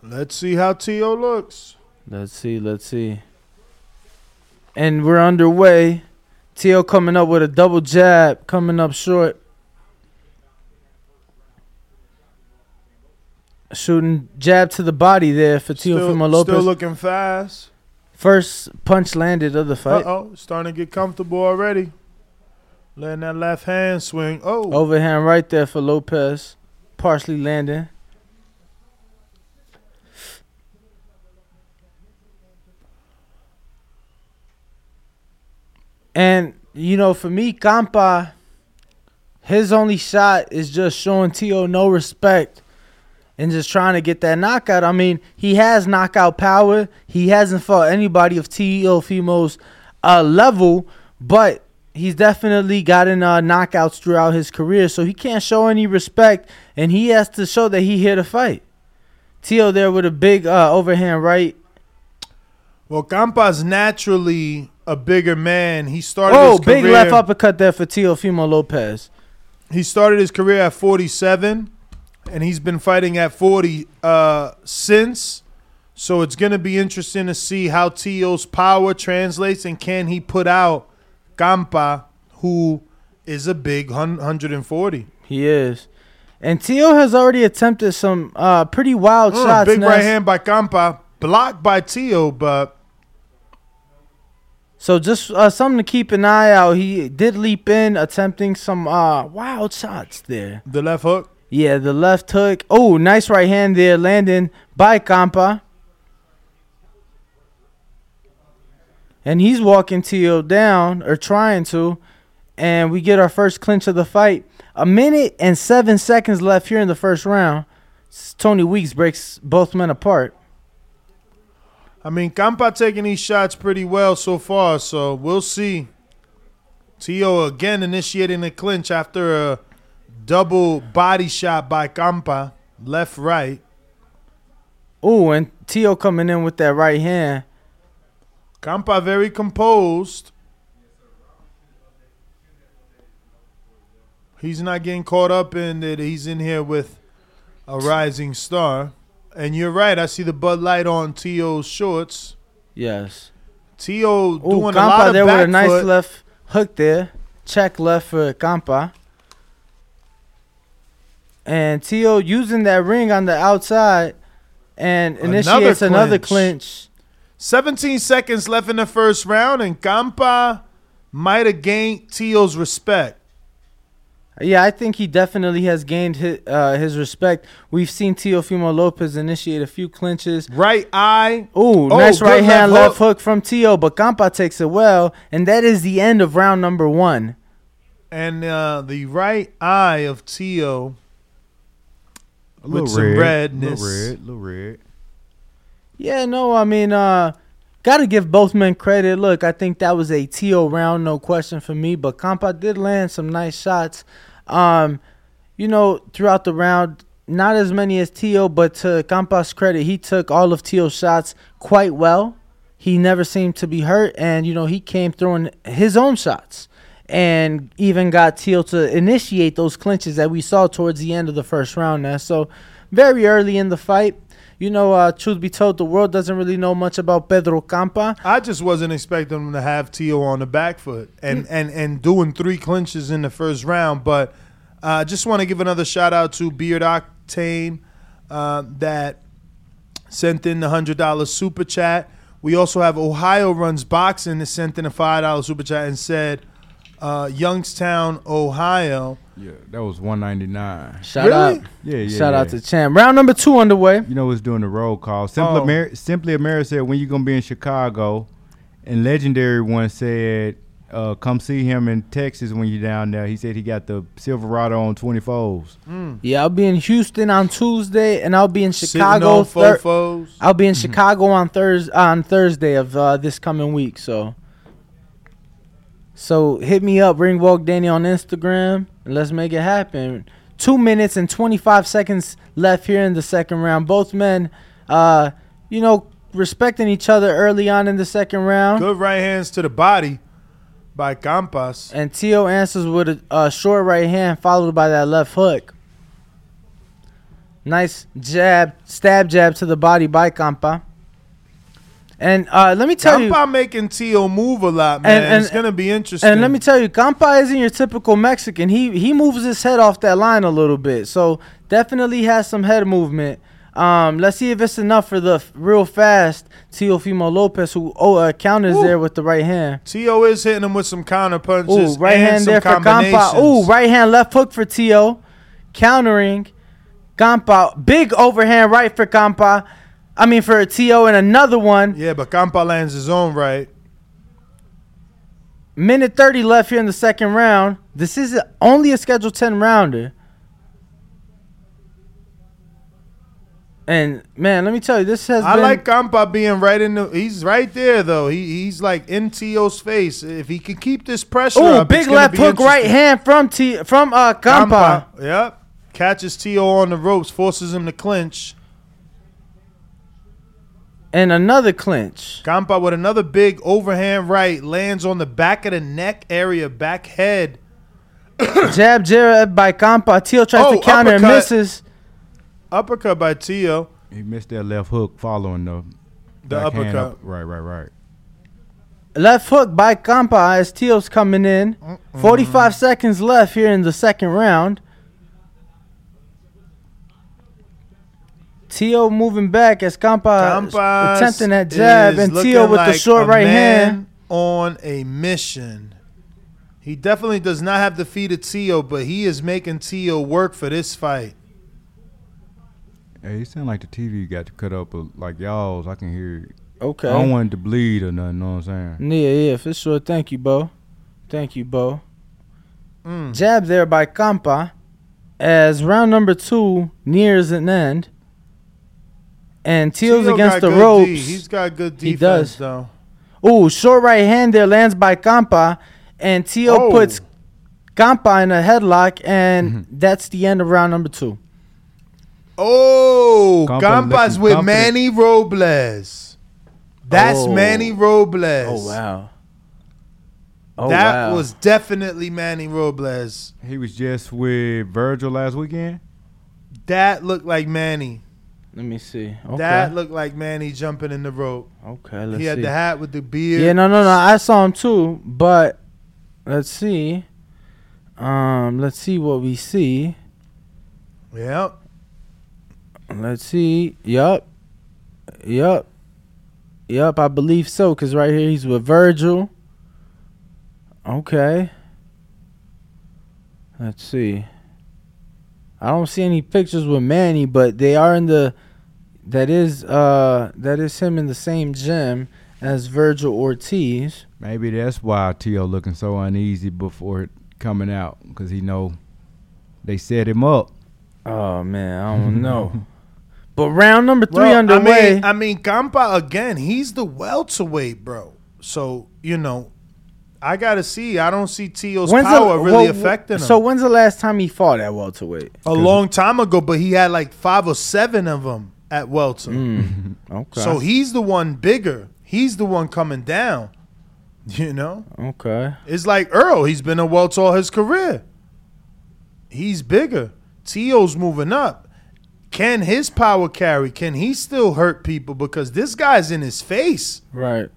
Let's see how Teo looks. Let's see, let's see. And we're underway. Teo coming up with a double jab, coming up short. Shooting jab to the body there for Teofimo Lopez. still looking fast. First punch landed of the Uh fight. oh, starting to get comfortable already. Letting that left hand swing. Oh, Overhand right there for Lopez. Partially landing. And, you know, for me, Campa, his only shot is just showing Teo no respect and just trying to get that knockout. I mean, he has knockout power. He hasn't fought anybody of Teofimo's uh, level, but he's definitely gotten uh, knockouts throughout his career, so he can't show any respect, and he has to show that he here to fight. Teo there with a big uh, overhand right. well, Campas naturally a bigger man. He started. Oh, big career, left uppercut there for Teofimo Lopez. He started his career at 47, and he's been fighting at 40 uh, since. So it's gonna be interesting to see how Teo's power translates, and can he put out Campa, who is a big 140. He is. And Teo has already attempted some uh, pretty wild Mm, shots. big right hand by Campa, blocked by Teo, but So just uh, something to keep an eye out. He did leap in, attempting some uh, wild shots there. the left hook. Yeah, the left hook. Oh, nice right hand there, landing by Campa. And he's walking Teo down, or trying to. And we get our first clinch of the fight. A minute and seven seconds left here in the first round. Tony Weeks breaks both men apart. I mean, Campa taking these shots pretty well so far, so we'll see. Teo again initiating the clinch after a double body shot by Campa, left right. Oh, and Teo coming in with that right hand. Campa very composed. He's not getting caught up in that he's in here with a rising star. And you're right, I see the Bud Light on Teo's shorts. Yes. Teo Oh, doing a lot Campa of there with a nice foot. left hook there. Check left for Campa. And Teo using that ring on the outside and Another initiates another clinch. clinch. 17 seconds left in the first round, and Campa might have gained Teo's respect. Yeah, I think he definitely has gained his, uh, his respect. We've seen Teofimo Lopez initiate a few clinches. Right eye. Ooh, Oh, nice right hand left left hook from Teo, but Campa takes it well, and that is the end of round number one. And uh, the right eye of Teo A With little some red, redness. little red, little red. Yeah, no, I mean, uh, gotta give both men credit. Look, I think that was a Teo round, no question for me. But Campa did land some nice shots. Um, you know, throughout the round, not as many as Teo, but to Campa's credit, he took all of Teo's shots quite well. He never seemed to be hurt, and you know, he came throwing his own shots. And even got Teo to initiate those clinches that we saw towards the end of the first round. Now, so very early in the fight, you know, uh, truth be told, the world doesn't really know much about Pedro Campa. I just wasn't expecting him to have Tio on the back foot and, and, and doing three clinches in the first round. But I uh, just want to give another shout out to Beard Octane uh, that sent in the $100 super chat. We also have Ohio Runs Boxing that sent in a $5 super chat and said, uh, Youngstown, Ohio. Yeah, that was one ninety nine. Shout Really? out, Yeah, yeah. shout yeah. out to Champ. Round number two underway. You know what's doing the roll call. Simply, Oh. Amer- Simply America said when you gonna be in Chicago, and Legendary one said, uh, "Come see him in Texas when you're down there." He said he got the Silverado on twenty fours. Yeah, I'll be in Houston on Tuesday, and I'll be in Chicago. on Thir- I'll be in Chicago on Thursday on Thursday of uh, this coming week. So, so hit me up, Ringwalk Danny on Instagram, and let's make it happen. Two minutes and twenty five seconds left here in the second round. Both men, uh, you know, respecting each other early on in the second round. Good right hands to the body by Campas. And Tio answers with a, a short right hand followed by that left hook. Nice jab, stab jab to the body by Campa. And uh, let me tell you, Campa making Tio move a lot, man. And- and- it's gonna be interesting. and let me tell you, Campa isn't your typical Mexican. He he moves his head off that line a little bit, so definitely has some head movement. Um, let's see if it's enough for the real fast Teofimo Lopez, who oh uh, counters Ooh. there with the right hand. Tio is hitting him with some counter punches. Ooh, right and hand there for combinations. Ooh, right hand left hook for Tio. Countering Campa. Big overhand right for Campa. I mean for Tio and another one. Yeah, but Campa lands his own right. Minute 30 left here in the second round. This is only a scheduled 10 rounder. And man, let me tell you, this has I been like Campa being right in the. He's right there though. He he's like in Tio's face. If he can keep this pressure it's big left hook right hand from T from uh Campa. Yep. Catches Tio on the ropes, forces him to clinch. And another clinch. Campa with another big overhand right lands on the back of the neck area, back head. (coughs) Jab jab by Campa. Tio tries Oh, to counter and misses. Uppercut by Tio. He missed that left hook following the The uppercut. up- Right, right, right. Left hook by Campa as Tio's coming in. 45 seconds left here in the second round. Tio moving back as Campa attempting that jab and looking Tio with the short a right man hand. on a mission. He definitely does not have the feet of Tio, but he is making Tio work for this fight. Hey, you sound like the TV got to cut up like y'all's. I can hear. it. Okay. I don't want it to bleed or nothing. You know what I'm saying? Yeah, yeah, for sure. Thank you, Bo. Thank you, Bo. Mm. Jab there by Campa as round number two nears an end. And Tio's Tio against the ropes. D. He's got good He defense does. though. Ooh, short right hand there lands by Campa, and Tio Oh. puts Campa in a headlock, and mm-hmm. that's the end of round number two. Oh, Campa Campas with confident. Manny Robles. That's Oh. Manny Robles. Oh wow! Oh that wow. was definitely Manny Robles. He was just with Vergil last weekend. That looked like Manny. Let me see. Okay. That looked like Manny jumping in the rope. okay. Let's he had see. the hat with the beard. Yeah, no, no, no. I saw him too, but let's see. Um, let's see what we see. Yep. Let's see. Yup. Yup. Yup. I believe so. Cause right here he's with Vergil. Okay. Let's see. I don't see any pictures with Manny, but they are in the. That is uh that is him in the same gym as Vergil Ortiz. Maybe that's why T.O. looking so uneasy before coming out because he know they set him up. Oh man, I don't (laughs) know. but round number three Well, underway. I mean, I mean, Campa again. He's the welterweight, bro. So you know, I gotta see. I don't see Tio's power really well, affecting him. So when's the last time he fought at welterweight? a long time ago, but he had like five or seven of them at welter. Mm, (laughs) okay. So he's the one bigger. He's the one coming down. (laughs) You know, okay. it's like Earl. He's been a welter all his career. He's bigger. Tio's moving up. Can his power carry? Can he still hurt people? Because this guy's in his face. Right.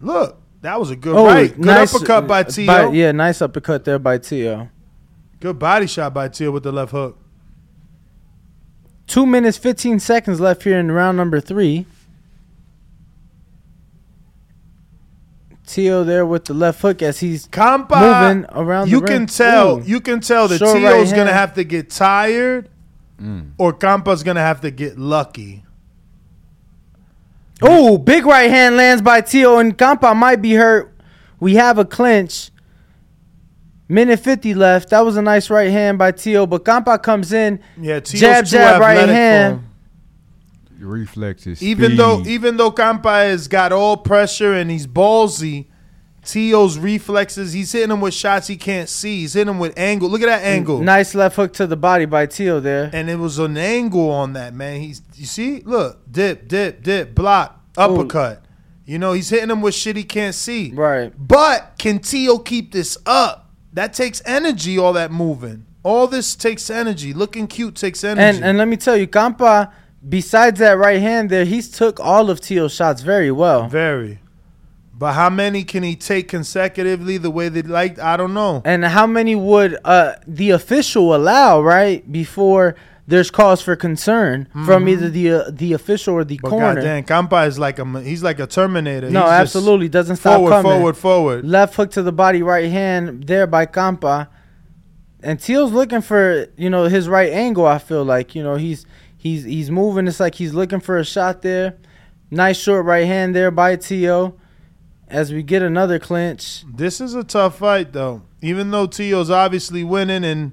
Look, that was a good right. Good uppercut by Tio. yeah, nice uppercut there by Tio. Good body shot by Tio with the left hook. Two minutes, 15 seconds left here in round number three. Tio there with the left hook as he's Campa, moving around you the can ring. tell. Ooh. You can tell that Short Tio's right gonna have to get tired, mm. or Campa's gonna have to get lucky. Oh, big right hand lands by Tio, and Campa might be hurt. We have a clinch. Minute 50 left. That was a nice right hand by Tio, but Campa comes in. Yeah, Tio's Jab, too jab, right athletic for hand. him. Reflexes. Even though, even though Campa has got all pressure and he's ballsy, Tio's reflexes. He's hitting him with shots he can't see. He's hitting him with angle. Look at that angle. Nice left hook to the body by Tio there. and it was an angle on that man. He's you see, look, dip, dip, dip, block, uppercut. You know, he's hitting him with shit he can't see. Right. But can Tio keep this up? That takes energy. All that moving, all this takes energy. Looking cute takes energy. And and let me tell you, Campa, besides that right hand there, he's took all of Tio's shots very well. very. But how many can he take consecutively the way they like? I don't know. And how many would uh, the official allow, right? Before there's cause for concern from either the uh, the official or the Mm-hmm. But corner. goddamn, Campa is like a he's like a Terminator. no, He's absolutely doesn't stop Forward, coming. forward, forward. Left hook to the body, right hand there by Campa. And Teo's looking for, you know, his right angle, I feel like. You know, he's he's he's moving. It's like he's looking for a shot there. Nice short right hand there by Tio. As we get another clinch. This is a tough fight, though. Even though Tio's obviously winning, and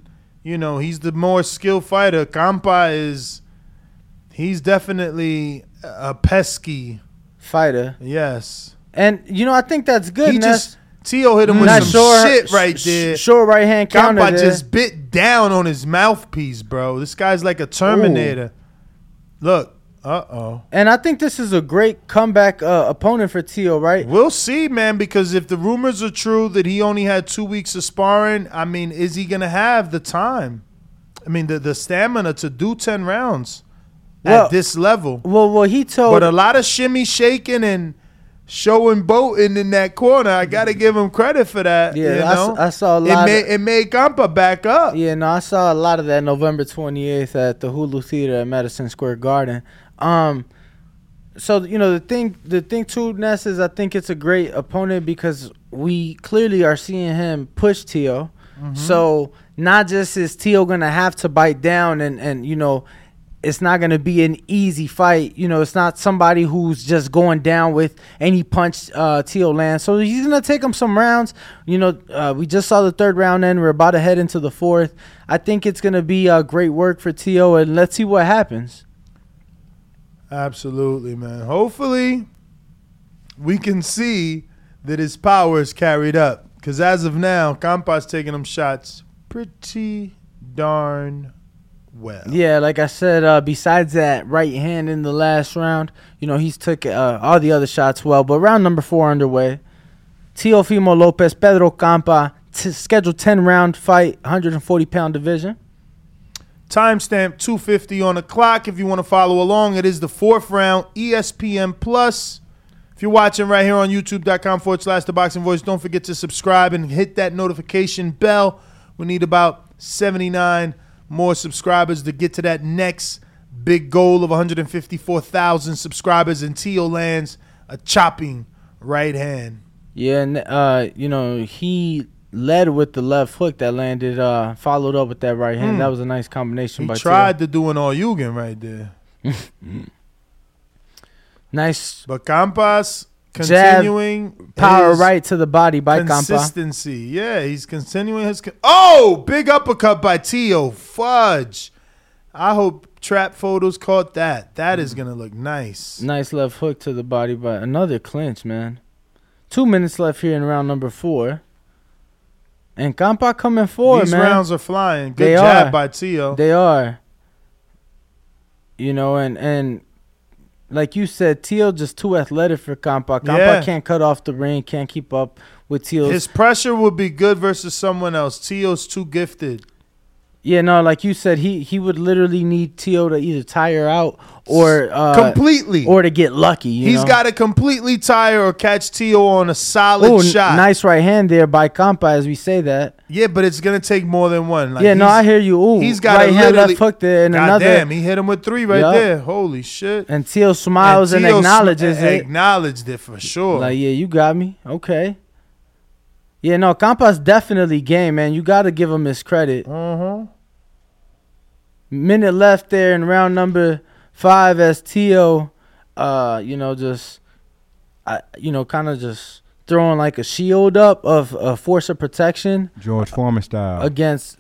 you know he's the more skilled fighter, Campa is. He's definitely a pesky. Fighter. Yes, And you know, I think that's good. he just Tio hit him mm. with nice some short, shit right there. Short right hand counter there. just bit down on his mouthpiece, bro. This guy's like a Terminator. Look, uh oh. And I think this is a great comeback uh, opponent for Tio, right? We'll see, man, because if the rumors are true that he only had two weeks of sparring, I mean, is he going to have the time? I mean, the, the stamina to do 10 rounds Well- at this level. Well, well, he told. But a lot of shimmy shaking and showing boating in that corner. I got to give him credit for that. Yeah, you know? I saw a It lot made, of- it made Campa back up. yeah, no, I saw a lot of that November 28th at the Hulu Theater at Madison Square Garden. Um, so you know the thing, the thing too, Ness is I think it's a great opponent because we clearly are seeing him push Tio. So not just is Tio gonna have to bite down and and you know. It's not going to be an easy fight. You know, it's not somebody who's just going down with any punch uh, Tio lands. So he's going to take him some rounds. You know, uh, we just saw the third round end. We're about to head into the fourth. I think it's going to be uh, great work for Tio, and let's see what happens. Absolutely, man. Hopefully, we can see that his power is carried up. Because as of now, Campa's taking them shots pretty darn well. Yeah, like I said, uh, besides that right hand in the last round, you know, he's took uh, all the other shots well. But round number four underway. Teofimo Lopez, Pedro Campa, t- scheduled 10 round fight, 140 pound division. Timestamp 250 on the clock. If you want to follow along, it is the fourth round, ESPN Plus. If you're watching right here on youtube.com forward slash the boxing voice, don't forget to subscribe and hit that notification bell. We need about 79 more subscribers to get to that next big goal of 154,000 subscribers. And Tio lands a chopping right hand. Yeah, and uh, you know, he led with the left hook that landed, uh, followed up with that right hand. Hmm. That was a nice combination He by tried to do an all Yugen right there. (laughs) Nice But Campas Jab, continuing power his right to the body by Campa. consistency. Yeah, he's continuing his. Con- oh, big uppercut by Tio. Fudge. I hope trap photos caught that. That is gonna look nice. Nice left hook to the body by another clinch, man. Two minutes left here in round number four. And Campa coming forward, These man. rounds are flying. Good They jab are. by Tio. They are. You know, and and like you said, Teo just too athletic for Campa. Campa Yeah. can't cut off the ring, can't keep up with Teo's. His pressure would be good versus someone else. Tio's too gifted. Yeah, no, like you said, he he would literally need Teo to either tire out or uh, completely. or to get lucky. You He's got to completely tire or catch Tio on a solid Ooh, shot. nice right hand there by Campa as we say that. Yeah, but it's gonna take more than one. Like yeah, no, I hear you. Ooh, he's gotta right hand left hook there and God another. damn, he hit him with three right Yup. there. Holy shit! And Teo smiles and, Tio sm- acknowledges it. Acknowledged it for sure. Like, yeah, you got me. Okay. Yeah, no, Campa's definitely game, man. You got to give him his credit. uh-huh. Minute left there in round number five as Tio, uh, you know, just, I, you know, kind of just throwing like a shield up of a force of protection George Foreman style. against,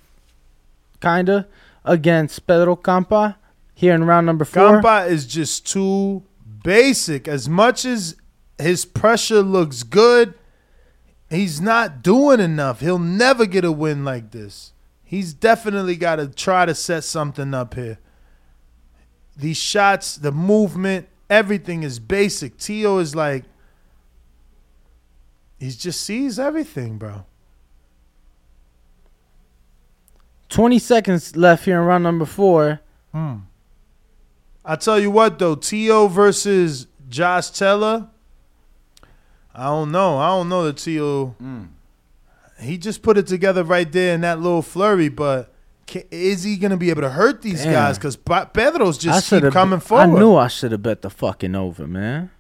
kinda, against Pedro Campa here in round number four. Campa is just too basic. As much as his pressure looks good, he's not doing enough. He'll never get a win like this. He's definitely got to try to set something up here. These shots, the movement, everything is basic. Tio is like, he just sees everything, bro. 20 seconds left here in round number four. Hmm. I tell you what though, Tio versus Josh Taylor. I don't know. I don't know that Tio. Mm. He just put it together right there in that little flurry, but is he gonna be able to hurt these Damn. guys? Because Pedro's I just keep coming I knew I should have bet the fucking over, man.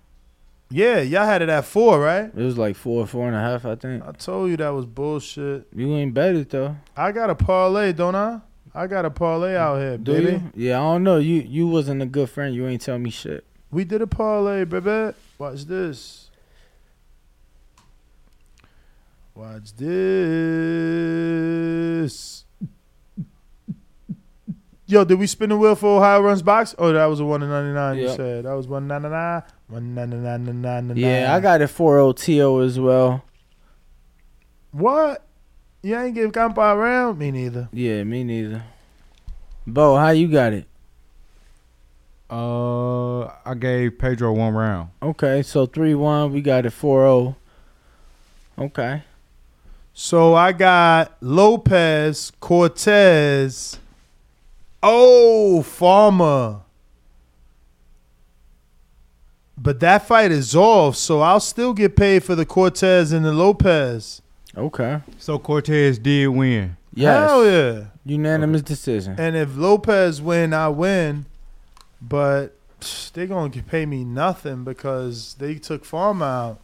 Yeah, y'all had it at four, right? It was like four, four and a half, I think. I told you that was bullshit. You ain't bet it though, I got a parlay, don't I? I got a parlay out here, do baby. you? Yeah, I don't know. You you wasn't a good friend. You ain't tell me shit. We did a parlay, baby. Watch this. Watch this. (laughs) Yo, did we spin the wheel for Ohio Runs box? Oh, that was a one to ninety nine. You Yep. said that was one ninety nine. One ninety nine nine nine. Yeah, I got it 4 TO as well. what? You ain't give Campa around? Me neither. Yeah, me neither. Bo, how you got it? Uh, I gave Pedro one round. Okay, so 3 1. We got it 4 0. Okay. So I got Lopez, Cortez. Oh, Farmer. But that fight is off, so I'll still get paid for the Cortez and the Lopez. Okay. So Cortez did win. Yes. Hell yeah. Unanimous decision. And if Lopez win, I win. But psh, they gonna pay me nothing because they took Farmer out.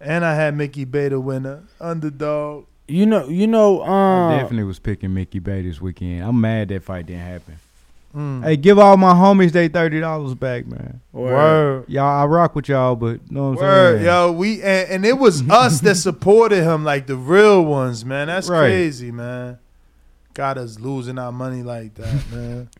And I had Mickey Beta winner, underdog. You know, you know, I um, definitely was picking Mickey Bey this weekend. I'm mad that fight didn't happen. Mm. Hey, give all my homies they thirty dollars back, man. or- Word. Y'all, I rock with y'all, but know what I'm Word, saying? yo, we and, and it was (laughs) us that supported him, like the real ones, man. That's Right. crazy, man. Got us losing our money like that, man.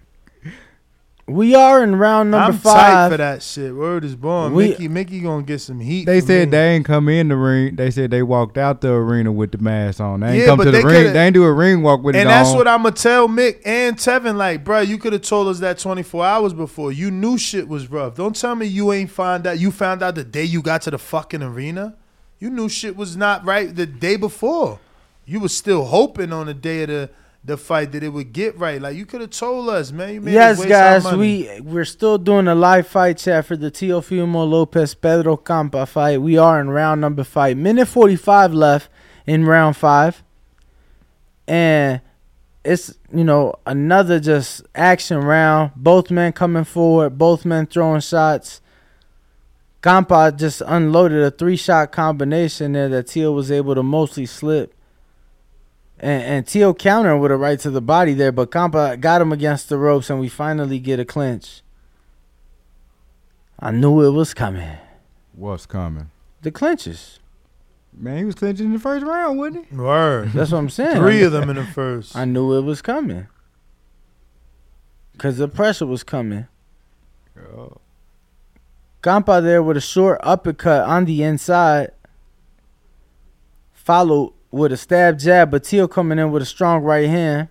We are in round number I'm tight five. for that shit. Word is born. We- Mickey, Mickey gonna get some heat. They from said me. they ain't come in the ring. They said they walked out the arena with the mask on. They ain't Yeah, come but to the they ring. coulda- They ain't do a ring walk with it and that's on. what I'm gonna tell Mick and Tevin. Like, bro, you could have told us that 24 hours before. You knew shit was rough. Don't tell me you ain't find out. You found out the day you got to the fucking arena. You knew shit was not right the day before. You was still hoping on the day of the the fight that it would get right. Like you could have told us, man. Yes, guys, we we're still doing a live fight chat for the Teofimo Lopez Pedro Campa fight. We are in round number five, minute forty five left in round five, and it's you know another just action round. Both men coming forward, both men throwing shots. Campa just unloaded a three shot combination there that Teo was able to mostly slip. And, and Teo counter with a right to the body there, but Campa got him against the ropes, and we finally get a clinch. I knew it was coming. What's coming? The clinches. Man, he was clinching in the first round, wasn't he? Word. (laughs) That's what I'm saying. Three of them in the first. I knew it was coming. Cause the pressure was coming. Oh. Campa there with a short uppercut on the inside. Followed with a stab jab, but Teo coming in with a strong right hand.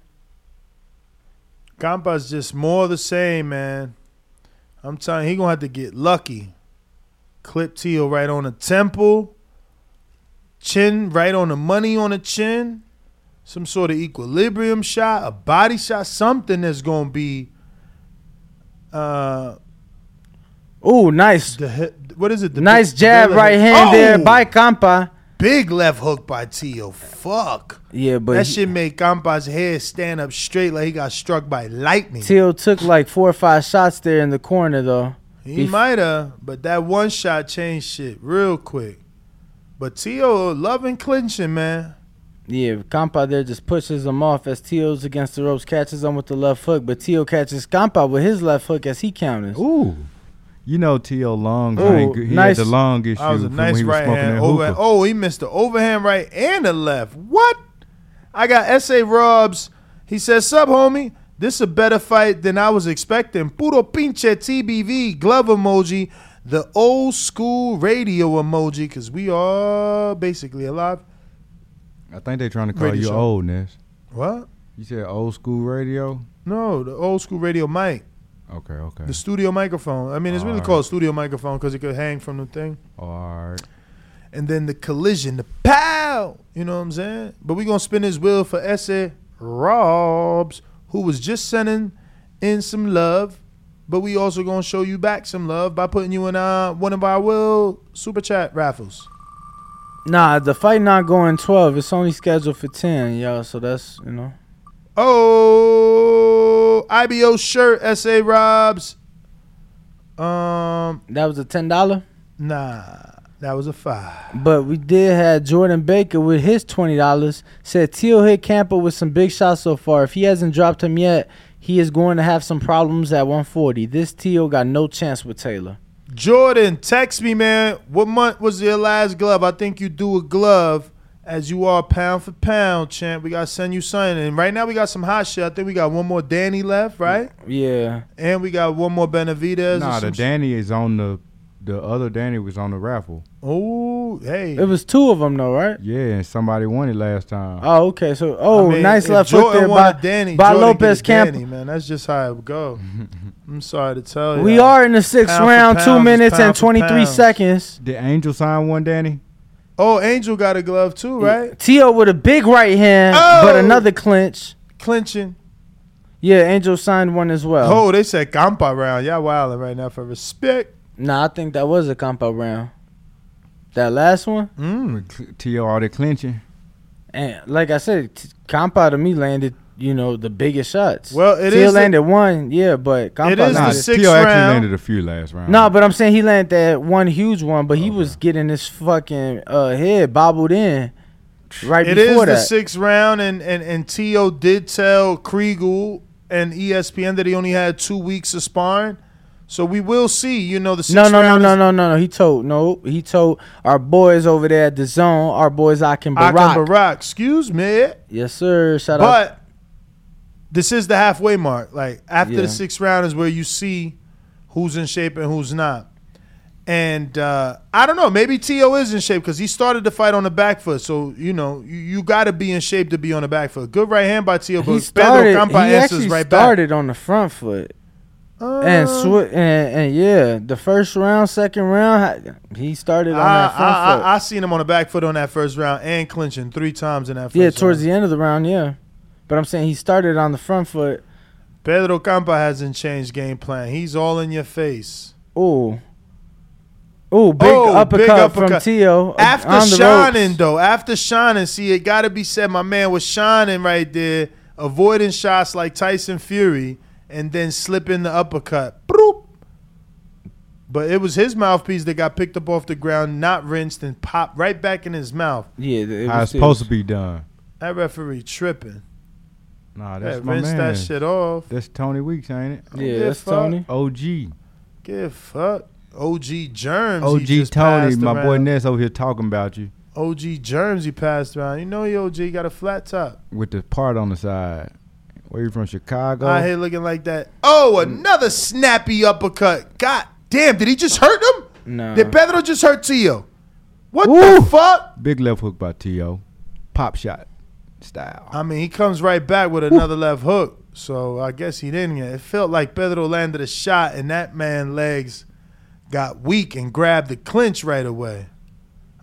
Campa's just more the same, man. I'm telling you, he gonna have to get lucky. Clip Teo right on the temple. Chin right on the money on the chin. Some sort of equilibrium shot, a body shot, something that's gonna be uh Ooh, nice. the he- what is it? The nice big- jab right hand there Oh! by Campa. Big left hook by Tio. Fuck. Yeah, but that he- shit made Campa's head stand up straight like he got struck by lightning. Tio took like four or five shots there in the corner though. He Bef- might have, but that one shot changed shit real quick. But Tio loving clinching, man. Yeah, Campa there just pushes him off as Teo's against the ropes, catches him with the left hook, but Tio catches Campa with his left hook as he counters. Ooh. You know T.O. Long, Ooh. He nice- had the lung issue That was a nice when he was right smoking hand hookah. Oh, he missed the overhand right and the left. What? I got S.A. Robs. He says, Sub, homie. This is a better fight than I was expecting. Puro pinche TBV glove emoji. The old school radio emoji, because we are basically alive. I think they're trying to call Radio you show. old, Ness. What? You said old school radio? No, the old school radio mic. Okay, okay. The studio microphone. I mean, it's really Alright. called studio microphone because it could hang from the thing. All right. And then the collision, the pow. You know what I'm saying? But we gonna spin his wheel for Essay Robs, who was just sending in some love. But we also gonna show you back some love by putting you in uh, one of our will super chat raffles. Nah, the fight not going 12. It's only scheduled for 10, y'all. So that's, you know. Oh, IBO shirt, SA Robs. Um, That was a $10. nah, that was a five. But we did have Jordan Baker with his $20. Said Teo hit Campa with some big shots so far. If he hasn't dropped him yet, he is going to have some problems at 140. This Teo got no chance with Taylor. Jordan, text me, man. What month was your last glove? I think you do a glove as you are pound for pound, champ. We gotta send you something. And right now we got some hot shit. I think we got one more Danny left, right? Yeah. And we got one more Benavidez. Nah, the some Danny is on the the other Danny was on the raffle. Oh, hey. It was two of them, though, right? Yeah, and somebody won it last time. Oh, okay. So, oh, I mean, nice left hook Jordan there by, Danny, by Jordan Lopez get Danny, Camp. man. That's just how it would go. (laughs) I'm sorry to tell you. We are in the sixth Pound for round, two minutes and 23 seconds. Did Angel sign one, Danny? Oh, Angel got a glove too, right? Tio with a big right hand, Oh! but another clinch. Clinching. Yeah, Angel signed one as well. Oh, they said Campa round. Y'all wilding right now for respect. Nah, I think that was a Campa round. That last one, Mm. T.O. all the clinching. and like I said, t- Campa to me landed, you know, the biggest shots. Well, it Tio is the- landed one, yeah, but Campa It is the Nah, landed. sixth T.O. actually round. landed a few last round. No, but I'm saying he landed that one huge one, but he Okay. was getting his fucking uh, head bobbled in right It is before the sixth round, and and and T.O. did tell Kriegel and ESPN that he only had two weeks of sparring. So we will see. You know, the sixth No, no, no, round no, is no, no, no. He told no. He told our boys over there at the zone, our boys Akin Barak. Akin Barak. Excuse me, Yes, sir. Shout out. but this is the halfway mark. Like after Yeah. the sixth round is where you see who's in shape and who's not. And uh, I don't know. Maybe T.O. is in shape because he started the fight on the back foot. So you know you, you got to be in shape to be on the back foot. Good right hand by T.O. He But started. Pedro Campa He answers actually right started on the front foot back. and Uh, swi- and, and yeah, the first round, second round, he started on I, that front I, foot. I, I seen him on the back foot on that first round and clinching three times in that first yeah, towards round. the end of the round, yeah. But I'm saying he started on the front foot. Pedro Campa hasn't changed game plan. He's all in your face. Ooh. Ooh, big Oh, uppercut, big from uppercut. Tio. uh, After on the shining, ropes. though, after shining, see, it got to be said, my man was shining right there, avoiding shots like Tyson Fury, and then slipping the uppercut. Broop. But it was his mouthpiece that got picked up off the ground, not rinsed, and popped right back in his mouth. Yeah, it How was it's supposed to be done. That referee tripping. Nah, That that's my rinse man. that shit off. That's Tony Weeks, ain't it? Yeah, give that's fuck. Tony. OG. Give fuck. OG Germs. he OG just Tony, passed my boy around. Ness over here talking about you OG Germs he passed around. You know he OG got a flat top. with the part on the side. Where you from, Chicago? Out here looking like that. Oh, another snappy uppercut. God damn, did he just hurt him? No. Did Pedro just hurt Tio? What Ooh. the fuck? Big left hook by Tio. Pop shot style. I mean, he comes right back with another left hook. So I guess he didn't get it. felt like Pedro landed a shot and that man legs got weak and grabbed the clinch right away.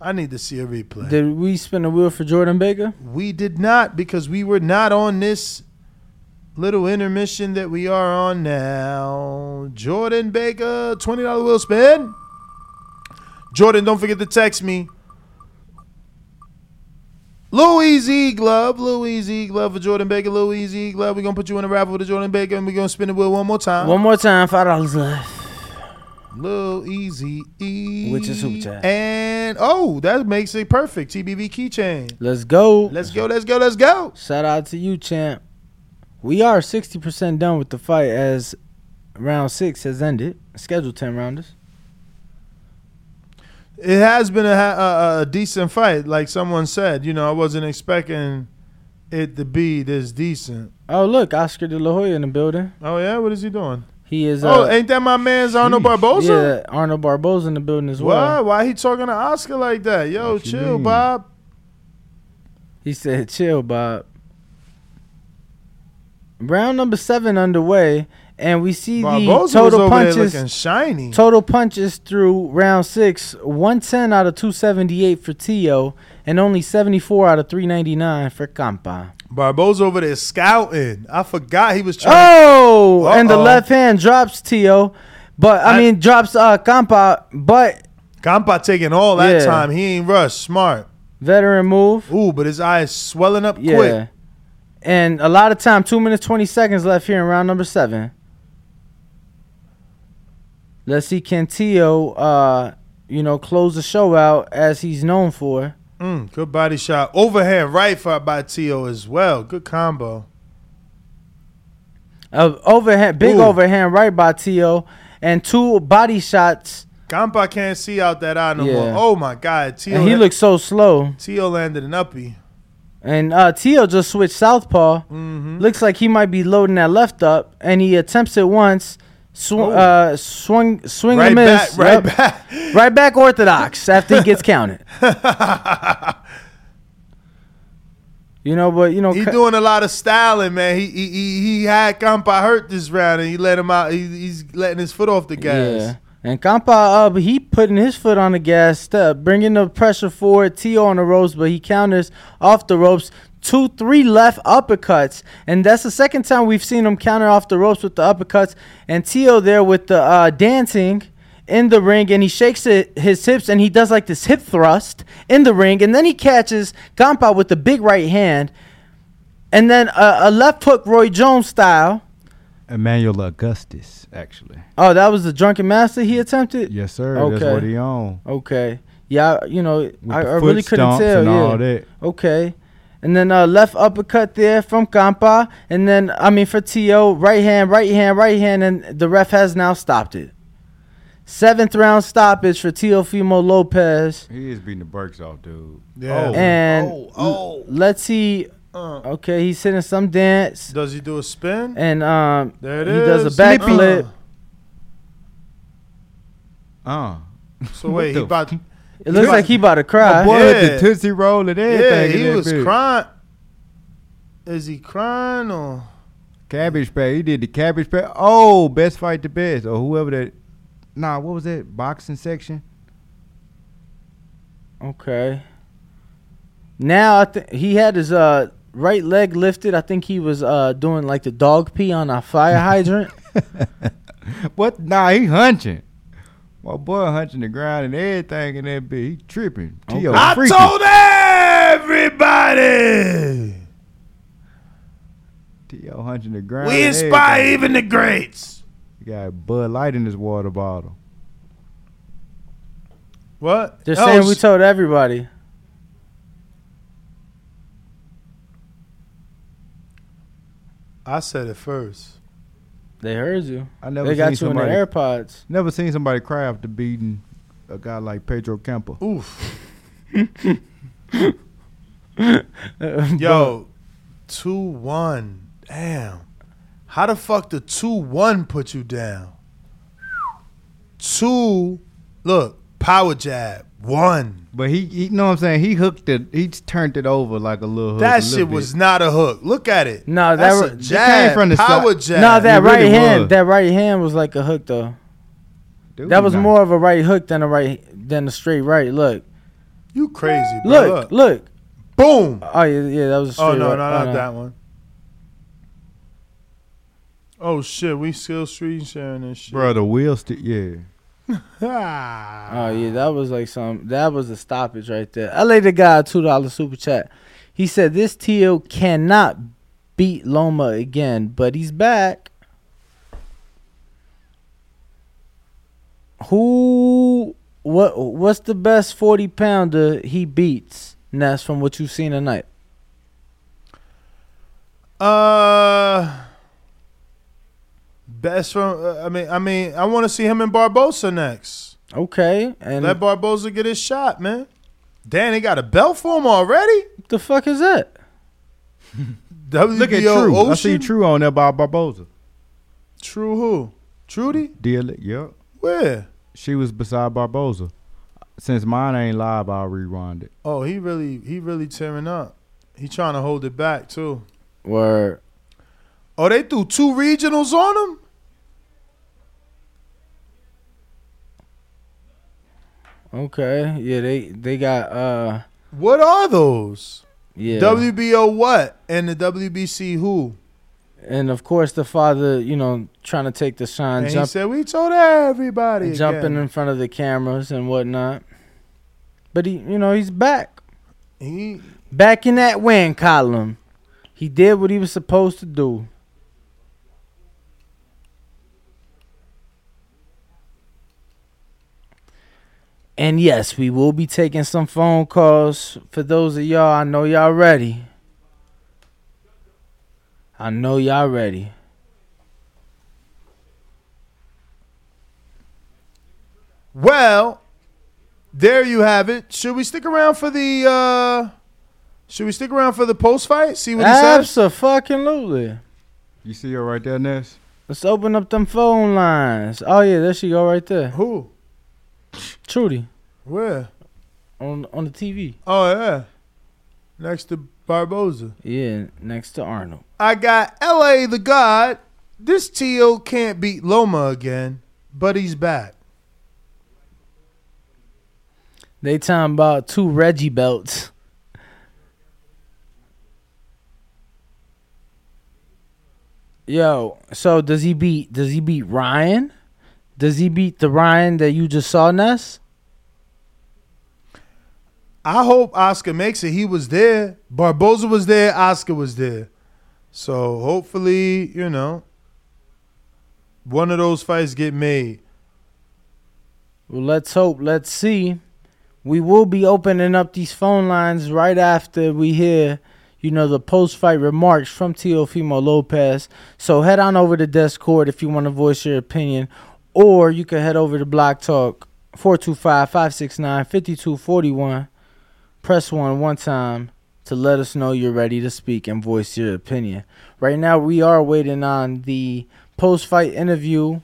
I need to see a replay. Did we spin the wheel for Jordan Baker? We did not because we were not on this little intermission that we are on now. Jordan Baker, $20 wheel spin. Jordan, don't forget to text me. Louis E Glove, Louis E Glove for Jordan Baker, Louis E Glove. We're going to put you in a raffle with Jordan Baker and we're going to spin the wheel one more time. One more time, five dollars left. Lil Easy E. Which is super chat. And, oh, that makes it perfect. TBV keychain. Let's go. Let's go, let's go, let's go. Shout out to you, champ. We are sixty percent done with the fight as round six has ended. Scheduled ten rounders. It has been a, a, a decent fight, like someone said. You know, I wasn't expecting it to be this decent. Oh look, Oscar De La Hoya in the building. Oh yeah, what is he doing? He is. oh, Uh, ain't that my man's Arnold Sheesh. Barboza? yeah, Arnold Barboza in the building as well. Why Why he talking to Oscar like that? Yo, What chill. Bob. He said, "Chill, Bob." Round number seven underway, and we see the total punches. shiny. Total punches through round six, 110 out of 278 for Tio, and only 74 out of 399 for Campa. Barboza over there scouting. I forgot he was trying. Oh, and the left hand drops Tio, but I, I- mean drops uh Campa, but Campa taking all that Yeah. time. He ain't rushed. Smart. veteran move. Ooh, but his eyes swelling up Yeah. quick. And a lot of time, two minutes twenty seconds left here in round number seven. Let's see can Tio uh you know close the show out as he's known for. Mm, good body shot. Overhand right for by Tio as well. Good combo. Uh, overhand, big Ooh. overhand right by Tio, and two body shots. Campa can't see out that eye no Yeah. more. Oh my God, Tio. And he looks so slow. Tio landed an uppie. And uh, Tio just switched southpaw. Mm-hmm. Looks like he might be loading that left up, and he attempts it once. Sw- Oh. uh, swing, swing Right and back, miss. right Yep. back. (laughs) right back orthodox after he gets (laughs) counted. You know, but you know, He Ka- doing a lot of styling, man. He he he, he had Campa hurt this round, and he let him out. He, he's letting his foot off the gas. Yeah. And Campa, uh, he putting his foot on the gas, uh, bringing the pressure forward. Tio on the ropes, but he counters off the ropes. Two, three left uppercuts, and that's the second time we've seen him counter off the ropes with the uppercuts. And Tio there with the uh, dancing in the ring, and he shakes it, his hips, and he does like this hip thrust in the ring, and then he catches Campa with the big right hand, and then a, a left hook, Roy Jones style. Emmanuel Augustus, actually. Oh, that was the drunken master he attempted. Yes, sir. That's Okay. what he on. Okay. Yeah, you know, With I, I really couldn't tell. Yeah. Okay. And then uh, left uppercut there from Campa. And then, I mean, for T.O., right hand, right hand, right hand. And the ref has now stopped it. Seventh round stoppage for Teofimo Lopez. He is beating the brakes off, dude. Yeah. Oh. And Oh, oh. let's see. Uh, Okay, he's hitting some dance. does he do a spin? And um, There it he is. does a backflip. Uh. So wait, (laughs) he the about It looks like he about to My cry. boy Yeah. with the Tootsie Roll and yeah, everything. in he that was bitch. crying. Is he crying or? Cabbage Patch. He did the Cabbage Patch. Oh, Best Fight the Best. Or whoever that. Nah, what was that? Boxing section? Okay. Now I think he had his uh right leg lifted. I think he was uh doing like the dog pee on a fire (laughs) hydrant. What? Nah, he hunching. My boy hunching the ground and everything in that bitch. He tripping. T.O. Okay. I freaky. told everybody T.O. hunching the ground. we and inspire everything. even the greats. He got Bud Light in his water bottle. What? They're Oh, saying we told everybody. I said it first. They heard you. I never They got seen you in the AirPods. Never seen somebody cry after beating a guy like Pedro Campa. Oof. (laughs) (laughs) Yo, two one. Damn. How the fuck the two one put you down? Two. Look, power jab. One. But he, he, you know what I'm saying? He hooked it. He turned it over like a little hook. That little shit bit. was not a hook. Look at it. No, that That's wa- a jab. came from the power side. jab. no, that It really right hand, was. that right hand was like a hook though. Dude, That was nice. more of a right hook than a right than a straight right. Look, You crazy, bro. look, look. Boom. Oh yeah, yeah, that was a oh, straight Oh no, right. no, Oh, not that one. Oh shit, we still screen sharing this shit. Bro, the wheel stick. Yeah. Ah. Oh yeah, that was like some. That was a stoppage right there. I laid the guy a two dollar super chat. He said this Tio cannot beat Loma again, but he's back. Who? What? What's the best forty pounder he beats? Ness, from what you've seen tonight. Uh, best from. Uh, I mean, I mean, I want to see him and Barboza next. Okay, and Let Barboza get his shot, man. Damn, they got a belt for him already. the fuck is that? WBO Look at True. Ocean? I see True on there by Barboza. True who? Trudy? Deal it. Yep. Where? She was beside Barboza. Since mine ain't live, I'll rewind it. Oh, he really, he really tearing up. He trying to hold it back too. Where Oh, they threw two regionals on him. okay, yeah, they they got uh What are those? yeah WBO what and the WBC who? and of course the father, you know, trying to take the shine, And he said we told everybody. jumping again. in front of the cameras and whatnot. But he, you know, he's back, He back in that win column. He did what he was supposed to do. And yes, we will be taking some phone calls for those of y'all. I know y'all ready. I know y'all ready. Well, there you have it. Should we stick around for the uh should we stick around for the post fight? See what he says? Absolutely. You see her right there, Ness? Let's open up them phone lines. Oh yeah, there she go right there. Who? Trudy Where? on on the TV. Oh yeah. Next to Barboza. Yeah, next to Arnold. I got LA the God. This T.O. can't beat Loma again, but he's back. They talking about two Reggie belts. Yo, so does he beat does he beat Ryan? Does he beat the Ryan that you just saw, Ness? I hope Oscar makes it. He was there. Barboza was there. Oscar was there. So hopefully, you know, one of those fights get made. Well, let's hope. Let's see. We will be opening up these phone lines right after we hear, you know, the post-fight remarks from Teofimo Lopez. So head on over to Discord if you want to voice your opinion, or you can head over to Block Talk 425-569-5241. Press one one time to let us know you're ready to speak and voice your opinion. Right now, we are waiting on the post-fight interview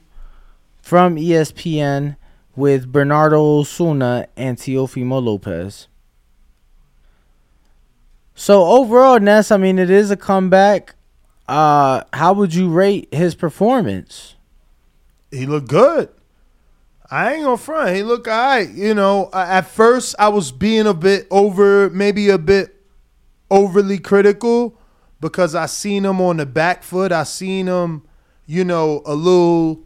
from ESPN with Bernardo Osuna and Teofimo Lopez. So overall, Ness, I mean, it is a comeback. Uh, how would you rate his performance? He looked good. I ain't gonna front. He looked alright. You know, at first I was being a bit over, maybe a bit overly critical because I seen him on the back foot. I seen him, you know, a little.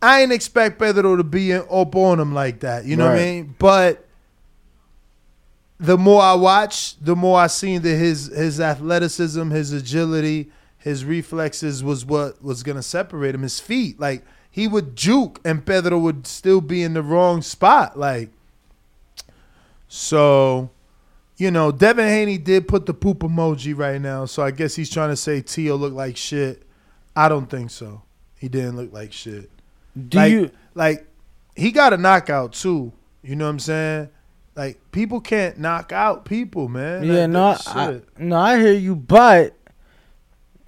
I ain't expect Pedro to be up on him like that. You know what I mean? But the more I watch, the more I seen that his his athleticism, his agility, his reflexes was what was gonna separate him. His feet, like he would juke and Pedro would still be in the wrong spot. Like, so, you know, Devin Haney did put the poop emoji right now. So I guess he's trying to say Tio looked like shit. I don't think so. He didn't look like shit. Do like, you? like he got a knockout too. You know what I'm saying? Like people can't knock out people, man. Yeah, Like, no, I, no, I hear you, but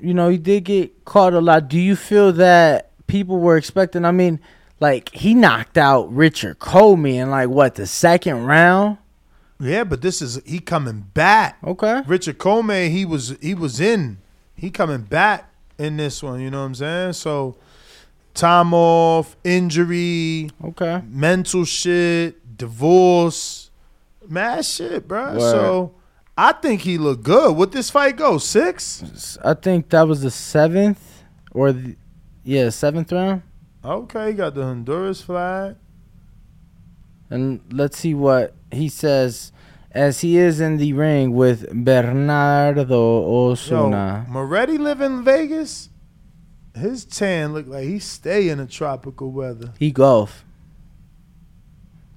you know, he did get caught a lot. Do you feel that people were expecting? I mean, like he knocked out Richard Commey in like what the second round? yeah, but this is he coming back. Okay, Richard Commey, he was he was in. He coming back in this one. You know what I'm saying? So time off, injury, okay. mental shit, divorce, mad shit, bro. Word. So I think he looked good. What this fight go? Six? I think that was the seventh or the yeah seventh round. Okay, got the Honduras flag. And let's see what he says as he is in the ring with Bernardo Osuna. Yo, Moretti live in Vegas. His tan look like he stay in the tropical weather. He golf.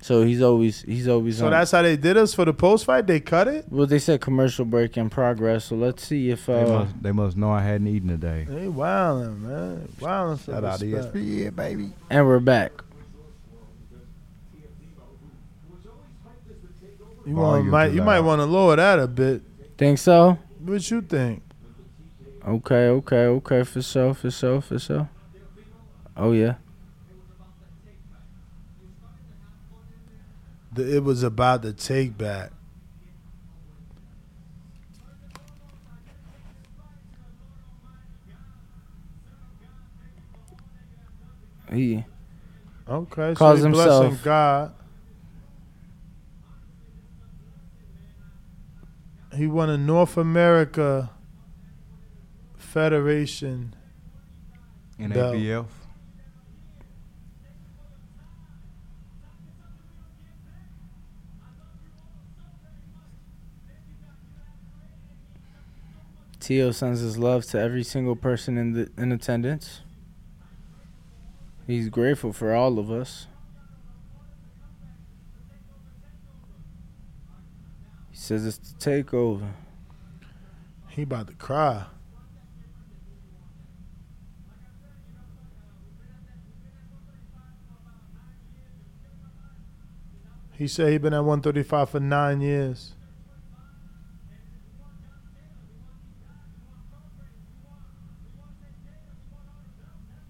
So he's always he's always So on. that's how they did us for the post fight. They cut it. well, they said commercial break in progress. So let's see if They, uh, must, they must know I hadn't eaten today. They wildin', man. Wildin' for Shout out to. ESPN, baby. and we're back. You, want, you're might, you might want to lower that a bit. Think so? What you think? Okay, okay, okay. For sure, for sure, for sure. Oh yeah. The, it was about the take back. He Okay, Calls so he blessing himself. God. He won a North America Federation. In Bell. Teo sends his love to every single person in the in attendance. He's grateful for all of us. He says it's the takeover. He about to cry. He said he been at 135 for nine years.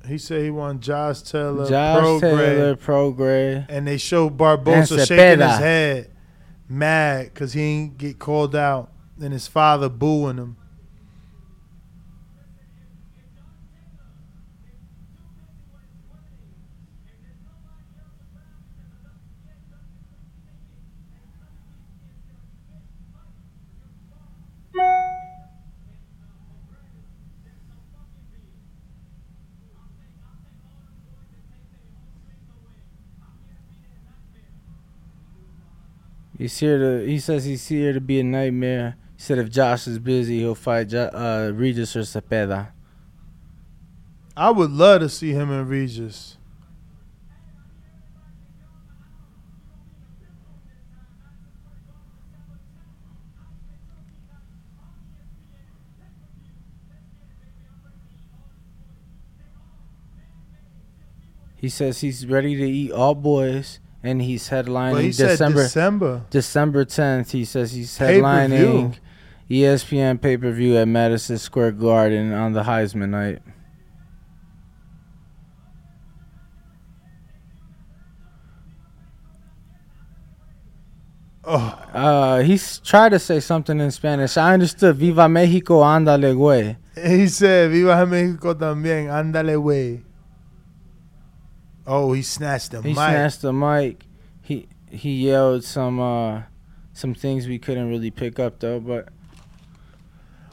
He said he won Josh Taylor, Josh Prograis, Taylor, Prograis. and they showed Barboza shaking his head, mad because he ain't get called out, and his father booing him. He's here to. He says he's here to be a nightmare. He said if Josh is busy, he'll fight jo- uh, Regis or Cepeda. I would love to see him and Regis. He says he's ready to eat all boys, and he's headlining But he said December December. December tenth. He says he's Pay-per-view. headlining E ESPN pay per view at Madison Square Garden on the Heisman night. Oh, Uh, he's tried to say something in Spanish. I understood. Viva Mexico, andale, güey. he said, "Viva México también, ándale, güey." Oh, he snatched the mic. He mic. snatched the mic. He he yelled some uh some things we couldn't really pick up though. But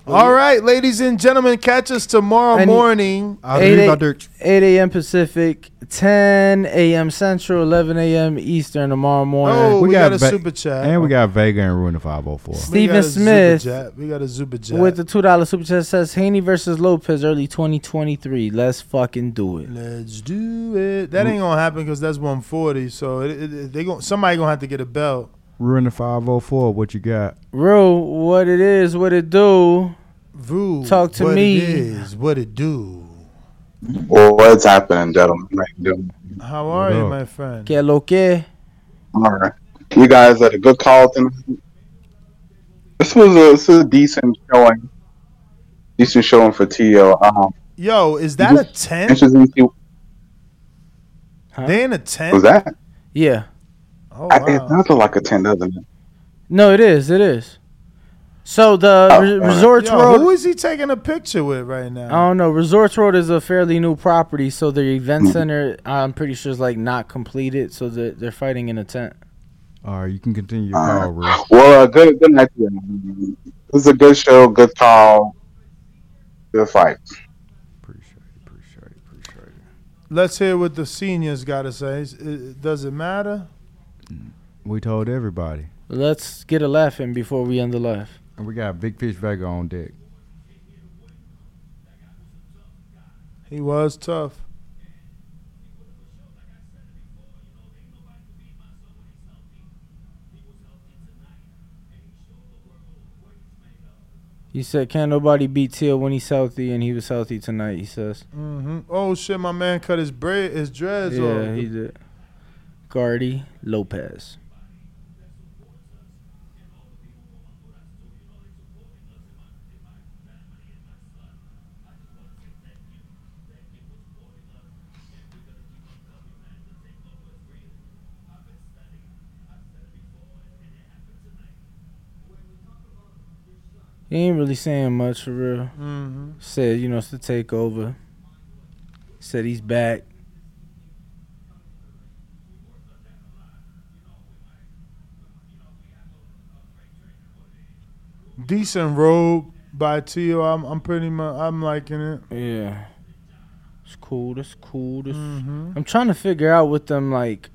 All right, ladies and gentlemen, catch us tomorrow And- morning. I'll Eight, leave eight- out 8 a.m. Pacific, 10 a.m. Central, 11 a.m. Eastern tomorrow morning. Oh, we, We got, got a ba- super chat. And we got Vega and Ruin the 504. We Steven got a super Smith chat. We got a super chat. with the two dollar super chat says Haney versus Lopez early 2023. Let's fucking do it. Let's do it. That ain't gonna happen because that's 140. So it, it, it- they gon' somebody gonna have to get a belt. Ruin the 504. What you got? Real, what it is, what it do. Vu, Talk to what me. It is what it do. Well, what's happening, gentlemen? How you doing? How are What you, up? my friend? Que lo que? All right. You guys had a good call tonight. This was a, this is a decent showing. Decent showing for Teo. Um, Yo, is that a 10? interesting Huh? They in a 10? was that. Yeah. Oh, I, it wow. sounds like a ten, doesn't it? No, it is. It is. So the Oh, Re- all right. Resorts Yo, World. who is he taking a picture with right now? I don't know. Resorts World is a fairly new property, so the event center, I'm pretty sure, is like not completed. So they're, they're fighting in a tent. All right, you can continue your All call, Ruin. Well, uh, good good night. to you. This is a good show. Good call. Good fight. Appreciate it, appreciate it, appreciate it. Let's hear what the seniors got to say. Does it matter? We told everybody. Let's get a laugh in before we end the live. And we got Big Fish Vega on deck. He was tough. He said, "Can't nobody beat Teo when he's healthy, and he was healthy tonight." He says, hmm Oh shit, my man cut his braid, his dreads "Yeah, off. he did." Guardy Lopez. He ain't really saying much for real. hmm Said, you know, it's the takeover. Said he's back. Decent robe by Teo. I'm, I'm pretty much, I'm liking it. Yeah. It's cool. That's cool. That's hmm I'm trying to figure out what them like,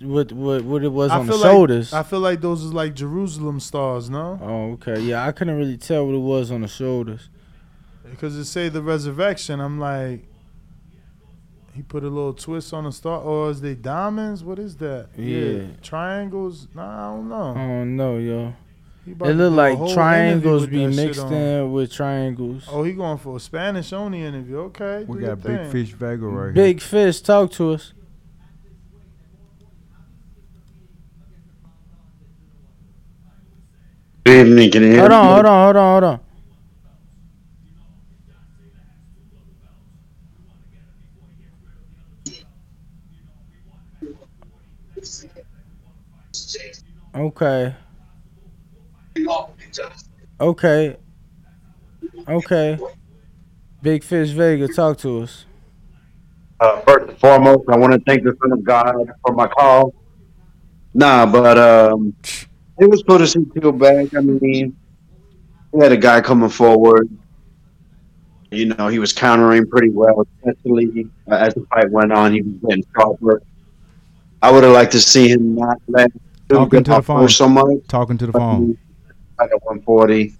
what what what it was I on the feel like- shoulders. I feel like those is like Jerusalem stars, no? oh, okay. Yeah, I couldn't really tell what it was on the shoulders. Because it say the resurrection. I'm like, he put a little twist on the star, or is they diamonds? What is that? Yeah. triangles. Nah, I don't know. I don't know, yo. He about It to look like triangles be with that shit mixed in with triangles. Oh, he going for a Spanish only interview. Okay, We got Big thing. Fish Vega right here. Big fish, talk to us. Good evening. Can you hear Hold me? on, hold on, hold on, hold on. Okay. Okay. Okay. Big Fish Vega, talk to us. Uh, first and foremost, I want to thank the Son of God for my call. Nah, but um, it was cool to see Teo back. I mean, we had a guy coming forward. You know, he was countering pretty well, especially uh, as the fight went on. He was getting sharper. I would have liked to see him not let Talking to the phone. so much. Talking to the But phone. At 140.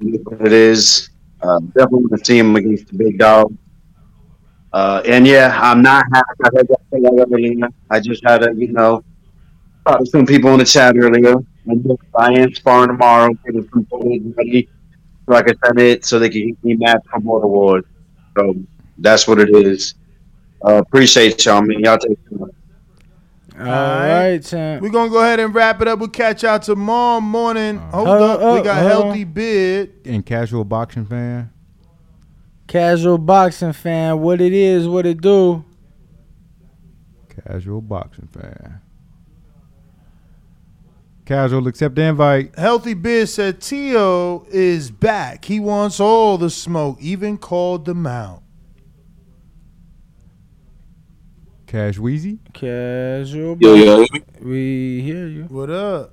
It is. Uh, definitely want to see him against the big dog. Uh, and yeah, I'm not happy. I heard that thing earlier. I just had to, you know, talk to some people in the chat earlier. And I am sparring tomorrow, getting some footage ready so I can send it so they can get me match for more awards. So that's what it is. Uh, appreciate y'all, man. Y'all take care. All right. right, champ. We're gonna go ahead and wrap it up. We'll catch y'all tomorrow morning. Uh-huh. Hold Hold up, up, we got hold healthy bid. And casual boxing fan. Casual boxing fan, what it is, what it do. Casual boxing fan. Casual, accept the invite. Healthy Biz said Teo is back. He wants all the smoke. Even called them out. Cash Wheezy. Casual. Yo, yo. We hear you. What up?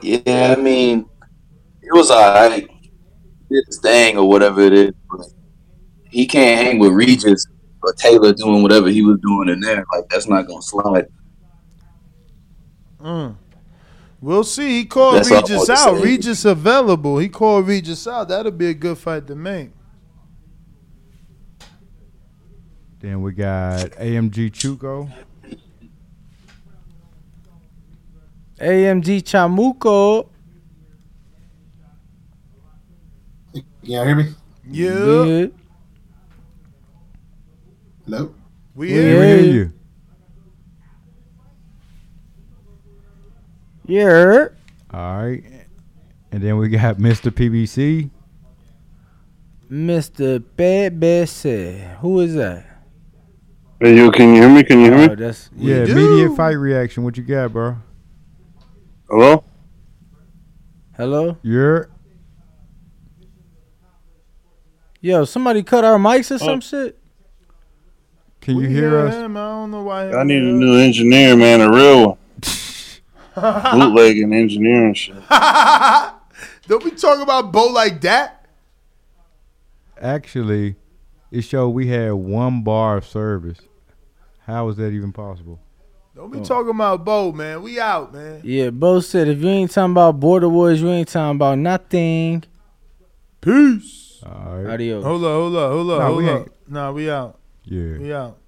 yeah, I mean, it was alright. did his thing or whatever it is. But he can't hang with Regis or Taylor doing whatever he was doing in there. Like that's not gonna slide. Mm. We'll see. He called That's Regis out. Regis available. He called Regis out. That'll be a good fight to make. Then we got AMG Chuco. AMG Chamuco. Can y'all hear me? Yeah, Good. Hello? we We We hear hear you. you. Yeah. All right. And then we got Mr. PBC. Mr. BBC. Who is that? Hey, yo, can you hear me? Can you hear Oh, me? that's Yeah, do. immediate fight reaction. What you got, bro? Hello? hello. You're Yo, somebody cut our mics or oh. some shit. can you We hear us? him. I don't know why. I need a new engineer, man, a real one. (laughs) Bootlegging engineering shit. (laughs) Don't be talking about Bo like that. Actually, it showed we had one bar of service. How is that even possible? Don't be talking about Bo, man. We out, man. Yeah, Bo said if you ain't talking about Border Wars, you ain't talking about nothing. Peace. All right. Adios. Hold up, hold up, hold up, Nah, hold we up. ain't- Nah, we out. Yeah. We out.